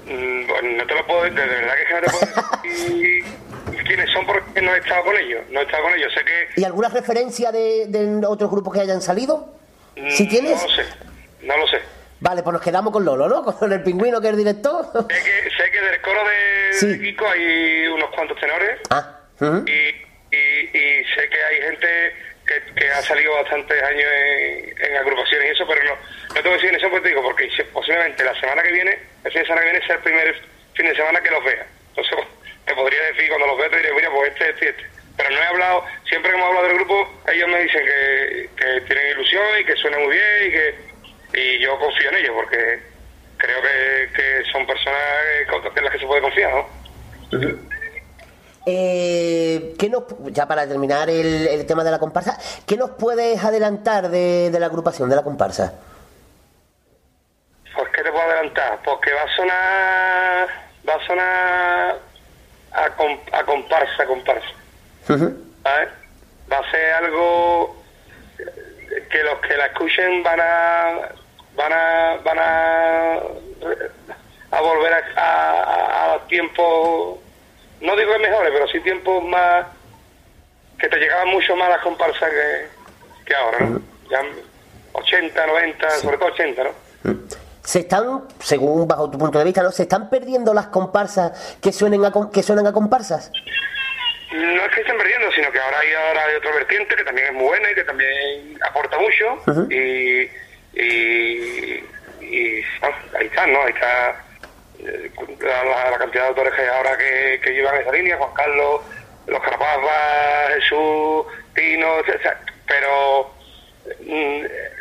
Speaker 38: Mm, bueno, no te lo puedo decir, de verdad que no te puedo decir quiénes son porque no he estado con ellos, no he estado con ellos, sé que
Speaker 3: ¿Y alguna referencia de, de otros grupos que hayan salido?
Speaker 38: mm,
Speaker 3: ¿Sí tienes?
Speaker 38: no lo sé, no lo sé.
Speaker 3: Vale, pues nos quedamos con Lolo, ¿no? Con el pingüino que es el director.
Speaker 38: Sé que, sé que del coro de,
Speaker 3: Sí.
Speaker 38: de Kiko hay unos cuantos tenores
Speaker 3: Ah,
Speaker 38: y, y, y sé que hay gente que, que ha salido bastantes años en, en agrupaciones y eso, pero no, no te voy a decir en eso porque te digo, porque posiblemente la semana que viene, de semana que viene sea el primer fin de semana que los vea. Entonces, te podría decir, cuando los vea te diré, mira, pues este, este, este. Pero no he hablado, siempre que hemos hablado del grupo, ellos me dicen que, que tienen ilusión y que suena muy bien y que y yo confío en ellos porque creo que, que son personas en las que se puede confiar, ¿no?
Speaker 3: Eh, ¿qué nos, ya para terminar el, el tema de la comparsa, ¿qué nos puedes adelantar de, de la agrupación, de la comparsa?
Speaker 38: Pues qué te puedo adelantar, porque va a sonar, va a sonar a, com- a comparsa, comparsa, ¿sabes? Va a ser algo que los que la escuchen van a, van a, van a, a volver a, a, a tiempos, no digo mejores, pero sí tiempos más que te llegaban mucho más las comparsas que, que ahora, ¿no? Ya 80, 90, sobre todo 80, ¿no?
Speaker 3: Se están, según bajo tu punto de vista, ¿no? Se están perdiendo las comparsas que suenen a, que suenan a comparsas.
Speaker 38: No es que estén perdiendo, sino que ahora hay, ahora hay otra vertiente que también es muy buena y que también aporta mucho. Y, y, y, ah, ahí está, ¿no? Ahí está eh, la, cantidad de autores que hay ahora que, que llevan esa línea, Juan Carlos, Los Carapazas, Jesús, Tino, o sea, pero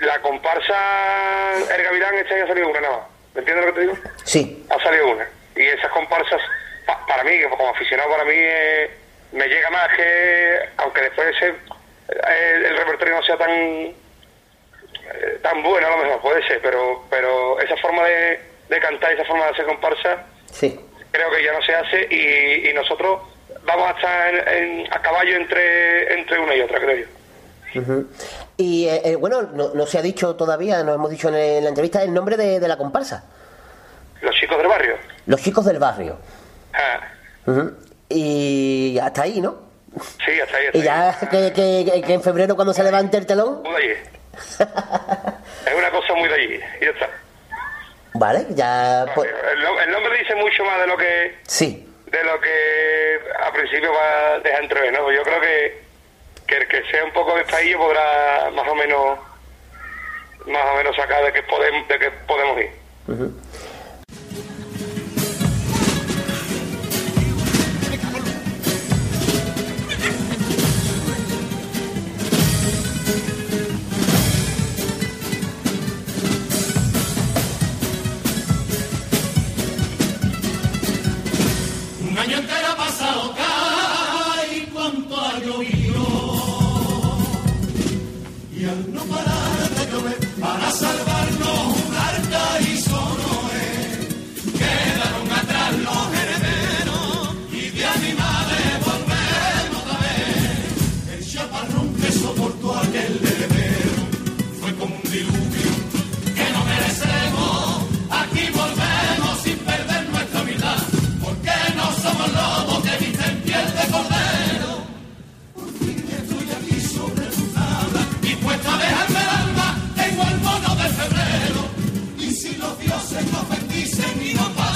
Speaker 38: la comparsa El Gavilán este año ha salido una nada más. ¿Me entiendes lo que te digo?
Speaker 3: Sí.
Speaker 38: ha salido una. Y esas comparsas, pa- para mí, como aficionado, para mí eh, me llega más que, aunque después ese, eh, el repertorio no sea tan eh, tan bueno, a lo mejor puede ser, pero pero esa forma de, de cantar, esa forma de hacer comparsa,
Speaker 3: Sí.
Speaker 38: creo que ya no se hace y, y nosotros vamos a estar en- en- a caballo entre entre una y otra, creo yo.
Speaker 3: Ujú. Y eh, eh, bueno, no, no se ha dicho todavía, no hemos dicho en, en la entrevista el nombre de, de la comparsa.
Speaker 38: Los chicos del barrio.
Speaker 3: Los chicos del barrio.
Speaker 38: Ah.
Speaker 3: Y hasta ahí, ¿no?
Speaker 38: sí, hasta ahí. Hasta
Speaker 3: Y ya que, que- que- que en febrero cuando se levante el telón,
Speaker 38: Muy de allí. es una cosa muy de allí. Y ya está.
Speaker 3: vale, ya pues,
Speaker 38: El, el nombre dice mucho más de lo que
Speaker 3: sí.
Speaker 38: de lo que a principio va a dejar entrever, ¿no? Yo creo que, que el que sea un poco de país podrá más o menos más o menos sacar de que podemos de que podemos ir.
Speaker 4: Dispuesto a dejarme el alma, tengo el mono de febrero. Y si los dioses nos bendicen y no pasan,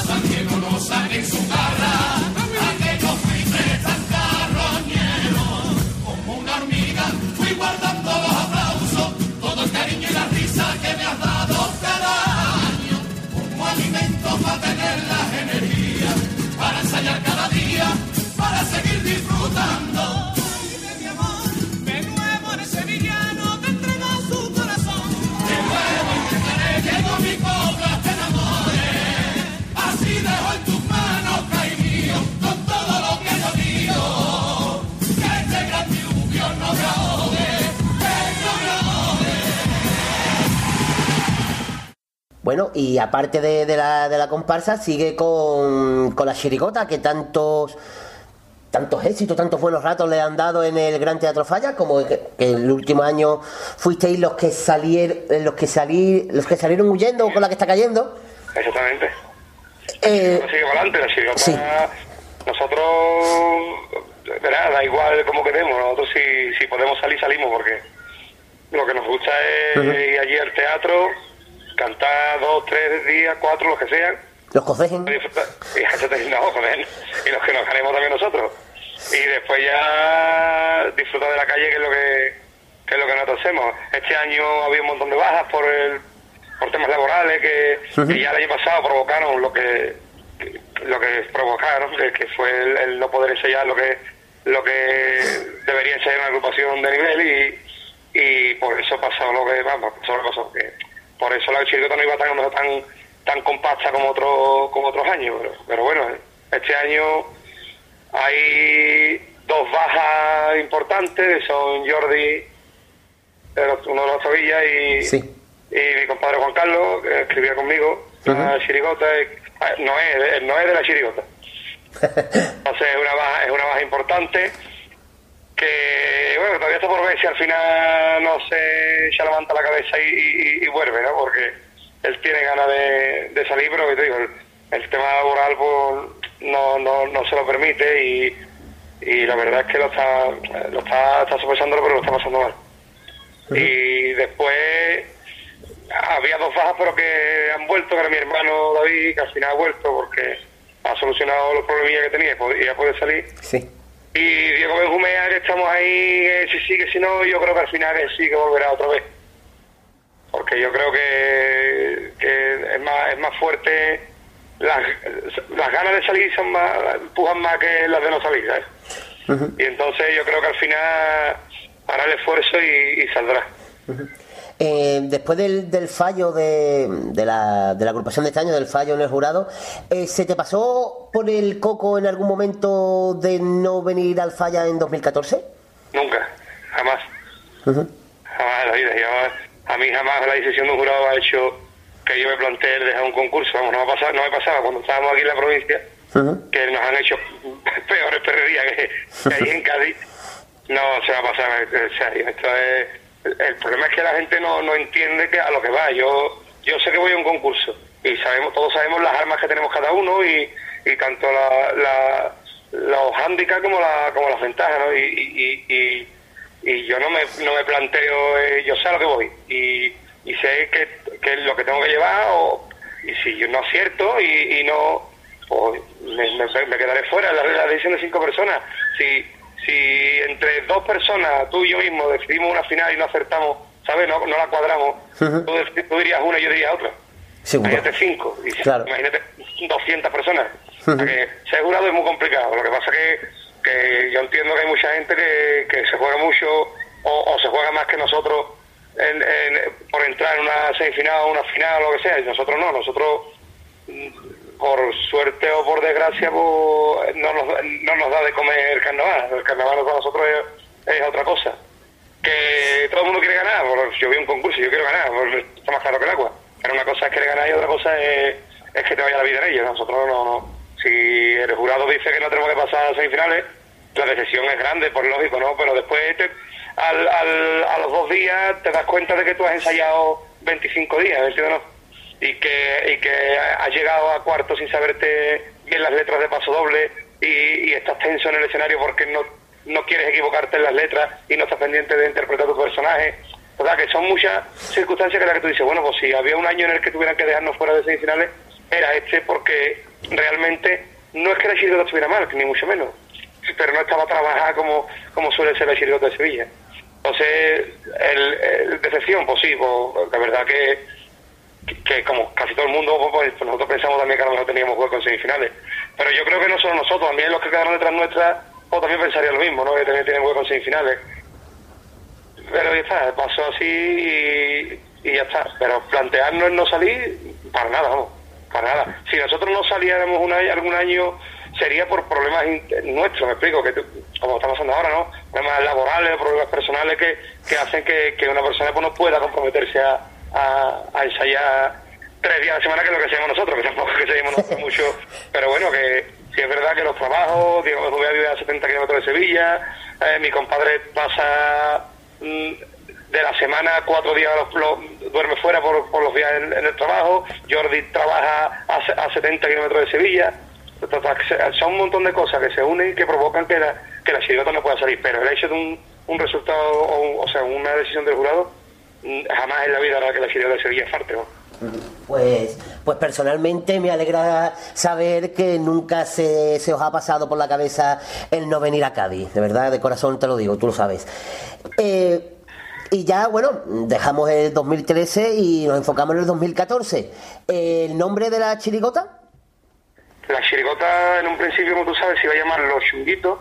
Speaker 3: bueno, y aparte de, de la, de la comparsa, sigue con, con la chirigota que tantos tantos éxitos, tantos buenos ratos le han dado en el Gran Teatro Falla, como que, que el último año fuisteis los que salieron, los que salí, los que salieron huyendo con la que está cayendo.
Speaker 38: Exactamente.
Speaker 3: Eh,
Speaker 38: sigue para adelante, la chirigota.
Speaker 3: Sí.
Speaker 38: Nosotros, verá, da igual cómo queremos, nosotros si, si podemos salir, salimos, porque lo que nos gusta es ir allí al teatro, cantar dos, tres días, cuatro, los que sean,
Speaker 3: los
Speaker 38: disfrutar- y, no, joder, y los que nos ganemos también nosotros. Y después ya disfrutar de la calle, que es lo que, que es lo que nosotros hacemos. Este año había un montón de bajas por el, por temas laborales que, que ya el año pasado provocaron lo que, que- lo que provocaron, que, que fue el, el no poder ensayar lo que lo que debería ensayar una agrupación de nivel y, y por eso pasó lo que vamos, pasó lo que pasó, que por eso la chirigota no iba tan tan tan compacta como otros como otros años, pero, pero bueno, este año hay dos bajas importantes, son Jordi, uno de los Tobillas y, y mi compadre Juan Carlos, que escribía conmigo, la chirigota, ah, no es, no es de la chirigota. Entonces es una baja, es una baja importante que, bueno, todavía está por ver si al final no se, se levanta la cabeza y, y- y vuelve, ¿no? Porque él tiene ganas de, de salir, pero que te digo, el, el tema laboral pues, no, no, no se lo permite y, y la verdad es que lo está, lo está, está sopesándolo, pero lo está pasando mal. Y después había dos bajas, pero que han vuelto, que era mi hermano David, que al final ha vuelto porque ha solucionado los problemillas que tenía pod- y ya puede salir.
Speaker 3: Sí.
Speaker 38: Y Diego Benjumea, que estamos ahí, si sí, que si no, yo creo que al final que sí, que volverá otra vez. Porque yo creo que, que es, más, es más fuerte, las, las ganas de salir son más, empujan más que las de no salir, ¿sabes? Y entonces yo creo que al final hará el esfuerzo y, y saldrá.
Speaker 3: Eh, después del, del fallo de, de, la, de la agrupación de este año, del fallo en el jurado, eh, ¿se te pasó por el coco en algún momento de no venir al falla en 2014?
Speaker 38: Nunca, jamás. Jamás en la vida. A mí jamás la decisión de un jurado ha hecho que yo me plantee el dejar un concurso. Vamos, no me ha pasado, no me pasaba cuando estábamos aquí en la provincia, que nos han hecho peores perrerías que, que ahí en Cádiz. No se va a pasar en serio. Esto es, el problema es que la gente no, no entiende que a lo que va. Yo yo sé que voy a un concurso y sabemos todos sabemos las armas que tenemos cada uno y, y tanto la, la- los hándicaps como, la, como las ventajas. ¿no? Y, y, y, yo no me, no me planteo, eh, yo sé a lo que voy y, y sé que, que es lo que tengo que llevar o, y si yo no acierto y, y no, me, me- me quedaré fuera. La, la decisión de cinco personas. Si, si entre dos personas, tú y yo mismo, decidimos una final y no acertamos, ¿sabes? No, no la cuadramos, tú, dec- tú dirías una y yo diría otra.
Speaker 3: Seguro.
Speaker 38: Imagínate cinco, y
Speaker 3: Claro.
Speaker 38: imagínate 200 personas. Que ser jurado es muy complicado. Lo que pasa que, que yo entiendo que hay mucha gente que, que se juega mucho o, o se juega más que nosotros en- en- por entrar en una semifinal o una final o lo que sea. Y nosotros no, nosotros mm, por suerte o por desgracia pues, no, nos, no nos da de comer el carnaval. El carnaval para nosotros es, otra cosa. Que todo el mundo quiere ganar, yo vi un concurso y yo quiero ganar, está más claro que el agua. Pero una cosa es querer ganar y otra cosa es, que te vaya la vida en ello. Nosotros no, no. Si el jurado dice que no tenemos que pasar a semifinales, la decisión es grande, por lógico, ¿no? Pero después, te- al, al- a los dos días, te das cuenta de que tú has ensayado 25 días, ¿me entiendes? no? Y que, y que has llegado a cuarto sin saberte bien las letras de paso doble y, estás tenso en el escenario porque no, no quieres equivocarte en las letras y no estás pendiente de interpretar tu personaje. O sea, que son muchas circunstancias que las que tú dices, bueno, pues si había un año en el que tuvieran que dejarnos fuera de semifinales, era este porque realmente no es que la chirigota estuviera mal, ni mucho menos, pero no estaba trabajada como, como suele ser la chirigota de Sevilla. Entonces, el, el decepción, pues sí, pues, la verdad que, que, como casi todo el mundo, pues, pues, nosotros pensamos también que a lo mejor teníamos hueco en semifinales. Pero yo creo que no solo nosotros, también los que quedaron detrás nuestra, pues también pensarían lo mismo, ¿no? Que también tienen hueco en semifinales. Pero ya está, pasó así y, y ya está. Pero plantearnos no salir, para nada, vamos, para nada. Si nosotros no saliéramos un año- algún año, sería por problemas nuestros, me explico, que como está pasando ahora, ¿no? Problemas laborales, problemas personales que, que hacen que, que una persona pues, no pueda comprometerse a, a, a ensayar tres días a la semana que es lo que hacemos nosotros, que tampoco es que seguimos nosotros mucho, pero bueno, que sí es verdad que los trabajos, Diego Rubia vive a 70 kilómetros de Sevilla, eh, mi compadre pasa mm, de la semana cuatro días los- los- duerme fuera por, por los días en, en el trabajo, Jordi trabaja a, a 70 kilómetros de Sevilla, son un montón de cosas que se unen y que provocan que la, que la no pueda salir, pero el hecho de un, un resultado, o, o sea, una decisión del jurado, jamás en la vida hará que la chirigota de Sevilla ¿no?
Speaker 3: Pues, pues personalmente me alegra saber que nunca se, se os ha pasado por la cabeza el no venir a Cádiz. De verdad, de corazón te lo digo, tú lo sabes. Eh, y ya, bueno, dejamos el 2013 y nos enfocamos en el 2014. ¿El nombre de la chirigota?
Speaker 38: La chirigota en un principio, como tú sabes, se iba a llamar Los Chunguitos.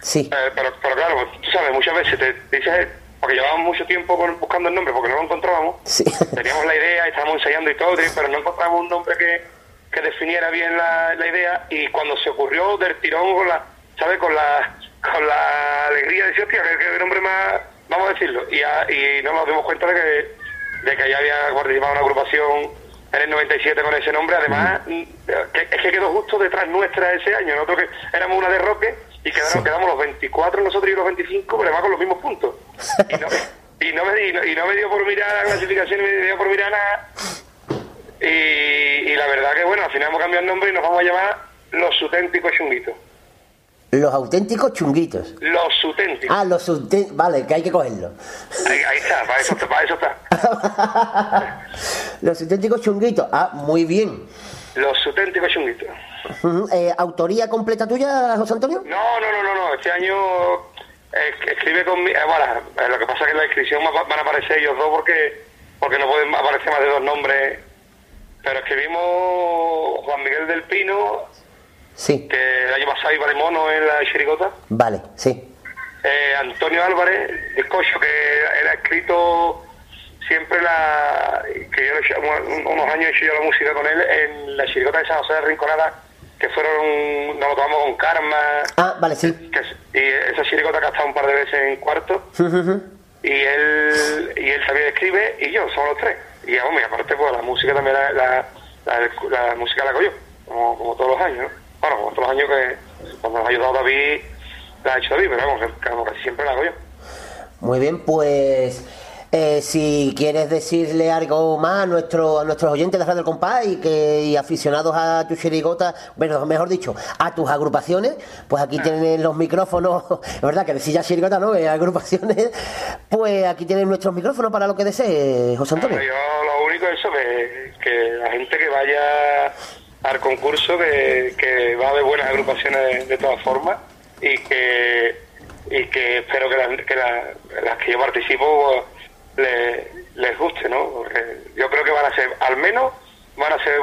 Speaker 3: Sí.
Speaker 38: Eh, pero, pero claro, tú sabes, muchas veces te dices, porque llevábamos mucho tiempo con- buscando el nombre porque no lo encontrábamos. Teníamos la idea, estábamos ensayando y todo, pero no encontrábamos un nombre que, que definiera bien la, la idea. Y cuando se ocurrió del tirón con la, ¿sabes? Con la, con la alegría de decir, hostia, que, que nombre más, vamos a decirlo. Y, ya- y no nos dimos cuenta de que, de que ya había participado una agrupación en el 97 con ese nombre, además mm, que- es que quedó justo detrás nuestra ese año, nosotros que éramos una de roque y quedaron, quedamos los 24 nosotros y los 25, pero además con los mismos puntos. Y no, y no me, y no, y no me dio por mirar la clasificación, y me dio por mirar nada. Y, y la verdad que bueno, al final hemos cambiado el nombre y nos vamos a llamar Los Suténticos Chunguitos.
Speaker 3: Los auténticos chunguitos.
Speaker 38: Los Suténticos.
Speaker 3: Ah, los auténticos. Vale, que hay que cogerlo.
Speaker 38: Ahí, ahí está, para eso, está- para eso está.
Speaker 3: Los auténticos chunguitos. Ah, muy bien.
Speaker 38: Los Suténticos Chunguitos.
Speaker 3: Eh, ¿Autoría completa tuya, José Antonio?
Speaker 38: No, no, no, no, no. Este año eh, escribe conmigo. bueno, eh, lo que pasa es que en la inscripción va- van a aparecer ellos dos porque porque no pueden aparecer más de dos nombres. Pero escribimos Juan Miguel del Pino,
Speaker 3: Sí.
Speaker 38: que el año pasado iba de mono en la chirigota.
Speaker 3: Vale, sí.
Speaker 38: Eh, Antonio Álvarez, bizcocho, que él ha escrito siempre la. que yo unos años he hecho yo la música con él en la chirigota de San José de Rinconada, que fueron. nos lo tomamos con Karma.
Speaker 3: Ah, vale, sí.
Speaker 38: que y esa chirigota que ha estado un par de veces en cuarto y él y él también escribe y yo somos los tres y y aparte pues la música también la, la, la- la música la hago yo como, como todos los años ¿no? bueno como todos los años que cuando nos ha ayudado David la ha hecho David pero vamos como casi siempre la hago yo
Speaker 3: Muy bien, pues eh, si quieres decirle algo más a, nuestro, a nuestros oyentes de Radio El Compás y, que, y aficionados a tu chirigota, bueno, mejor dicho, a tus agrupaciones, pues aquí tienen los micrófonos, es verdad que decía chirigota, ¿no? Eh, agrupaciones, pues aquí tienen nuestros micrófonos para lo que desee, José Antonio.
Speaker 38: yo lo único es eso que, que la gente que vaya al concurso que, que va a haber buenas agrupaciones de, de todas formas y que y que espero que, las que la- las que yo participo pues, le- les guste, ¿no? Porque yo creo que van a ser, al menos, van a ser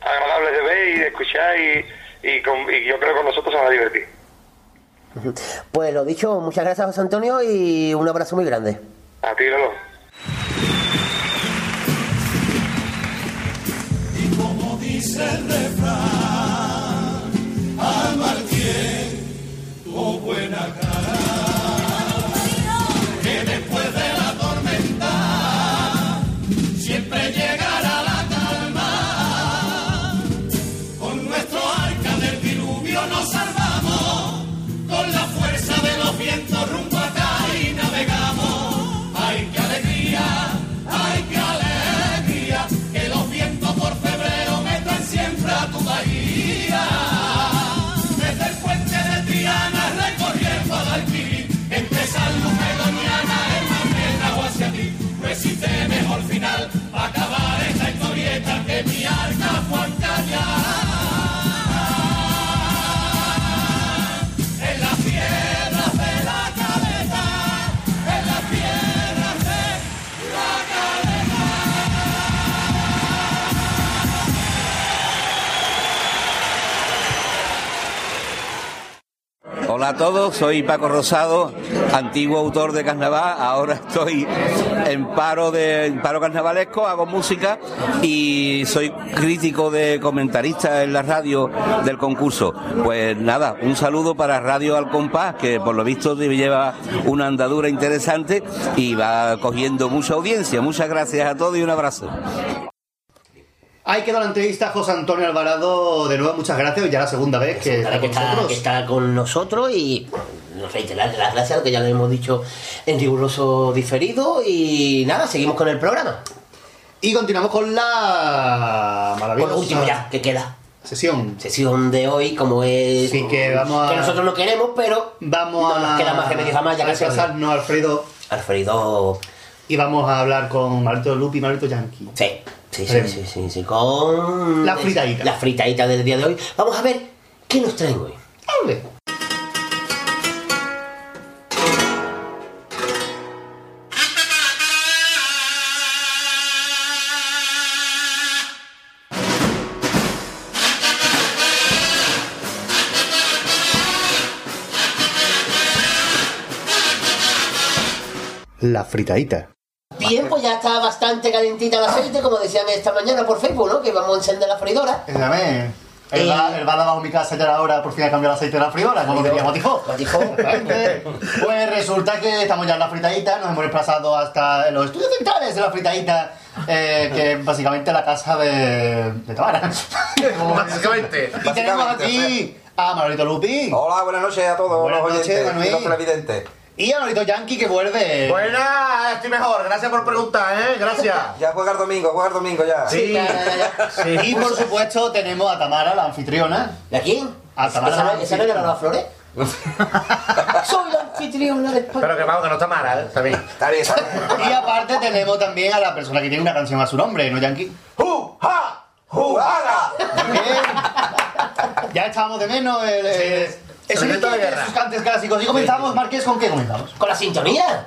Speaker 38: agradables de ver y de escuchar y, y, con- y yo creo que con nosotros se van a divertir.
Speaker 3: Pues lo dicho, muchas gracias José Antonio y un abrazo muy grande.
Speaker 38: A ti, Lolo.
Speaker 4: como dice el
Speaker 39: Hola a todos, soy Paco Rosado, antiguo autor de carnaval, ahora estoy en paro de paro carnavalesco, hago música y soy crítico de comentarista en la radio del concurso. Pues nada, un saludo para Radio Al Compás, que por lo visto lleva una andadura interesante y va cogiendo mucha audiencia. Muchas gracias a todos y un abrazo.
Speaker 2: Ahí queda la entrevista a José Antonio Alvarado. De nuevo, muchas gracias. Ya la segunda vez que está
Speaker 3: que
Speaker 2: con
Speaker 3: está,
Speaker 2: nosotros.
Speaker 3: que está con nosotros y nos reiterarle las gracias, que ya lo hemos dicho en riguroso diferido. Y nada, seguimos con el programa.
Speaker 2: Y continuamos con la maravillosa
Speaker 3: Con lo último ya, que queda.
Speaker 2: Sesión.
Speaker 3: Sesión de hoy, como es.
Speaker 2: Sí, que vamos a-
Speaker 3: Que nosotros no queremos, pero.
Speaker 2: Vamos
Speaker 3: no
Speaker 2: a.
Speaker 3: nos queda más remedio jamás, ya
Speaker 2: a
Speaker 3: que
Speaker 2: Alfredo.
Speaker 3: Alfredo.
Speaker 2: Y vamos a hablar con Marito Lupi y Marito Yankee.
Speaker 3: Sí. Sí, sí, sí, sí, sí, con.
Speaker 2: La fritadita.
Speaker 3: La fritadita del día de hoy. Vamos a ver qué nos traen hoy.
Speaker 2: Hable. La fritadita.
Speaker 3: Bien, pues ya está bastante calentita el aceite, como decían esta mañana por Facebook, ¿no? Que vamos a encender la freidora.
Speaker 2: Dígame. El
Speaker 3: Eh.
Speaker 2: va, el va bajo mi casa ya era hora por fin a cambiar el aceite de la freidora, como diría Matijó. Pues resulta que estamos ya en la fritadita, nos hemos desplazado hasta los estudios centrales de la fritadita, eh, que es básicamente la casa de, de Tamara.
Speaker 40: Básicamente.
Speaker 2: Y tenemos aquí a Manolito Lupi.
Speaker 40: Hola, buenas noches a todos
Speaker 2: Buenas
Speaker 40: los
Speaker 2: noches,
Speaker 40: oyentes y los televidentes.
Speaker 2: Y a Manolito Yankee que vuelve.
Speaker 40: Buenas, estoy mejor. Gracias por preguntar, ¿eh? Gracias. Ya juega el domingo, juega el domingo ya.
Speaker 2: Sí. Y por supuesto tenemos a Tamara, la anfitriona.
Speaker 3: ¿De quién?
Speaker 2: A Tamara.
Speaker 3: ¿Esa
Speaker 2: la
Speaker 3: no- esa no era la Flores? Soy la anfitriona de España.
Speaker 40: Pero que vamos, que no está mala, ¿eh? Está bien. Está bien, está bien.
Speaker 2: Y aparte tenemos también a la persona que tiene una canción a su nombre, ¿no, Yankee?
Speaker 40: ¡Hu! ¡Ja! ¡Jugada!
Speaker 2: Bien. Ya echábamos de menos el, el,
Speaker 40: El grito de guerra.
Speaker 2: sus cantes clásicos. Y comenzamos, Marqués, ¿con qué comenzamos?
Speaker 3: Con la sintonía.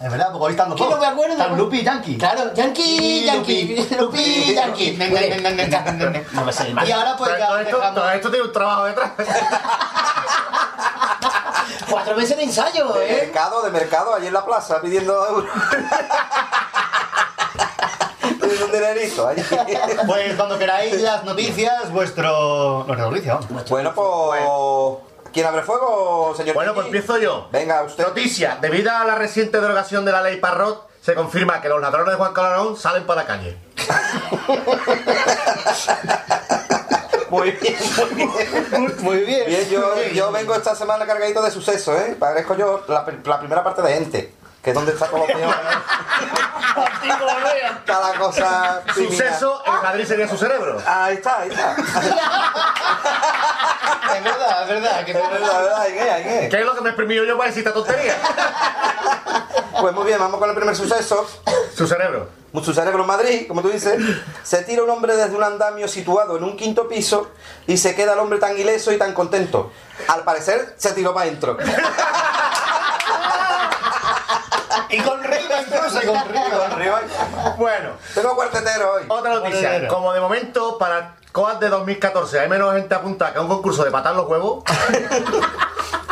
Speaker 2: Es verdad, porque hoy están los
Speaker 3: no me acuerdo.
Speaker 2: Están Lupi y Yankee.
Speaker 3: Claro, Yankee, Yankee, Lupi, Yankee. No me sale mal.
Speaker 2: Y ahora pues ya
Speaker 40: Todo esto,
Speaker 2: dejamos-
Speaker 40: todo esto tiene un trabajo detrás.
Speaker 3: Cuatro meses de ensayo,
Speaker 40: De
Speaker 3: ¿eh?
Speaker 40: mercado, de mercado, allí en la plaza, pidiendo euros.
Speaker 2: Pues cuando queráis las noticias, vuestro... Nuestra noticia, vamos.
Speaker 40: Bueno, pues... ¿Quién abre fuego, señor? Bueno, pues empiezo yo. Venga, usted. Noticia. Debido a la reciente derogación de la ley Parrot, se confirma que los ladrones de Juan Calarón salen para la calle. Muy bien, muy bien.
Speaker 2: Muy bien.
Speaker 40: Bien, yo, yo vengo esta semana cargadito de sucesos, ¿eh? Parezco yo la, la primera parte de gente, que es donde está todo lo peor. Cada cosa. Suceso, en Madrid sería su cerebro. Ahí está, ahí está.
Speaker 2: Es verdad, es verdad. Que
Speaker 40: Es verdad, verdad, ¿hay qué? ¿Hay qué? ¿Qué es lo que me he exprimido yo para decir esta tontería? Pues muy bien, vamos con el primer suceso. Su cerebro. Su cerebro en Madrid, como tú dices. Se tira un hombre desde un andamio situado en un quinto piso y se queda el hombre tan ileso y tan contento. Al parecer se tiró para adentro.
Speaker 2: Y con Con Riva.
Speaker 40: Bueno, tengo cuartetero hoy. Otra noticia.
Speaker 2: Cuartetero.
Speaker 40: Como de momento, para COAT de 2014 hay menos gente apuntada que a un concurso de patar los huevos,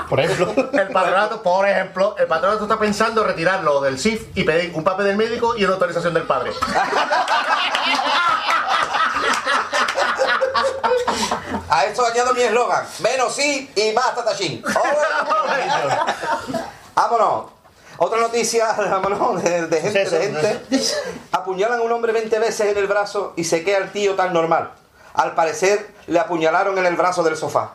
Speaker 2: Por ejemplo.
Speaker 40: el patronato, por ejemplo, el patronato está pensando retirarlo del SIF y pedir un papel del médico y una autorización del padre. A esto añado mi eslogan, menos sí y más tatachín. Vámonos. Otra noticia, vámonos, de, de gente, de gente. Apuñalan a un hombre 20 veces en el brazo y se queda el tío tan normal. Al parecer le apuñalaron en el brazo del sofá.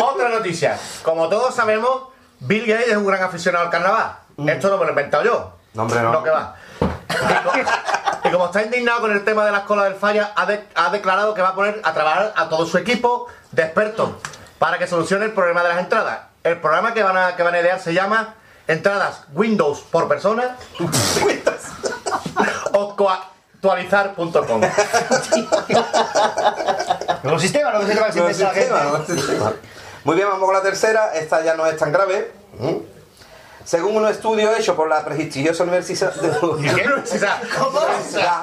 Speaker 40: Otra noticia. Como todos sabemos, Bill Gates es un gran aficionado al carnaval. Esto no me lo he inventado yo. No, hombre, no. que va. Y co- Y como está indignado con el tema de las colas del falla, ha, de- ha declarado que va a poner a trabajar a todo su equipo de expertos para que solucione el problema de las entradas. El programa que van a, que van a idear se llama Entradas Windows por persona o coactualizar.com.
Speaker 2: Nuevo sistema, nuevo sistema que se
Speaker 40: Nuevo
Speaker 2: inventa la
Speaker 40: sistema,
Speaker 2: gente.
Speaker 40: nuevo sistema. Muy bien, vamos con la tercera. Esta ya no es tan grave. ¿Mm? Según un estudio hecho por la prestigiosa universidad de universidad? ¿Cómo?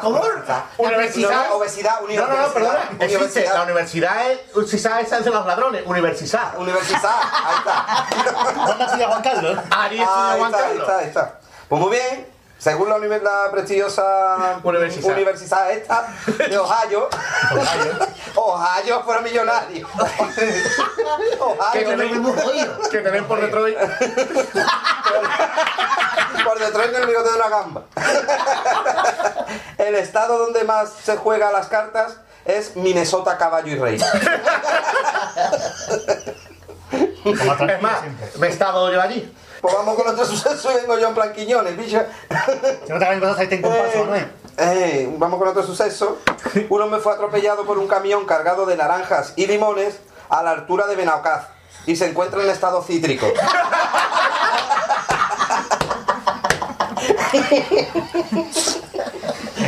Speaker 40: ¿Cómo? Universidad, obesidad, No, no, no, perdona. Existe. La universidad es universidad esa es de los ladrones. Universidad. Universidad. Ahí está.
Speaker 2: ¿Dónde estudia Juan Carlos?
Speaker 40: Ahí estudia Juan está, ahí Carlos. está, ahí está. Pues muy bien. Según la, univer- la prestigiosa Universidad. universidad esta de Ohio, Ohio fuera millonario. Que Ohio, tenéis, que tenéis por Detroit.
Speaker 41: por detrás del bigote de una gamba. El estado donde más se juega las cartas es Minnesota, caballo y rey.
Speaker 40: Es más, me he estado yo allí.
Speaker 41: Pues vamos con otro suceso y vengo yo en plan Quiñones, bicho.
Speaker 2: Si no te hagan cosas ahí te en comparsa, ¿no?
Speaker 41: Eh, eh, vamos con otro suceso. Un hombre fue atropellado por un camión cargado de naranjas y limones a la altura de Benaocaz y se encuentra en estado cítrico.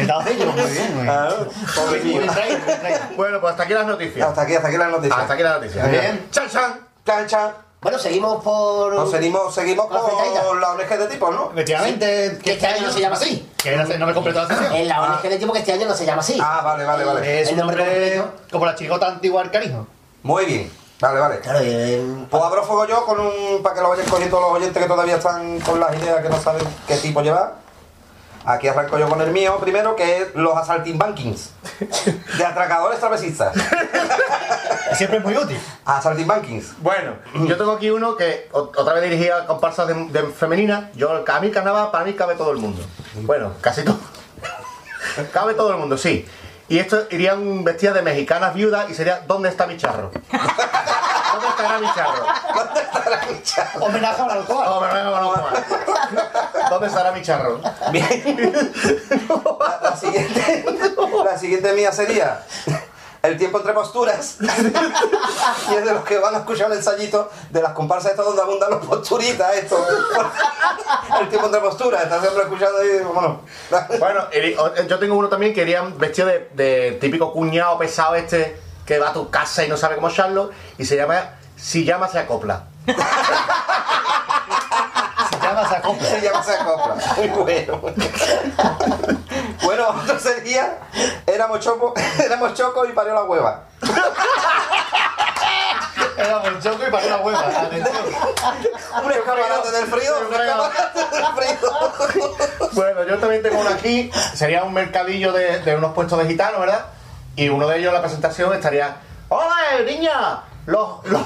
Speaker 2: Muy bien,
Speaker 41: pobre mío.
Speaker 40: Bueno, pues hasta aquí las noticias.
Speaker 41: Hasta aquí, hasta aquí las noticias.
Speaker 40: Hasta aquí las noticias.
Speaker 41: Bien.
Speaker 40: Chan, chan.
Speaker 41: Chan, chan.
Speaker 3: Bueno, seguimos por.
Speaker 41: Nos seguimos, seguimos con la ONG de tipo, ¿no?
Speaker 2: Efectivamente,
Speaker 3: Que este año no se llama así.
Speaker 2: Que no, no me completo la sección.
Speaker 3: En la ONG de tipo que este año no se llama así.
Speaker 41: Ah, vale, vale, vale.
Speaker 2: Es
Speaker 3: El
Speaker 2: un
Speaker 3: nombre
Speaker 2: como la chirigota antigua del cariño.
Speaker 41: Muy bien. Vale, vale.
Speaker 3: Claro, eh,
Speaker 41: Pues abro fuego yo con un. para que lo vayan cogiendo los oyentes que todavía están con las ideas que no saben qué tipo llevar. Aquí arranco yo con el mío primero, que es los asaltimbankings. De atracadores travesistas.
Speaker 2: Siempre es muy útil.
Speaker 41: Asaltimbankings.
Speaker 40: Bueno, yo tengo aquí uno que ot- otra vez dirigía a comparsas de, de femenina. Yo, a mí carnaval, para mí cabe todo el mundo. Bueno, casi todo. cabe todo el mundo, sí. Y esto irían vestidas de mexicanas viudas y sería ¿Dónde está mi charro? ¿Dónde estará mi charro?
Speaker 41: ¿Dónde estará mi charro?
Speaker 2: Homenaje a la alcohol.
Speaker 40: No, pero venga, vamos, vamos. ¿Dónde estará mi charro?
Speaker 41: Bien. La, la siguiente, la siguiente mía sería el tiempo entre posturas. y es de los que van a escuchar el ensayito de las comparsas estas donde abundan los posturitas, esto. El tiempo entre posturas, estás siempre escuchando ahí, bueno.
Speaker 40: Bueno, yo tengo uno también que irían vestido de, de típico cuñado pesado este que va a tu casa y no sabe cómo echarlo y se llama Si llama se acopla.
Speaker 2: Se llama esa copla.
Speaker 41: Se llama se acopla. Muy bueno. Bueno, otro sería, éramos choco, éramos choco y parió la hueva.
Speaker 2: Un choco y para una hueva. Atención.
Speaker 41: Un escaparate del frío, un escaparate del frío.
Speaker 40: Bueno, yo también tengo uno aquí, sería un mercadillo de, de unos puestos de gitanos, ¿verdad? Y uno de ellos en la presentación estaría, ¡Hola, niña! Los, los,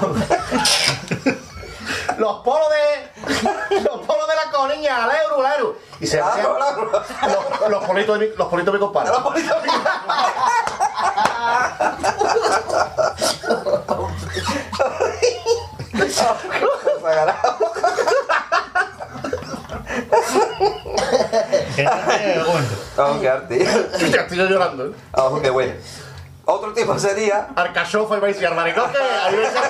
Speaker 40: los polos de. Los polos de la coniña, al euro, al euro. Y se hacían los, los politos de mi, los politos de mi compadre.
Speaker 41: Los Oh, qué arte.
Speaker 40: Ya estoy yo llorando.
Speaker 41: qué bueno. Otro tipo sería.
Speaker 40: Arcachofa y vais a albaricoque. Ahí vais a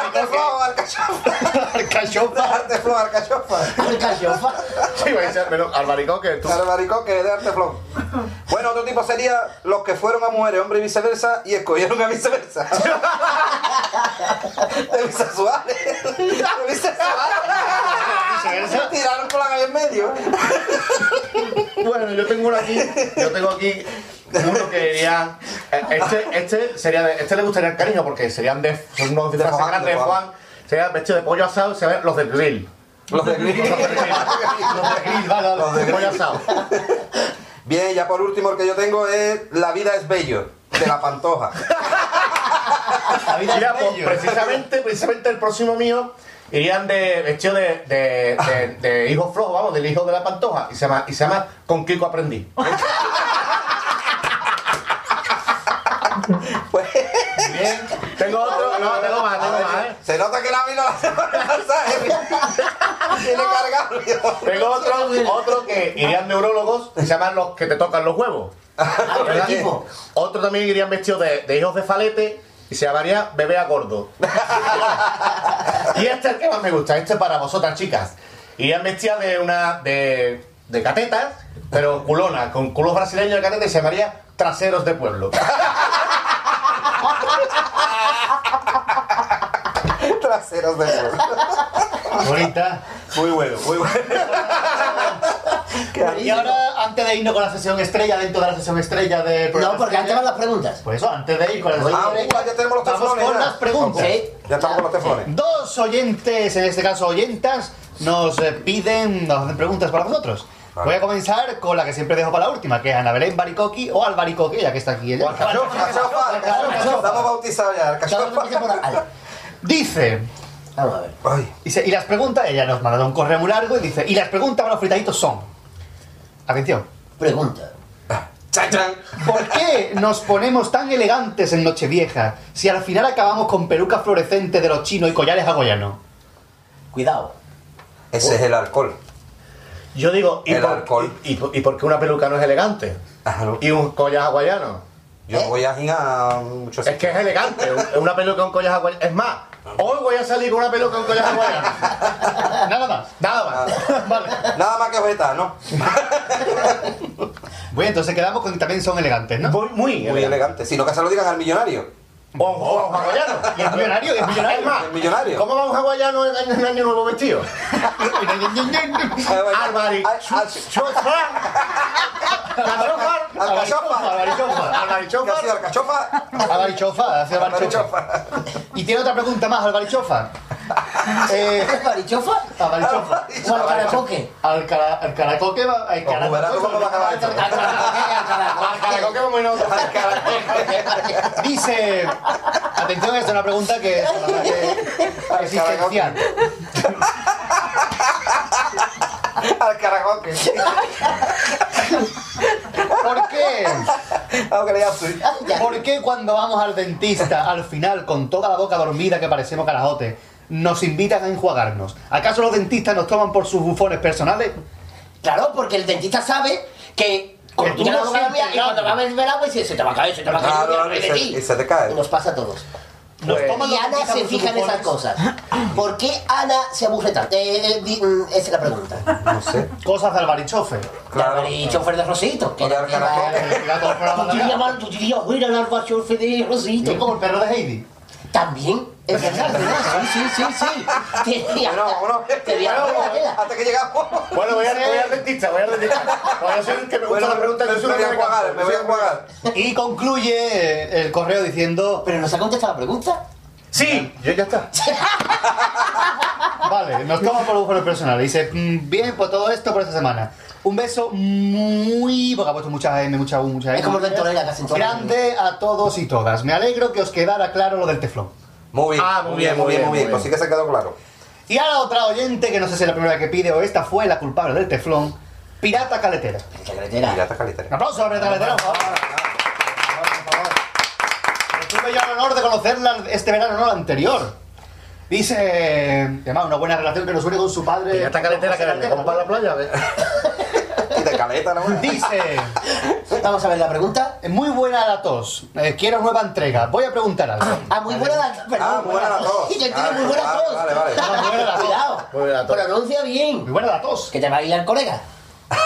Speaker 41: Arte flow, alcachofa.
Speaker 2: Alcachofa.
Speaker 41: Arte flow, alcachofa.
Speaker 3: Alcachofa.
Speaker 40: Sí, vais a tú.
Speaker 41: Albaricoque de arte flow. Bueno, otro tipo sería los que fueron a mujeres, hombre y viceversa, y escogieron a viceversa. De bisexuales. De bisexuales. Tiraron por la calle en medio.
Speaker 40: Bueno, yo tengo uno aquí. Yo tengo aquí uno que diría. eh, Este, este sería de, este le gustaría el cariño porque serían de. Son unos disfraces
Speaker 41: Juan,
Speaker 40: grandes
Speaker 41: de
Speaker 40: de
Speaker 41: Juan.
Speaker 40: Juan. Sería vestido de pollo asado, se ven los del grill.
Speaker 41: Los de gris.
Speaker 40: Los del grill. Los del grill, vale.
Speaker 41: Los de
Speaker 40: pollo
Speaker 41: grill.
Speaker 40: asado.
Speaker 41: Bien, ya por último el que yo tengo es La vida es bello, de la pantoja.
Speaker 2: La vida
Speaker 40: Mira,
Speaker 2: es
Speaker 40: pues,
Speaker 2: bello.
Speaker 40: precisamente, precisamente el próximo mío irían de vestido de, de, de, de hijo flojo, vamos, del hijo de la pantoja. Y se llama, y se llama Con Kiko aprendí.
Speaker 41: Pues,
Speaker 40: Bien. Tengo otro, no, tengo más, tengo más, ¿eh?
Speaker 41: se nota que la vino la semana pasada. ¿eh? Tiene cargado.
Speaker 40: Tengo otro, otro que irían neurólogos, que se llaman los que te tocan los huevos. ¿verdad?
Speaker 3: tipo.
Speaker 40: Otro también irían vestidos de, de hijos de falete y se llamaría bebé a gordo. y este es el que más me gusta, este es para vosotras, chicas. Irían vestidas de una. de. de catetas, pero culona, con culos brasileños de cateta y se llamaría traseros de pueblo.
Speaker 41: Traseros de pueblo.
Speaker 2: Bonita.
Speaker 41: Muy bueno, muy bueno.
Speaker 2: Y ahora, antes de irnos con la sesión estrella, dentro de la sesión estrella de
Speaker 3: No, porque antes van las preguntas.
Speaker 2: Pues eso, antes de ir con la sesión
Speaker 41: Ah,
Speaker 2: estrella,
Speaker 41: ya tenemos los
Speaker 2: vamos
Speaker 41: teflones.
Speaker 2: con
Speaker 41: ya.
Speaker 2: las preguntas.
Speaker 3: Sí.
Speaker 41: Ya estamos con los teflones.
Speaker 2: Dos oyentes, en este caso oyentas, nos eh, piden, nos hacen preguntas para vosotros.
Speaker 41: Vale.
Speaker 2: Voy a comenzar con la que siempre dejo para la última, que es Ana Belén Baricoqui o Albaricoque, ya que está aquí ella.
Speaker 41: Alcachofa. Estamos bautizados ya,
Speaker 3: por al.
Speaker 2: Dice,
Speaker 3: Vamos a ver.
Speaker 2: Dice, y las preguntas, ella nos mandó un correo muy largo y dice, y las preguntas para los fritaditos son. Atención.
Speaker 3: Pregunta.
Speaker 2: ¿Por qué nos ponemos tan elegantes en Nochevieja si al final acabamos con pelucas fluorescentes de los chinos y collares hawaianos?
Speaker 3: Cuidado.
Speaker 41: Ese es el alcohol.
Speaker 40: Yo digo, ¿y
Speaker 41: El
Speaker 40: por,
Speaker 41: alcohol.
Speaker 40: Y, y- y por qué una peluca no es elegante? ¿Y un collar hawaiano?
Speaker 41: Yo voy a ir a muchos
Speaker 40: Es que es elegante, un- una peluca con collar hawaiano. Es más, hoy voy a salir con una peluca con collar hawaiano.
Speaker 2: Nada más.
Speaker 40: Nada más.
Speaker 2: Vale.
Speaker 41: Nada más que objetar, ¿no?
Speaker 2: Bueno, entonces quedamos con que también son elegantes, ¿no?
Speaker 40: Muy, muy,
Speaker 41: Muy elegante. Sino que se lo digan al millonario.
Speaker 40: O, o hawaiano.
Speaker 2: Y es millonario, es millonario.
Speaker 40: Es más,
Speaker 41: El millonario.
Speaker 40: ¿cómo va un hawaiano en año, en año nuevo vestido? Albari.
Speaker 41: Alcachofa.
Speaker 40: Albarichofa.
Speaker 2: Albarichofa, hace Albarichofa. Y tiene otra pregunta más, Albarichofa. Eh.
Speaker 3: Albarichofa. ¿O Alcaracoque?
Speaker 2: Alcara, Alcaracoque va. Dice. Atención, esta es una pregunta que es existencial.
Speaker 41: Al caracoque.
Speaker 2: ¿Por qué?
Speaker 41: Hace.
Speaker 2: ¿Por qué cuando vamos al dentista, al final, con toda la boca dormida que parecemos carajote, nos invitan a enjuagarnos? ¿Acaso los dentistas nos toman por sus bufones personales?
Speaker 3: Claro, porque el dentista sabe que cuando tú
Speaker 2: no
Speaker 3: dormida y cuando va a beber agua dice, se te va a caer, se te va a caer,
Speaker 41: Claro,
Speaker 3: se te va a
Speaker 41: y
Speaker 3: caer de
Speaker 41: se-
Speaker 3: ti.
Speaker 41: y se te cae.
Speaker 3: Y nos pasa a todos.
Speaker 2: Nos
Speaker 40: Pues-
Speaker 3: Y Ana se fija en esas cosas. ¿Por qué Ana se aburre tanto? Eh, eh, di- mm, esa es la pregunta.
Speaker 41: No sé.
Speaker 2: Cosas de albarichofe.
Speaker 41: Claro.
Speaker 3: Y chofer de Rosito. Que
Speaker 41: O de
Speaker 3: era-
Speaker 2: el programa
Speaker 3: Tú
Speaker 2: de
Speaker 3: dirías, tú dirías, mira el de Rosito.
Speaker 2: Es como el perro de Heidi.
Speaker 3: También, es verdad, es verdad, sí, sí, sí, sí. Tenía,
Speaker 41: Bueno, vámonos.
Speaker 3: tenía
Speaker 41: Bueno, hasta que llegamos.
Speaker 40: Bueno, voy, a, voy al dentista, voy al dentista. Yo soy el que me gusta
Speaker 41: Bueno,
Speaker 40: la pregunta, yo
Speaker 41: me
Speaker 40: el
Speaker 41: voy a enjuagar, me voy a enjuagar.
Speaker 2: Y concluye el correo diciendo.
Speaker 3: Pero nos ha contestado la pregunta.
Speaker 40: Sí, yo ya está.
Speaker 2: Vale, nos toma por bufones personales. Dice, "Mm, bien, pues todo esto por esta semana. Un beso muy... porque ha puesto mucha M, mucha U, mucha M.
Speaker 3: Es como el ventolera casi todo.
Speaker 2: Grande a todos y todas. Me alegro que os quedara claro lo del teflón.
Speaker 41: Muy bien.
Speaker 40: Ah,
Speaker 41: muy bien, muy bien, muy bien. Pues sí que se quedó claro.
Speaker 2: Y ahora otra oyente, que no sé si es la primera que pide o esta fue la culpable del teflón, Pirata Caletera.
Speaker 3: Carretera.
Speaker 41: Pirata Calitera.
Speaker 2: Un aplauso a Pirata Caletera, por favor. Tuve yo el honor de conocerla este verano, no el anterior. Dice, además, una buena relación que nos une con su padre.
Speaker 40: Esta caletera que vende, como para la playa.
Speaker 2: Dice,
Speaker 3: Vamos a ver la pregunta.
Speaker 2: muy buena la tos, eh, quiero nueva entrega. Voy a preguntar algo.
Speaker 3: Ah, muy buena la perdón.
Speaker 41: Ah, muy buena la tos.
Speaker 3: Y yo entiendo
Speaker 41: Ah,
Speaker 3: muy buena
Speaker 41: vale,
Speaker 3: tos.
Speaker 41: vale, vale.
Speaker 3: Ah,
Speaker 2: Muy buena la tos.
Speaker 3: Cuidado.
Speaker 40: Muy buena la tos.
Speaker 3: Pronuncia bien.
Speaker 2: Muy buena la tos.
Speaker 3: Que te va a ir el colega. Mi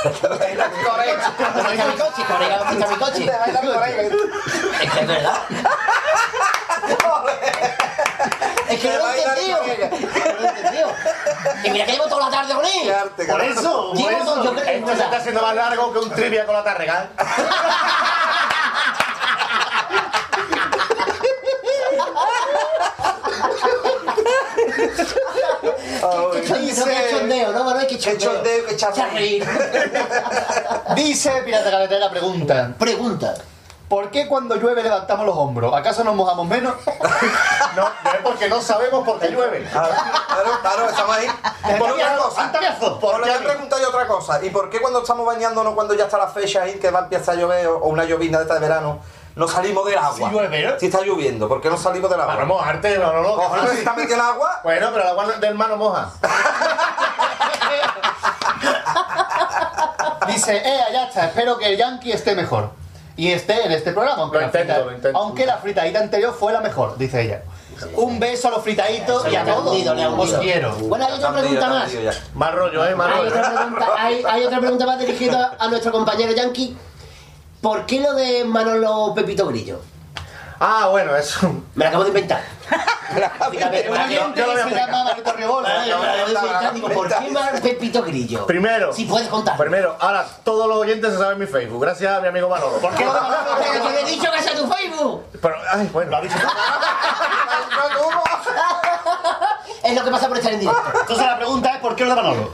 Speaker 3: coche, colega, quita mi coche. Es que es verdad. Es que no lo he entendido. No lo he entendido. Y mira que llevo toda la tarde con él.
Speaker 2: Por eso, por
Speaker 3: Llevo
Speaker 2: eso.
Speaker 3: todo- yo creo-
Speaker 40: Esto se está haciendo más largo que un trivia con la tarrega.
Speaker 3: Dice... Chondeo, ¿no, Manuel?
Speaker 41: Qué chondeo.
Speaker 2: Dice Pirata pregunta.
Speaker 3: Pregunta.
Speaker 2: ¿Por qué cuando llueve levantamos los hombros? ¿Acaso nos mojamos menos?
Speaker 40: No, es porque no sabemos por qué llueve.
Speaker 41: Claro, claro, estamos ahí. Por otra cosa. Por lo preguntado yo otra cosa. ¿Y por qué cuando estamos bañándonos, cuando ya está la fecha ahí, que va a empezar a llover, o una llovina de esta de verano, no salimos del agua?
Speaker 2: Si llueve, ¿no?
Speaker 41: Si está lloviendo, ¿por qué no salimos del agua?
Speaker 40: Para no mojarte, no, no, no.
Speaker 41: Cojones, si está metido en agua.
Speaker 40: Bueno, pero el agua del mar no moja.
Speaker 2: Dice, eh, ya está, espero que el Yankee esté mejor. Y esté en este programa, aunque,
Speaker 40: Lo
Speaker 2: la,
Speaker 40: intento,
Speaker 2: frita-
Speaker 40: lo intento.
Speaker 2: aunque la fritadita anterior fue la mejor, dice ella. Un beso a los fritaditos y a todos. Os quiero.
Speaker 3: Bueno, hay otra pregunta más.
Speaker 40: Más rollo, ¿eh? Más
Speaker 3: Hay
Speaker 40: rollo.
Speaker 3: otra pregunta, hay, hay otra pregunta más dirigida a nuestro compañero Yankee. ¿Por qué lo de Manolo Pepito Grillo?
Speaker 40: Ah, bueno, eso.
Speaker 3: Me lo acabo de inventar.
Speaker 40: Yo lo voy a.
Speaker 3: Digo, ¿por qué Manolo Pepito Grillo?
Speaker 40: Primero.
Speaker 3: Si puedes contar.
Speaker 40: Primero, ahora todos los oyentes se saben mi Facebook. Gracias a mi amigo Manolo. ¿Por qué?
Speaker 3: Pero yo le he dicho que sea tu Facebook.
Speaker 40: Pero, ay, bueno.
Speaker 2: Lo ha dicho.
Speaker 3: Es lo que pasa por estar en directo.
Speaker 2: Entonces la pregunta es, ¿por qué lo de Manolo?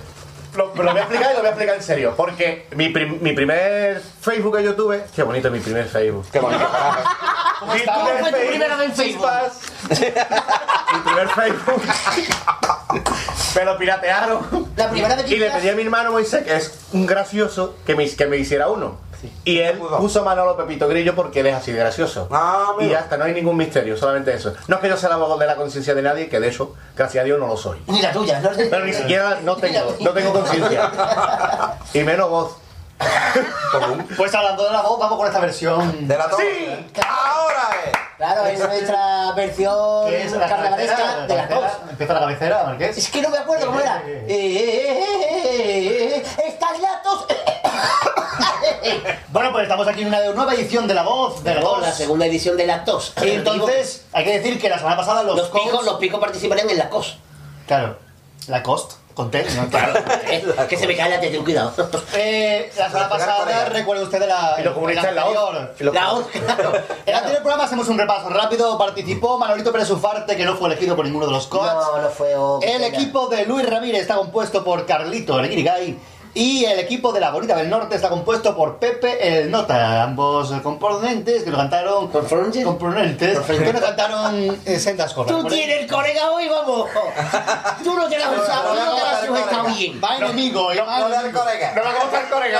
Speaker 40: Lo, lo voy a explicar y lo voy a explicar en serio. Porque mi, prim- mi primer Facebook que yo tuve. Qué bonito mi primer Facebook.
Speaker 41: Qué bonito, carajo.
Speaker 3: ¿Cómo fue tu primera vez en Facebook?
Speaker 40: Mi primer Facebook. Me lo piratearon.
Speaker 3: La primera vez
Speaker 40: Y le pedí a mi hermano Moisés, que es un gracioso, que me, que me hiciera uno. Y él puso Manolo Pepito Grillo porque él es así de gracioso. y ya está, no hay ningún misterio, solamente eso. No es que yo sea la voz de la conciencia de nadie, que de eso, gracias a Dios, no lo soy.
Speaker 3: Ni la tuya, ¿no?
Speaker 40: Pero ni siquiera no tengo, no tengo conciencia. Y menos voz.
Speaker 2: Pues hablando de la voz, vamos con esta versión.
Speaker 41: De la tos.
Speaker 2: Sí.
Speaker 41: Ahora es.
Speaker 3: Claro, es nuestra versión
Speaker 2: ¿Qué es la
Speaker 3: carnavalesca de la tos.
Speaker 2: Empieza la cabecera, Marqués.
Speaker 3: Es que no me acuerdo cómo era. Eh, eh, eh, eh, eh, Esta es la tos.
Speaker 2: Bueno, pues estamos aquí en una nueva edición de La Voz, de La Voz.
Speaker 3: la segunda edición de la tos.
Speaker 2: Entonces, hay que decir que la semana pasada los,
Speaker 3: Los picos, los picos participarían en la cos.
Speaker 2: Claro, la Cost, con T, ¿no? Claro.
Speaker 3: Eh, que se me cae la teta, ten cuidado.
Speaker 2: Eh, la semana pasada, recuerda usted de la.
Speaker 40: Y en la
Speaker 2: anterior.
Speaker 3: La claro.
Speaker 2: En el anterior programa hacemos un repaso rápido. Participó Manolito Pérez Ufarte, que no fue elegido por ninguno de los coaches.
Speaker 3: No, no fue. oh,
Speaker 2: El
Speaker 3: pena.
Speaker 2: equipo de Luis Ramírez está compuesto por Carlito el Guirigay y el equipo de la Bonita del Norte está compuesto por Pepe el Nota, ambos componentes que nos cantaron
Speaker 3: ¿Componentes?
Speaker 2: componentes que nos cantaron eh, sendas cosas.
Speaker 3: Tú tienes el colega hoy, vamos. Tú no te la usado, no bien.
Speaker 2: Va enemigo, eh, va
Speaker 41: No
Speaker 2: enemigo.
Speaker 41: colega.
Speaker 40: No me gusta el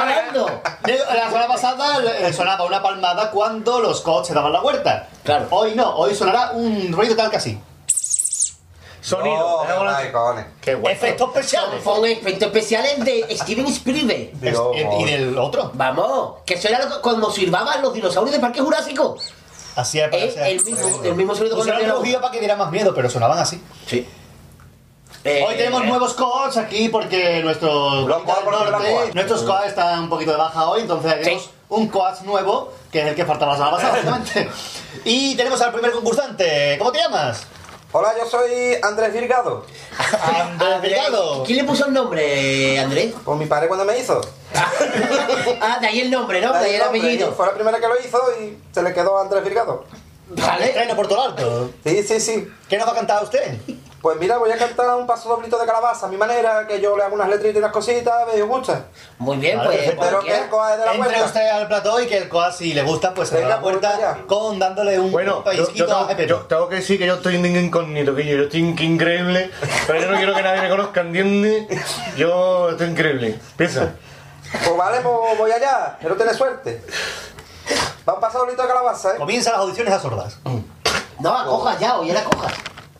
Speaker 3: hablando.
Speaker 2: La semana pasada eh, sonaba una palmada cuando los coches se daban la vuelta.
Speaker 3: Claro.
Speaker 2: Hoy no, hoy sonará un ruido tal que así.
Speaker 40: Sonido.
Speaker 41: No, cojones.
Speaker 40: Qué guay.
Speaker 2: Efectos especiales.
Speaker 3: Son efectos especiales de Steven Spielberg.
Speaker 2: Es- y del otro.
Speaker 3: Vamos, que eso era cuando silbaban los dinosaurios del Parque Jurásico.
Speaker 2: Así es,
Speaker 3: Es el mismo, el mismo sonido cuando
Speaker 2: un rugido para que diera más miedo, pero sonaban así.
Speaker 3: Sí.
Speaker 2: Hoy tenemos nuevos coaches aquí porque
Speaker 41: de la coach.
Speaker 2: nuestros coaches están un poquito de baja hoy, entonces tenemos
Speaker 3: Sí.
Speaker 2: un coach nuevo, que es el que faltaba la semana pasada, básicamente. Y tenemos al primer concursante. ¿Cómo te llamas?
Speaker 41: Hola, yo soy Andrés Virgado.
Speaker 2: Andrés Delgado.
Speaker 3: ¿Quién le puso el nombre, Andrés?
Speaker 41: Pues mi padre cuando me hizo.
Speaker 3: Ah, de ahí el nombre, ¿no? De ahí el
Speaker 41: nombre,
Speaker 3: apellido.
Speaker 41: Fue la primera que lo hizo y se le quedó Andrés Virgado.
Speaker 3: Vale.
Speaker 2: Estreno por todo alto.
Speaker 41: Sí, sí, sí.
Speaker 2: ¿Qué nos va a cantar usted?
Speaker 41: Pues mira, voy a cantar un paso doblito de calabaza a mi manera, que yo le hago unas letritas y unas cositas, os gusta.
Speaker 3: Muy bien,
Speaker 2: Vale,
Speaker 3: pues.
Speaker 41: Pero que el coa es de la
Speaker 2: Entre
Speaker 41: vuelta.
Speaker 2: usted al plató y que el coach, si le gusta, pues se la
Speaker 41: pues,
Speaker 2: puerta con dándole un
Speaker 40: Bueno, yo, yo tengo, yo tengo que decir que yo estoy en incógnito, que yo, yo estoy in- increíble, pero yo no quiero que nadie me conozca, ¿entiendes? Yo estoy increíble. Piensa.
Speaker 41: Pues vale, pues voy allá, espero tener suerte. Va un paso doblito de calabaza, ¿eh?
Speaker 2: Comienzan las audiciones a sordas.
Speaker 3: No, acoja ya, hoy era coja.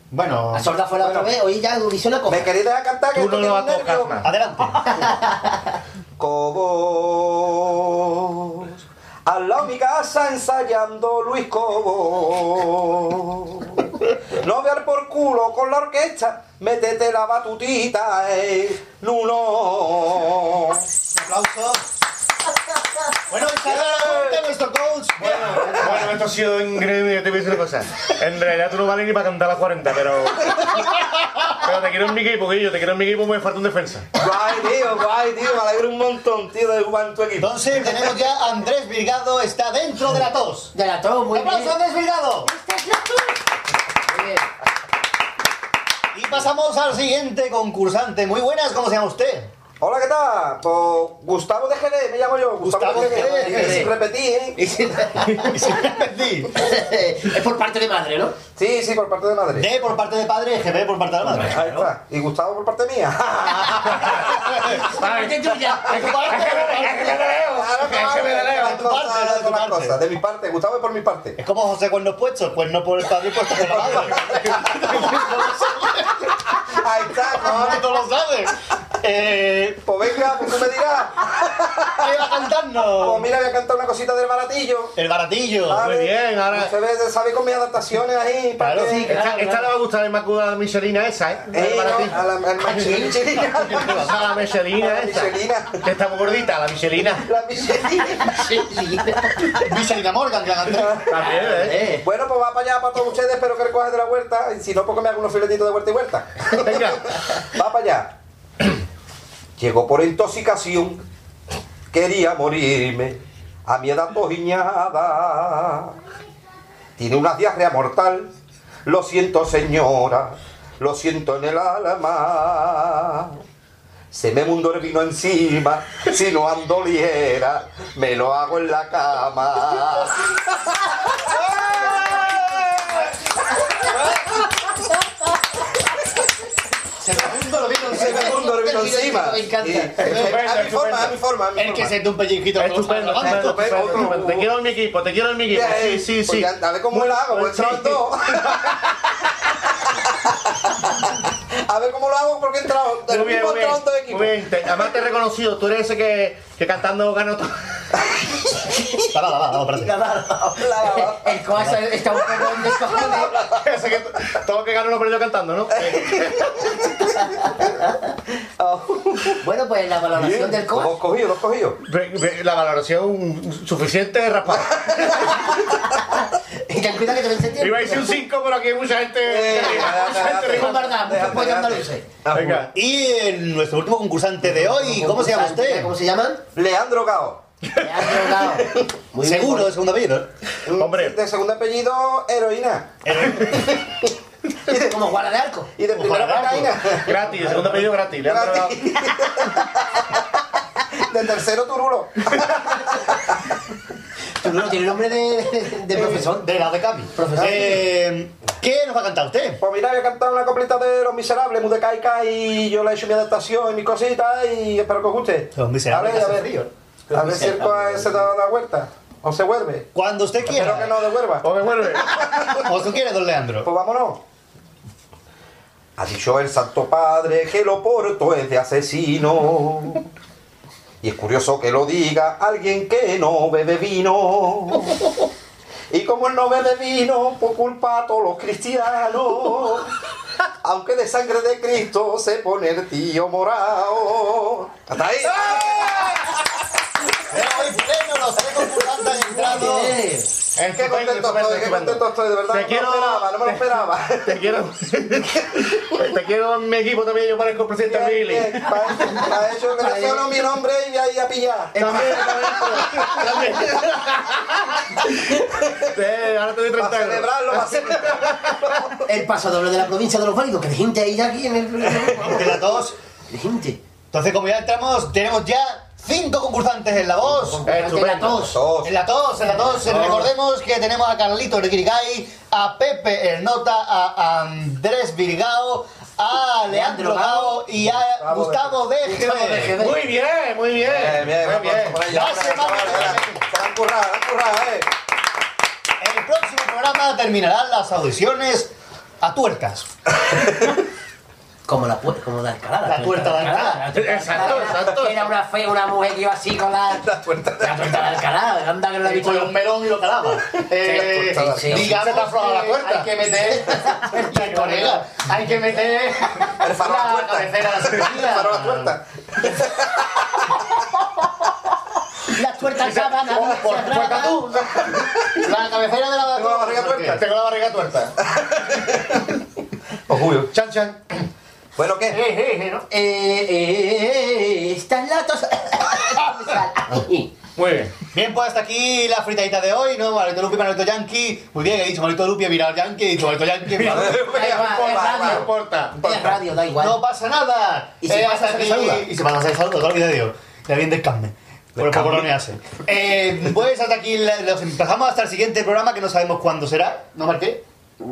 Speaker 2: Bueno,
Speaker 3: La sorda fue la otra vez, hoy ya audición a coja.
Speaker 41: ¿Me queréis dejar cantar? Que
Speaker 40: Tú no lo
Speaker 41: tiene un
Speaker 40: acojas
Speaker 41: nervio.
Speaker 40: más.
Speaker 2: adelante.
Speaker 41: Cobos, al lado de mi casa ensayando Luis Cobos. No vear por culo con la orquesta, métete la batutita, eh, Nuno.
Speaker 2: Un aplauso. Bueno, nuestro coach. Bueno,
Speaker 40: Bueno, esto ha sido increíble, yo te voy a decir una cosa. En realidad tú no vales ni para cantar las 40, pero... Pero te quiero en mi equipo, Guillo, te quiero en mi equipo, me falta un defensa.
Speaker 41: Guay, tío, guay, tío, me alegro un montón, tío, de jugar en tu equipo.
Speaker 2: entonces tenemos ya a Andrés Virgado, está dentro de la tos.
Speaker 3: De la tos, muy
Speaker 2: ¡Un aplauso,
Speaker 3: bien.
Speaker 2: Andrés Virgado!
Speaker 3: Muy bien.
Speaker 2: Y pasamos al siguiente concursante. Muy buenas, ¿cómo se llama usted?
Speaker 41: Hola, ¿qué tal? Pues Gustavo de GD, me llamo yo. Gustavo,
Speaker 2: Gustavo
Speaker 41: de
Speaker 2: de
Speaker 41: GD.
Speaker 2: GD.
Speaker 41: Y sin repetir, ¿eh?
Speaker 3: Y si-
Speaker 2: Y sin repetir.
Speaker 3: es por parte de madre, ¿no?
Speaker 41: Sí, sí, por parte de madre.
Speaker 2: D por parte de padre, GB por parte de madre.
Speaker 41: Ahí está. Y Gustavo por parte mía.
Speaker 3: Por parte tuya.
Speaker 2: De parte, De parte, de parte.
Speaker 41: De mi parte, Gustavo es por mi parte.
Speaker 2: Es como José Cuernos Puestos, pues no por el padre y por por la madre.
Speaker 41: Ahí está,
Speaker 2: ¿Cómo que
Speaker 41: cojones.
Speaker 2: tú lo sabes? Eh,
Speaker 41: Pues venga, pues tú me dirás.
Speaker 2: ¿Qué va a
Speaker 41: Pues
Speaker 2: cantarnos?
Speaker 41: mira, voy a cantar una cosita del baratillo.
Speaker 2: El baratillo.
Speaker 41: ¿vale?
Speaker 40: Muy bien, ahora-
Speaker 41: Ustedes saben con mis adaptaciones ahí.
Speaker 2: Claro,
Speaker 40: Esta, esta le va a gustar a Inmaculada Michelina esa, ¿eh?
Speaker 41: Eh, no, a la, Michelina.
Speaker 40: A la Michelina
Speaker 41: La
Speaker 40: esa.
Speaker 41: Michelina.
Speaker 40: Que está muy gordita, la Michelina.
Speaker 41: La Michelina.
Speaker 2: Michelina Morgan, que Andrés.
Speaker 40: También, ¿eh?
Speaker 3: Eh,
Speaker 41: Bueno, pues va para allá para todos ustedes, espero que recojas de la huerta. Y si no, pues que me haga unos filetitos de huerta y huerta.
Speaker 40: Venga.
Speaker 41: Va para allá. Llegó por intoxicación, quería morirme a mi edad tojiñada. Tiene una diarrea mortal, lo siento señora, lo siento en el alma. Se me mundo el vino encima, si no ando ligera, me lo hago en la cama.
Speaker 2: Se me mundo
Speaker 41: el vino encima.
Speaker 2: Me encanta.
Speaker 41: A mi forma, a mi forma, a mi
Speaker 2: El que se te un pellizquito.
Speaker 40: Estupendo, estupendo, estupendo, estupendo. Te quiero en mi equipo, te quiero en mi equipo. Sí, sí, sí.
Speaker 41: Pues ya, a ver cómo lo hago, pues
Speaker 40: Sí.
Speaker 41: entrado en todo. A ver cómo lo hago porque he entrado. El
Speaker 40: Muy bien, muy
Speaker 41: dos
Speaker 40: bien. Además te he reconocido, tú eres ese que, que cantando ganó todo.
Speaker 2: Va, va, va, espérate.
Speaker 3: El coazo está un poco en descojone.
Speaker 40: Ese que todo lo que ganó lo perdió cantando, ¿no?
Speaker 3: Bueno, pues la valoración del coazo.
Speaker 41: Los cogido, los cogido.
Speaker 40: La valoración suficiente raspado.
Speaker 3: Y ten cuidado que te ven sentir.
Speaker 40: Iba a decir un 5, pero aquí hay mucha gente. Venga.
Speaker 2: Y nuestro último concursante de hoy, ¿cómo se llama usted?
Speaker 3: ¿Cómo se llaman?
Speaker 41: Leandro Gao.
Speaker 3: Muy bien,
Speaker 2: Seguro, de segundo apellido.
Speaker 40: Hombre.
Speaker 41: De segundo apellido, heroína.
Speaker 3: Como guarda de arco.
Speaker 41: Y de primera
Speaker 2: Ojalá,
Speaker 41: cocaína.
Speaker 40: Gratis, el segundo pedido gratis.
Speaker 41: Gratis. De tercero, turulo.
Speaker 3: No tiene nombre de, de profesor.
Speaker 2: De la de Cami.
Speaker 3: Profesor.
Speaker 2: Eh, ¿Qué nos va a cantar usted?
Speaker 41: Pues mira, voy a cantar una coplita de Los Miserables, muy de caica, y yo le he hecho mi adaptación y mi cosita, y espero que os guste.
Speaker 2: Los Miserables
Speaker 41: a ver. A ver si el coa se da la vuelta. O se vuelve.
Speaker 2: Cuando usted
Speaker 41: Espero
Speaker 2: quiera.
Speaker 41: que no devuelva.
Speaker 40: O devuelve.
Speaker 2: O tú quieres, don Leandro.
Speaker 41: Pues vámonos. Ha dicho el Santo Padre que lo porto es de asesino. Y es curioso que lo diga alguien que no bebe vino. Y como él no bebe vino, por culpa a todos los cristianos. Aunque de sangre de Cristo se pone el tío morado. ¿Hasta ahí?
Speaker 2: Los entrado.
Speaker 41: Qué contento estoy, qué contento estoy, de verdad.
Speaker 40: Te
Speaker 41: no
Speaker 40: quiero-
Speaker 41: me lo esperaba, no me lo esperaba.
Speaker 40: Te quiero. Te quiero en mi equipo también. Yo parezco el presidente
Speaker 41: bien, Para para eso que menciono mi nombre y ahí a pillar.
Speaker 40: También, también. Eh, ahora te doy 30
Speaker 41: Para celebrarlo, para celebrarlo.
Speaker 3: El paso doble de la provincia de los válidos, que de gente ahí aquí en el.
Speaker 2: De las dos.
Speaker 3: De gente.
Speaker 2: Entonces, como ya entramos, tenemos ya cinco concursantes en la voz.
Speaker 3: En la tos.
Speaker 2: En la tos, en la tos. Recordemos que tenemos a Carlito Requirigay, a Pepe el Nota, a Andrés Virgao, a Leandro Gao y a Gustavo DGB.
Speaker 40: Muy bien, muy bien.
Speaker 41: Bien, bien,
Speaker 40: muy bien.
Speaker 2: viene.
Speaker 41: Se la han currado, se la han currado, eh.
Speaker 2: En el próximo programa terminarán las audiciones a tuercas.
Speaker 3: Como la, pu- como la Alcalá.
Speaker 2: La tuerta de Alcalá.
Speaker 40: Exacto, exacto.
Speaker 3: Que Era una fea, una mujer que iba así con la.
Speaker 41: La tuerta de
Speaker 3: La tuerta de Alcalá. Anda que no la he visto
Speaker 2: un melón y lo calaba. Eh,
Speaker 3: Sí,
Speaker 2: digamos
Speaker 40: ha aflojado la
Speaker 2: que
Speaker 40: tuerta.
Speaker 2: Hay que meter. colega, hay que meter.
Speaker 41: El faro a la
Speaker 2: cabecera la
Speaker 41: El a la tuerta.
Speaker 3: Las tuertas acaban a
Speaker 2: tú. La cabecera de la
Speaker 41: barriga tuerta.
Speaker 40: Tengo la barriga tuerta.
Speaker 41: Os juro.
Speaker 40: Chan, chan.
Speaker 41: Bueno, ¿qué?
Speaker 3: Eh, eh, ¿no? Eh, eh, estas latas.
Speaker 40: Muy bien.
Speaker 2: Bien, pues hasta aquí la fritadita de hoy, ¿no? Marito Lupi, Marito Yankee. Muy bien, he dicho Marito Lupi, he virado Yankee, he dicho Marito Yankee,
Speaker 3: es
Speaker 40: No importa.
Speaker 3: Radio, da igual.
Speaker 2: No pasa nada.
Speaker 3: Y
Speaker 2: Eh,
Speaker 3: pasa, se
Speaker 2: aquí-
Speaker 3: saluda.
Speaker 2: Y se pasa, se le saluda, todo el de Dios. Ya bien descarne. Por no me hace. Eh, pues hasta aquí los empezamos hasta el siguiente programa que no sabemos cuándo será. ¿No marqué?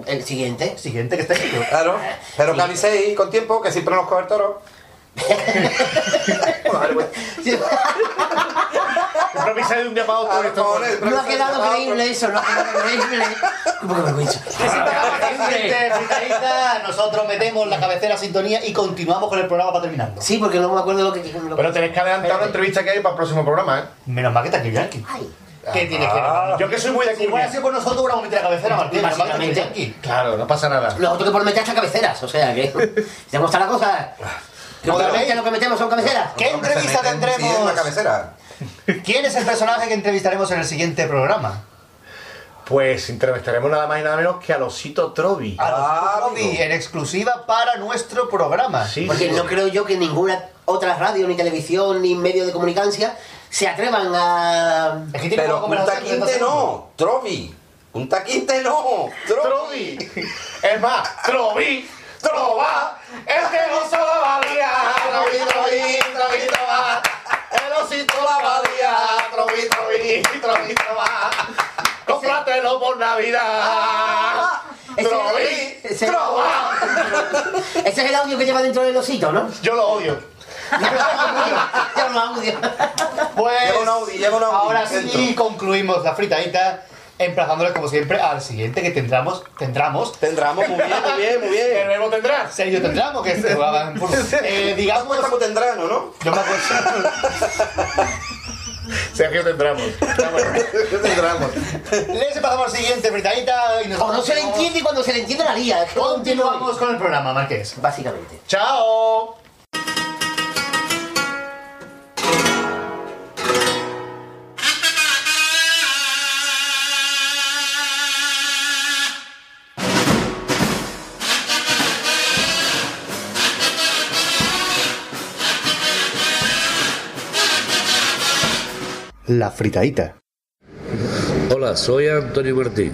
Speaker 3: El siguiente.
Speaker 2: Siguiente que está escrito.
Speaker 41: Claro. Pero que aviséis con tiempo, que siempre nos coge el toro.
Speaker 40: Improvisé de un día para otro. Esto.
Speaker 3: No ha quedado creíble eso, no ha quedado creíble. ¿Cómo que?
Speaker 2: Siguiente fritadita, nosotros metemos la cabecera sintonía y continuamos con el programa para terminarlo.
Speaker 3: Sí, porque no me acuerdo lo que. lo que-
Speaker 40: Pero tenéis que adelantar una entrevista que hay para el próximo programa, ¿eh?
Speaker 2: Menos mal que está aquí Yankee. ¿Qué tiene que ver?
Speaker 40: Yo que soy muy de
Speaker 2: Si
Speaker 40: cuña.
Speaker 2: sido por nosotros, hubiéramos metido la cabecera, Martín. Que aquí
Speaker 3: Básicamente.
Speaker 40: Claro, no pasa nada.
Speaker 3: Los otros que por meter hasta cabeceras, o sea que. ¿Te gusta la cosa? Que
Speaker 2: Joder,
Speaker 3: últimamente lo que metemos son cabeceras.
Speaker 2: ¿Qué entrevista tendremos?
Speaker 41: cabecera.
Speaker 2: ¿Quién es el personaje que entrevistaremos en el siguiente programa?
Speaker 40: Pues entrevistaremos nada más y nada menos que a Losito Trovi.
Speaker 2: A los
Speaker 41: Ah, amigo.
Speaker 2: en exclusiva para nuestro programa.
Speaker 40: Sí,
Speaker 3: Porque
Speaker 40: sí,
Speaker 3: no creo yo que ninguna otra radio, ni televisión, ni medio de comunicación se atrevan a.
Speaker 2: Es que tiene
Speaker 41: Pero
Speaker 2: poco
Speaker 41: Punta
Speaker 2: conversación de
Speaker 41: Quinte
Speaker 2: dos
Speaker 41: no. Trovi. Punta Quinte no. Trovi.
Speaker 40: Trovi. Es más, Trovi. trova, el que gozo la valía, trovi, trovi, trovi, trova, el osito la valía, trovi, trovi, trovi, trova, cómpratelo por Navidad. Trovi,
Speaker 3: ese-
Speaker 40: trova.
Speaker 3: Ese es el audio que lleva dentro del osito, ¿no?
Speaker 40: Yo lo odio.
Speaker 3: Lleva un audio.
Speaker 2: Pues
Speaker 41: Lleva un Audi, lleva un Audi
Speaker 2: ahora sí concluimos la fritadita emplazándoles como siempre al siguiente que tendremos tendremos
Speaker 41: Tendremos, muy bien, muy bien, muy bien.
Speaker 40: El verbo tendrá.
Speaker 2: serio tendremos que se por- eh, digamos
Speaker 41: como tendrán, ¿o no?
Speaker 2: yo me acuerdo
Speaker 40: Sergio tendremos.
Speaker 41: tendremos.
Speaker 2: les pasamos al siguiente fritadita y nos
Speaker 3: O no se le entiende y cuando se le entiende la lía.
Speaker 2: Continuamos con el programa Marqués
Speaker 3: Básicamente.
Speaker 40: Chao.
Speaker 2: La fritadita.
Speaker 42: Hola, soy Antonio Martín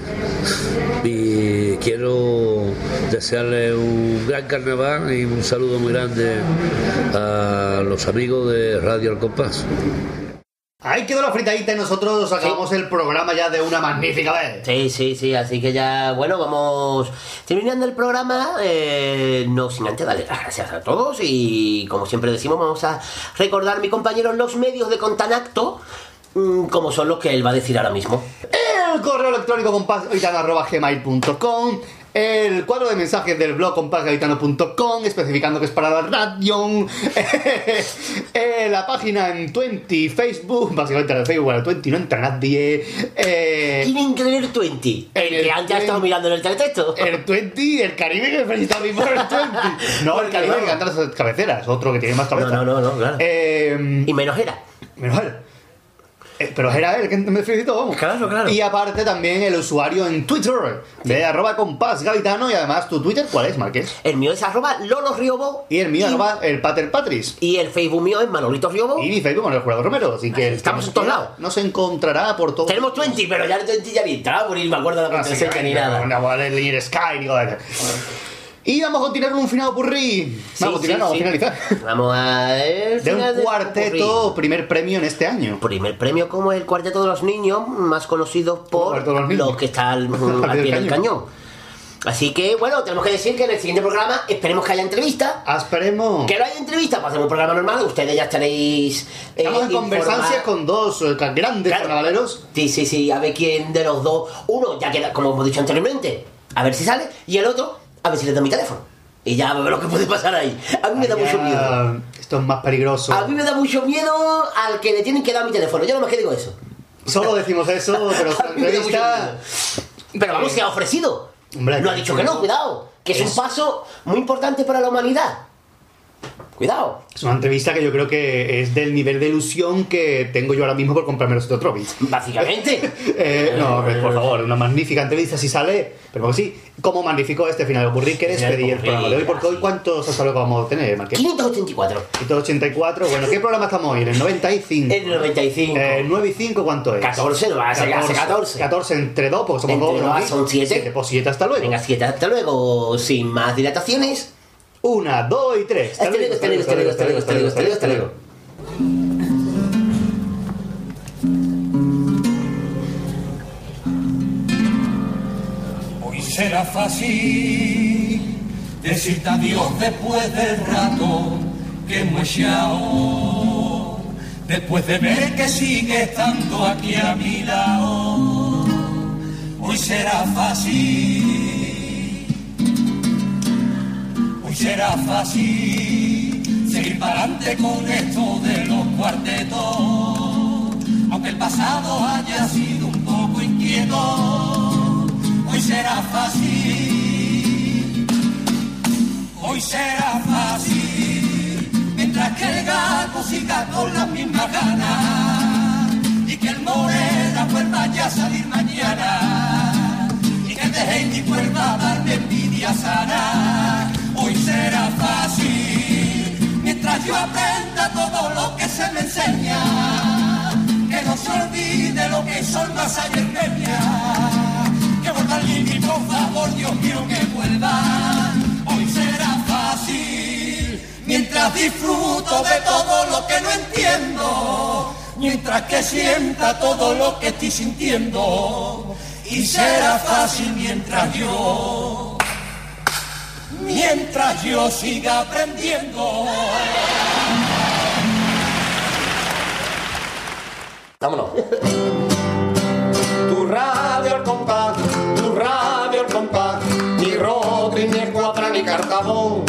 Speaker 42: y quiero desearle un gran carnaval y un saludo muy grande a los amigos de Radio Al Compás.
Speaker 2: ahí quedó la fritadita y nosotros acabamos el programa ya de una magnífica vez.
Speaker 3: Sí, sí, sí, así que ya, bueno, vamos terminando el programa, eh, no sin antes darle las gracias a todos y como siempre decimos, vamos a recordar mi compañero los medios de contacto, como son los que él va a decir ahora mismo.
Speaker 2: El correo electrónico compásgaitano.gmail.com El cuadro de mensajes del blog compásgaitano.com especificando que es para la radio. Eh, la página en 20 Facebook, básicamente en el Facebook, en el 20 no entra nadie. Eh,
Speaker 3: que tener 20. El que antes ha estado mirando en el teletexto.
Speaker 2: El 20, el Caribe que felicita mismo el 20. No, el Caribe que canta las cabeceras, otro que tiene más cabeza.
Speaker 3: No, no, no, no, claro.
Speaker 2: Eh,
Speaker 3: y menos era.
Speaker 2: Menos era. Eh, pero era él que me felicitó, vamos.
Speaker 3: Claro, claro.
Speaker 2: Y aparte también el usuario en Twitter de arroba compás gavitano y además tu Twitter, ¿cuál es, Marqués?
Speaker 3: El mío es arroba Lolo Riobo.
Speaker 2: Y el mío arroba el Pater Patris.
Speaker 3: Y el Facebook mío es Manolito Riobo.
Speaker 2: Y mi Facebook Manuel Jurado Romero. Así que el
Speaker 3: Estamos en todos lados.
Speaker 2: Nos encontrará por todo.
Speaker 3: Tenemos 20, pero ya el 20 ya ni entraba, ni me acuerdo de la
Speaker 2: Así
Speaker 3: contraseña ni nada.
Speaker 2: No, no, ir Sky, ni nada. Y vamos a continuar con un final.
Speaker 3: Sí,
Speaker 2: Vamos a continuar,
Speaker 3: sí,
Speaker 2: vamos
Speaker 3: sí.
Speaker 2: a finalizar.
Speaker 3: Vamos a ver.
Speaker 2: De un cuarteto,
Speaker 3: popurrí.
Speaker 2: primer premio en este año.
Speaker 3: Primer premio como el cuarteto de los niños, más conocido por
Speaker 2: los
Speaker 3: que están al pie del cañón. Así que bueno, tenemos que decir que en el siguiente programa esperemos que haya entrevista.
Speaker 2: Ah, esperemos.
Speaker 3: Que no haya entrevista, pues hacemos un programa normal, ustedes ya estaréis. eh,
Speaker 2: Estamos en conversancia con dos eh, grandes
Speaker 3: Claro.
Speaker 2: carnavaleros.
Speaker 3: Sí, sí, sí, a ver quién de los dos. Uno ya queda, como hemos dicho anteriormente, a ver si sale, y el otro, a ver si le da mi teléfono. Y ya a ver lo que puede pasar ahí. A mí me da mucho miedo.
Speaker 2: Esto es más peligroso.
Speaker 3: A mí me da mucho miedo al que le tienen que dar mi teléfono. Yo no más que digo eso.
Speaker 2: Solo decimos eso, pero entrevista.
Speaker 3: Pero vamos, se ha ofrecido.
Speaker 2: Hombre,
Speaker 3: no ha dicho que no, cuidado. Que es un paso muy importante para la humanidad. Cuidado.
Speaker 2: Es una entrevista que yo creo que es del nivel de ilusión que tengo yo ahora mismo por comprarme los Trophies.
Speaker 3: Básicamente.
Speaker 2: Eh, no, por favor, una magnífica entrevista si sale. Pero que sí, ¿cómo magnificó este final de Burri? que despedir el programa de hoy? Porque hoy, ¿cuántos hasta luego vamos a tener, Marqués?
Speaker 3: 584.
Speaker 2: 584. Bueno, ¿qué programa estamos hoy? En el 95.
Speaker 3: El 95.
Speaker 2: Eh, 9 y 5, ¿cuánto es?
Speaker 3: 14, no va a ser hace 14.
Speaker 2: 14 entre 2, porque somos
Speaker 3: Entre
Speaker 2: dos. ¿no?
Speaker 3: dos son 7.
Speaker 2: 7, pues 7 hasta luego.
Speaker 3: Venga, 7, hasta luego. Sin más dilataciones.
Speaker 2: Una, dos y tres.
Speaker 3: Hasta luego, hasta luego, hasta luego, hasta luego, hasta luego, hasta luego, hasta luego.
Speaker 4: Hoy será fácil decirte adiós después del rato que hemos echado. Después de ver que sigue estando aquí a mi lado. Hoy será fácil. Hoy será fácil seguir para adelante con esto de los cuartetos. Aunque el pasado haya sido un poco inquieto, hoy será fácil. Hoy será fácil, mientras que el gato siga con las mismas ganas y que el morena vuelva ya a salir mañana y que el de Heidi vuelva a darme envidia sana. Hoy será fácil, mientras yo aprenda todo lo que se me enseña, que no se olvide lo que son más ayer media, que vuelva el Lili, por favor, Dios mío, que vuelva. Hoy será mientras disfruto de todo lo que no entiendo, mientras que sienta todo lo que estoy sintiendo, y será fácil mientras yo, mientras yo siga aprendiendo.
Speaker 1: Vámonos. Tu radio al compás, tu radio al compás, ni Rodri, ni Escuadra, ni Cartabón.